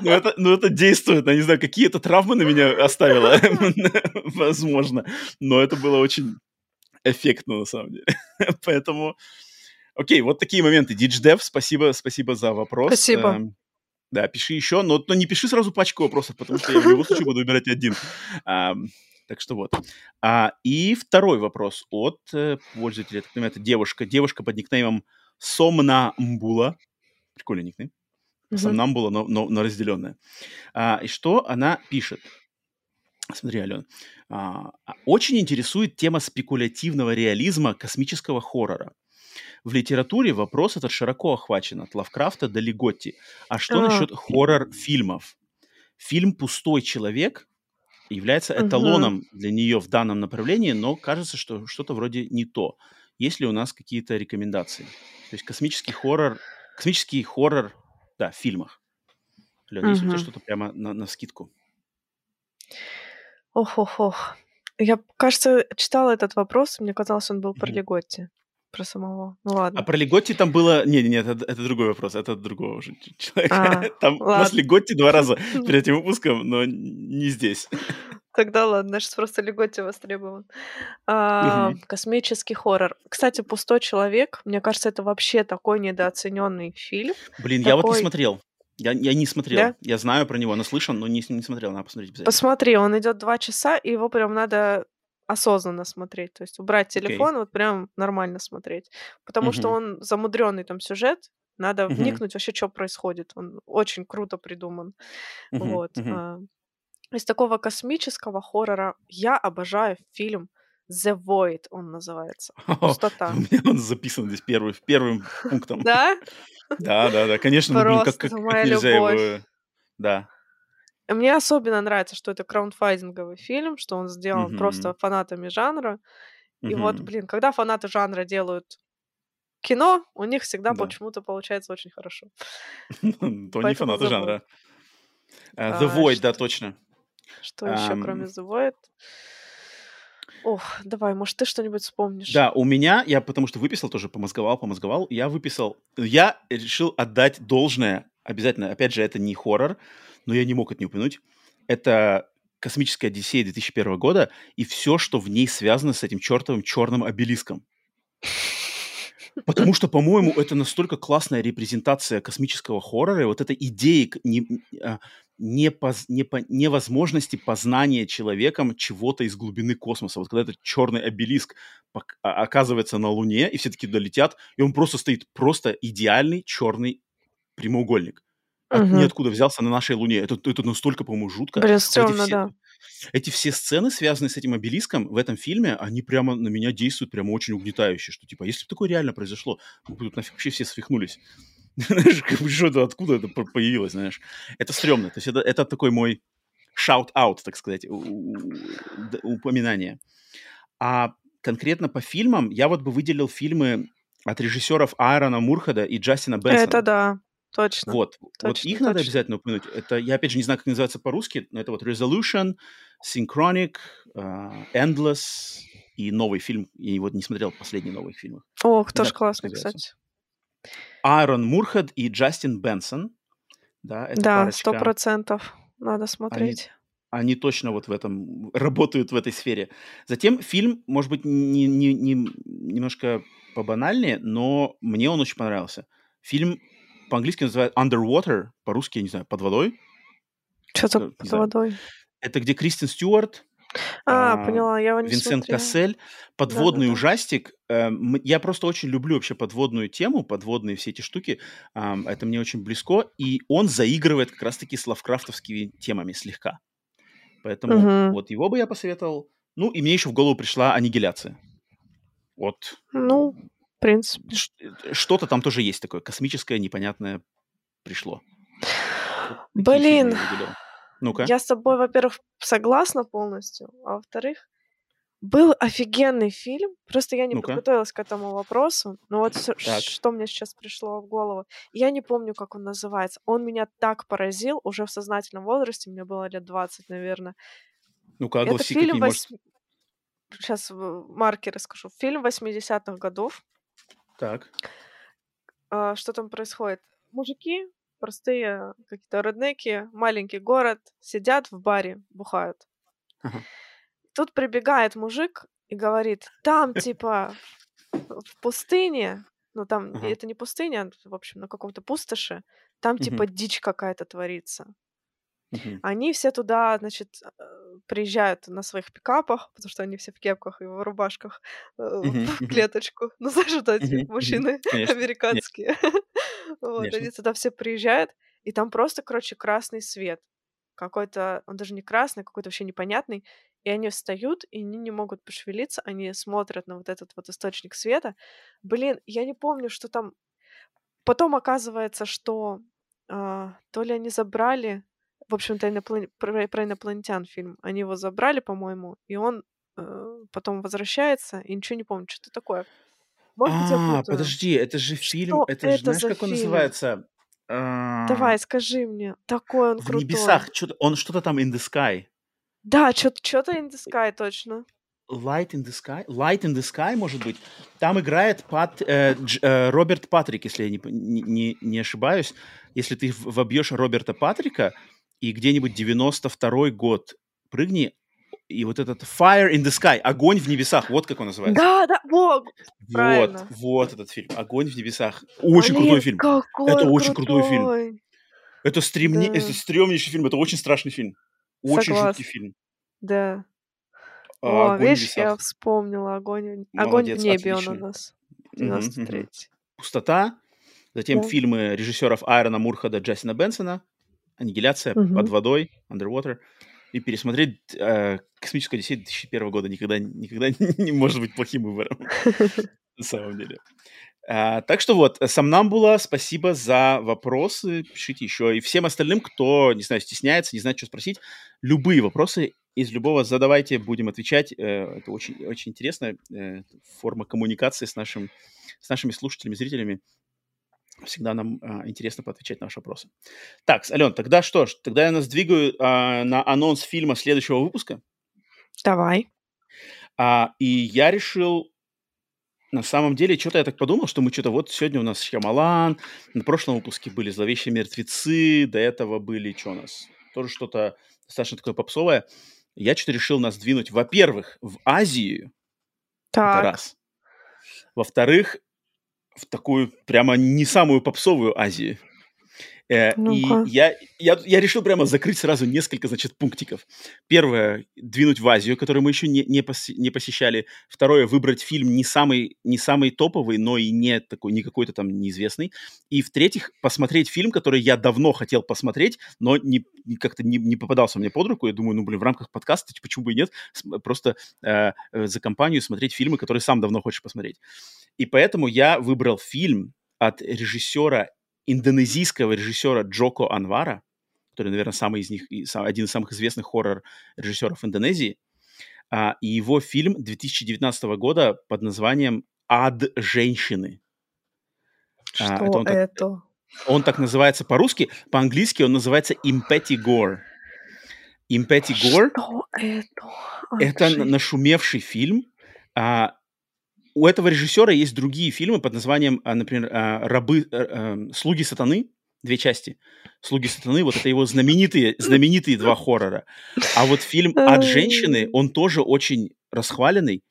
Ну это, ну, это действует. Я не знаю, какие это травмы на меня оставило. Возможно. Но это было очень эффектно, на самом деле. Поэтому... Окей, вот такие моменты. DigiDev, спасибо, спасибо за вопрос. Спасибо. Да, пиши еще, но, но не пиши сразу пачку вопросов, потому что я в любом случае буду выбирать один. Ам, так что вот. А, и второй вопрос от э, пользователя. Так понимаю, это девушка. Девушка под никнеймом Сомнамбула. Прикольный никнейм. Мгм. Сомнамбула, но, но, но разделенная. А, и что она пишет? Смотри, Ален. А, а, очень интересует тема спекулятивного реализма космического хоррора. В литературе вопрос этот широко охвачен от Лавкрафта до Лиготти. А что А. насчет хоррор-фильмов? Фильм «Пустой человек» является эталоном для нее в данном направлении, но кажется, что что-то вроде не то. Есть ли у нас какие-то рекомендации? То есть космический хоррор, космический хоррор, да, в фильмах. Лен, есть у тебя что-то прямо на, на скидку? Ох-ох-ох. Я, кажется, читала этот вопрос, мне казалось, он был про. Леготти, про самого. Ну А ладно. про Лиготти там было... Не, не, нет, это, это другой вопрос, это другого уже ч- человека. А, там у нас ладно. Лиготти два раза перед этим выпуском, но не здесь. Тогда ладно, сейчас просто Леготти востребован. А, Мгм. Космический хоррор. Кстати, «Пустой человек», мне кажется, это вообще такой недооцененный фильм. Блин, я вот не Такой- смотрел. Я, я не смотрел. Да? Я знаю про него, наслышан, но не, не смотрел. Надо посмотреть обязательно. Посмотри, он идет два часа, и его прям надо осознанно смотреть. То есть убрать телефон, вот прям нормально смотреть. Потому что Мгм. он замудренный там сюжет, надо Мгм. вникнуть вообще, что происходит. Он очень круто придуман. Мгм, Вот. а. Из такого космического хоррора я обожаю фильм The Void, он называется. Пустота. У меня он записан здесь первый, первым пунктом. Да? Да, да, да, конечно, ну, как, нельзя его... Да. И Мне особенно нравится, что это краундфайдинговый фильм, что он сделан Мгм. просто фанатами жанра. И вот, блин, когда фанаты жанра делают кино, у них всегда Да. почему-то получается очень хорошо. То не фанаты жанра. А, А, The Void, да, точно. Что еще, кроме The Void? Ох, давай, может, ты что-нибудь вспомнишь? Да, у меня, я потому что выписал тоже, помозговал, помозговал, я выписал, я решил отдать должное, обязательно, опять же, это не хоррор, но я не мог это не упомянуть, это «Космическая Одиссея» 2001 года и все, что в ней связано с этим чертовым черным обелиском. Потому что, по-моему, это настолько классная репрезентация космического хоррора, и вот этой идеи к- не, а, непоз- непо- невозможности познания человеком чего-то из глубины космоса. Вот когда этот черный обелиск а- оказывается на Луне, и все таки долетят, и он просто стоит, просто идеальный черный прямоугольник. От Мгм. ниоткуда взялся на нашей Луне. Это, это настолько, по-моему, жутко. Блин, Вот эти стрёмно, все- да. эти все сцены, связанные с этим обелиском в этом фильме, они прямо на меня действуют прямо очень угнетающе, что типа, если бы такое реально произошло, мы бы тут нафиг вообще все свихнулись. Знаешь, как бы, что это, откуда это по- появилось, знаешь? Это стрёмно. То есть это, это такой мой shout-out, так сказать, упоминание. А конкретно по фильмам я вот бы выделил фильмы от режиссеров Аарона Мурхада и Джастина Бенсона. Это да, точно. Вот, вот Точно, их надо точно. обязательно упомянуть. Это, я опять же не знаю, как называется по-русски, но это вот Resolution, Synchronic, а, Endless и новый фильм. Я вот не смотрел последние новые фильмы. Ох, Не тоже классный, называется. кстати. Аарон Мурхед и Джастин Бенсон. Да, это Да, сто процентов. Надо смотреть. Они точно вот в этом работают в этой сфере. Затем фильм, может быть, не, не- не- немножко побанальнее, но мне он очень понравился. Фильм по-английски называют Underwater, по-русски, я не знаю, под водой. Что-то не под знаю. водой. Это где Кристен Стюарт, А, а, поняла, я его не Винсент смотрела. Кассель, подводный Да-да-да. ужастик. Эм, Я просто очень люблю вообще подводную тему, подводные все эти штуки. Это мне очень близко. И он заигрывает как раз-таки с лавкрафтовскими темами слегка. Поэтому Мгм. вот его бы я посоветовал. Ну, и мне еще в голову пришла аннигиляция. Вот. Ну, в принципе. Э, Что-то там тоже есть такое космическое, непонятное пришло. Блин. Ну-ка. я с тобой, во-первых, согласна полностью, а во-вторых, был офигенный фильм, просто я не Ну-ка. подготовилась к этому вопросу, но вот Так. что мне сейчас пришло в голову. Я не помню, как он называется. Он меня так поразил уже в сознательном возрасте, мне было лет 20, наверное. Ну-ка, Это фильм какие, может... Сейчас маркеры скажу. Фильм 80-х годов. Так. А, что там происходит? Мужики, простые какие-то реднеки, маленький город, сидят в баре, бухают. Ага. Тут прибегает мужик и говорит, там типа в пустыне, ну там Ага. это не пустыня, в общем, на каком-то пустоши, там типа дичь какая-то творится. Мгм. Они все туда, значит, э, приезжают на своих пикапах, потому что они все в кепках и в рубашках, э, Мгм, в клеточку. Ну, знаешь, вот эти мужчины Конечно. американские. Вот, Конечно. они туда все приезжают, и там просто, короче, красный свет. Какой-то, он даже не красный, какой-то вообще непонятный. И они встают, и они не могут пошевелиться, они смотрят на вот этот вот источник света. Блин, я не помню, что там... Потом оказывается, что а, то ли они забрали, в общем-то, иноплан- про, про инопланетян фильм, они его забрали, по-моему, и он э, потом возвращается, и ничего не помнит, что такое. Может быть, я А, подожди, это же фильм, Что это же, это знаешь, за как он фильм? называется? А, Давай, скажи мне. Такой он В крутой. небесах, чё-то- он что-то там in the sky. Да, что-то in the sky, точно. Light in the Sky? Light in the Sky, может быть. Там играет Пат, э, Дж- э, Роберт Патрик, если я не, не, не- ошибаюсь. Если ты в- вобьешь Роберта Патрика и где-нибудь 92 год прыгни, и вот этот Fire in the Sky, Огонь в небесах, вот как он называется. Да, да, во, вот, правильно. вот этот фильм, Огонь в небесах. Очень блин, крутой фильм. Какой Это он очень крутой фильм. Это, стремне... Да. это стрёмнейший фильм, это очень страшный фильм. Очень Согласна. жуткий фильм. Да. А, О, Огонь в видишь, я вспомнила огонь. Огонь Молодец, в небе он отлично. у нас. Мгм, мгм. 93 пустота, затем Да. фильмы режиссеров Айрона Мурхада, Джастина Бенсона, Аннигиляция, Мгм. Под водой, Underwater, и пересмотреть э, Космическую Одиссею 2001 года никогда, никогда не может быть плохим выбором, на самом деле. А, так что вот, Самнамбула, спасибо за вопросы, пишите еще. И всем остальным, кто, не знаю, стесняется, не знает, что спросить, любые вопросы из любого задавайте, будем отвечать. Э, это очень, очень интересная э, форма коммуникации с, нашим, с нашими слушателями, зрителями. Всегда нам а, интересно поотвечать на ваши вопросы. Так, Ален, тогда что ж, тогда я нас двигаю а, на анонс фильма следующего выпуска. Давай. А, и я решил, на самом деле, что-то я так подумал, что мы что-то вот сегодня у нас Шьямалан, на прошлом выпуске были «Зловещие мертвецы», до этого были, что у нас, тоже что-то достаточно такое попсовое. Я что-то решил нас двинуть, во-первых, в Азию. Так. Это раз. Во-вторых, в такую прямо не самую попсовую Азию. Э, и я, я, я решил прямо закрыть сразу несколько, значит, пунктиков. Первое – двинуть в Азию, которую мы еще не, не, поси, не посещали. Второе – выбрать фильм не самый, не самый топовый, но и не, такой, не какой-то там неизвестный. И в-третьих, посмотреть фильм, который я давно хотел посмотреть, но не, как-то не, не попадался мне под руку. Я думаю, ну, блин, в рамках подкаста, типа, почему бы и нет, просто э, э, за компанию смотреть фильмы, которые сам давно хочешь посмотреть. И поэтому я выбрал фильм от режиссера индонезийского режиссера Джоко Анвара, который, наверное, самый из них, один из самых известных хоррор-режиссеров Индонезии, а, и его фильм 2019 года под названием «Ад женщины». А, Что это? Он так, это? Он так называется по-русски, по-английски он называется «Impeti Gore». «Impeti Gore» это? это нашумевший фильм, а, у этого режиссера есть другие фильмы под названием, а, например, а, «Рабы», э, эм, «Слуги сатаны», две части. «Слуги сатаны», вот это его знаменитые, знаменитые два хоррора. А вот фильм «От женщины», он тоже очень расхваленный,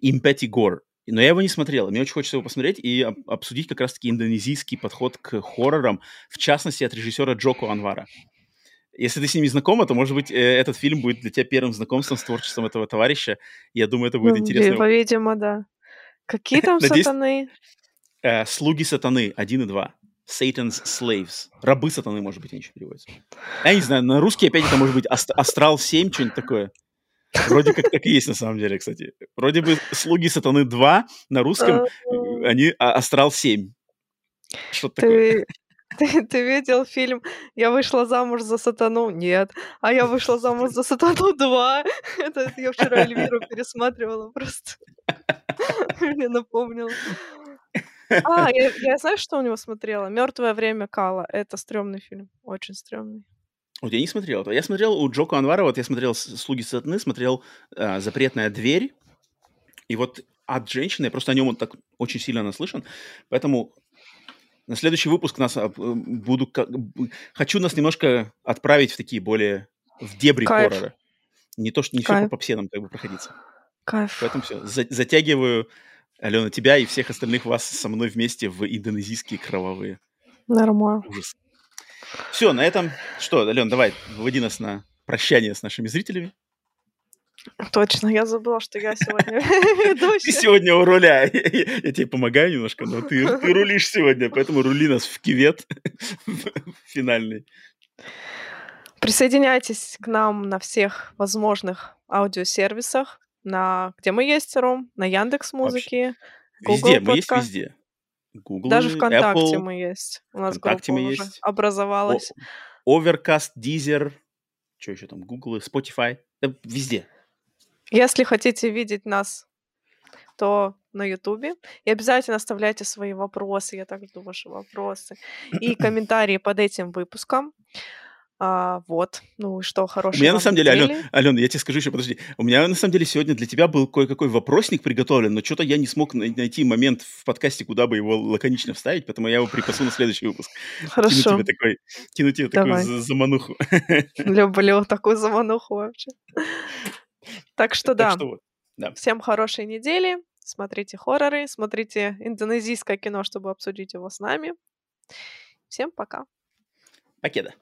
«Импети Гор». Но я его не смотрел. Мне очень хочется его посмотреть и обсудить как раз-таки индонезийский подход к хоррорам, в частности, от режиссера Джоко Анвара. Если ты с ними знакома, то, может быть, э, этот фильм будет для тебя первым знакомством с творчеством этого товарища. Я думаю, это будет ну, интересно. По-видимому, да. Какие там Надеюсь, сатаны? Э, слуги сатаны, один и два. Satan's Slaves. Рабы сатаны, может быть, они еще переводятся. Я не знаю, на русский опять это может быть Астрал 7, что-нибудь такое. Вроде как так и есть на самом деле, кстати. Вроде бы Слуги сатаны 2 на русском, э, они а, Астрал 7. Что-то такое. Ты, ты видел фильм «Я вышла замуж за сатану»? Нет. А я вышла замуж за сатану 2. Это я вчера Эльвиру пересматривала просто. Мне напомнил. А, я, я знаешь, что у него смотрела? Мертвое время Кала. Это стрёмный фильм. Очень стрёмный. Вот я не смотрел этого. Я смотрел у Джока Анвара, вот я смотрел «Слуги сатаны», смотрел э, «Запретная дверь». И вот от женщины, я просто о нем вот так очень сильно наслышан. Поэтому на следующий выпуск нас а, буду хочу нас немножко отправить в такие более в дебри Кайф. хоррора. Не то, что не все по попсе нам как бы проходиться. Кайф. Поэтому все. За, затягиваю, Алена, тебя и всех остальных вас со мной вместе в индонезийские кровавые. Нормально. Ужас. Все, на этом что, Алена, давай, выводи нас на прощание с нашими зрителями. Точно, я забыла, что я сегодня Ты сегодня у руля. Я тебе помогаю немножко, но ты рулишь сегодня, поэтому рули нас в кивет финальный. Присоединяйтесь к нам на всех возможных аудиосервисах, на где мы есть, Ром, на Яндекс Музыке, Везде, мы есть везде. Google, Даже ВКонтакте мы есть. У нас ВКонтакте группа мы уже есть. образовалась. Overcast, Deezer, что еще там, Google, Spotify, везде. Если хотите видеть нас, то на Ютубе. И обязательно оставляйте свои вопросы. Я так жду ваши вопросы. И комментарии под этим выпуском. А, вот, ну что, хорошего. У меня на самом деле, Ален, Ален, я тебе скажу еще, подожди. У меня на самом деле сегодня для тебя был кое-какой вопросник приготовлен, но что-то я не смог найти момент в подкасте, куда бы его лаконично вставить, поэтому я его припасу на следующий выпуск. Хорошо. Кину тебе, такой, кину тебе Давай. такую замануху. Люблю такую замануху вообще. Так что да. Так что, да. Всем хорошей недели. Смотрите хорроры, смотрите индонезийское кино, чтобы обсудить его с нами. Всем пока. Покеда.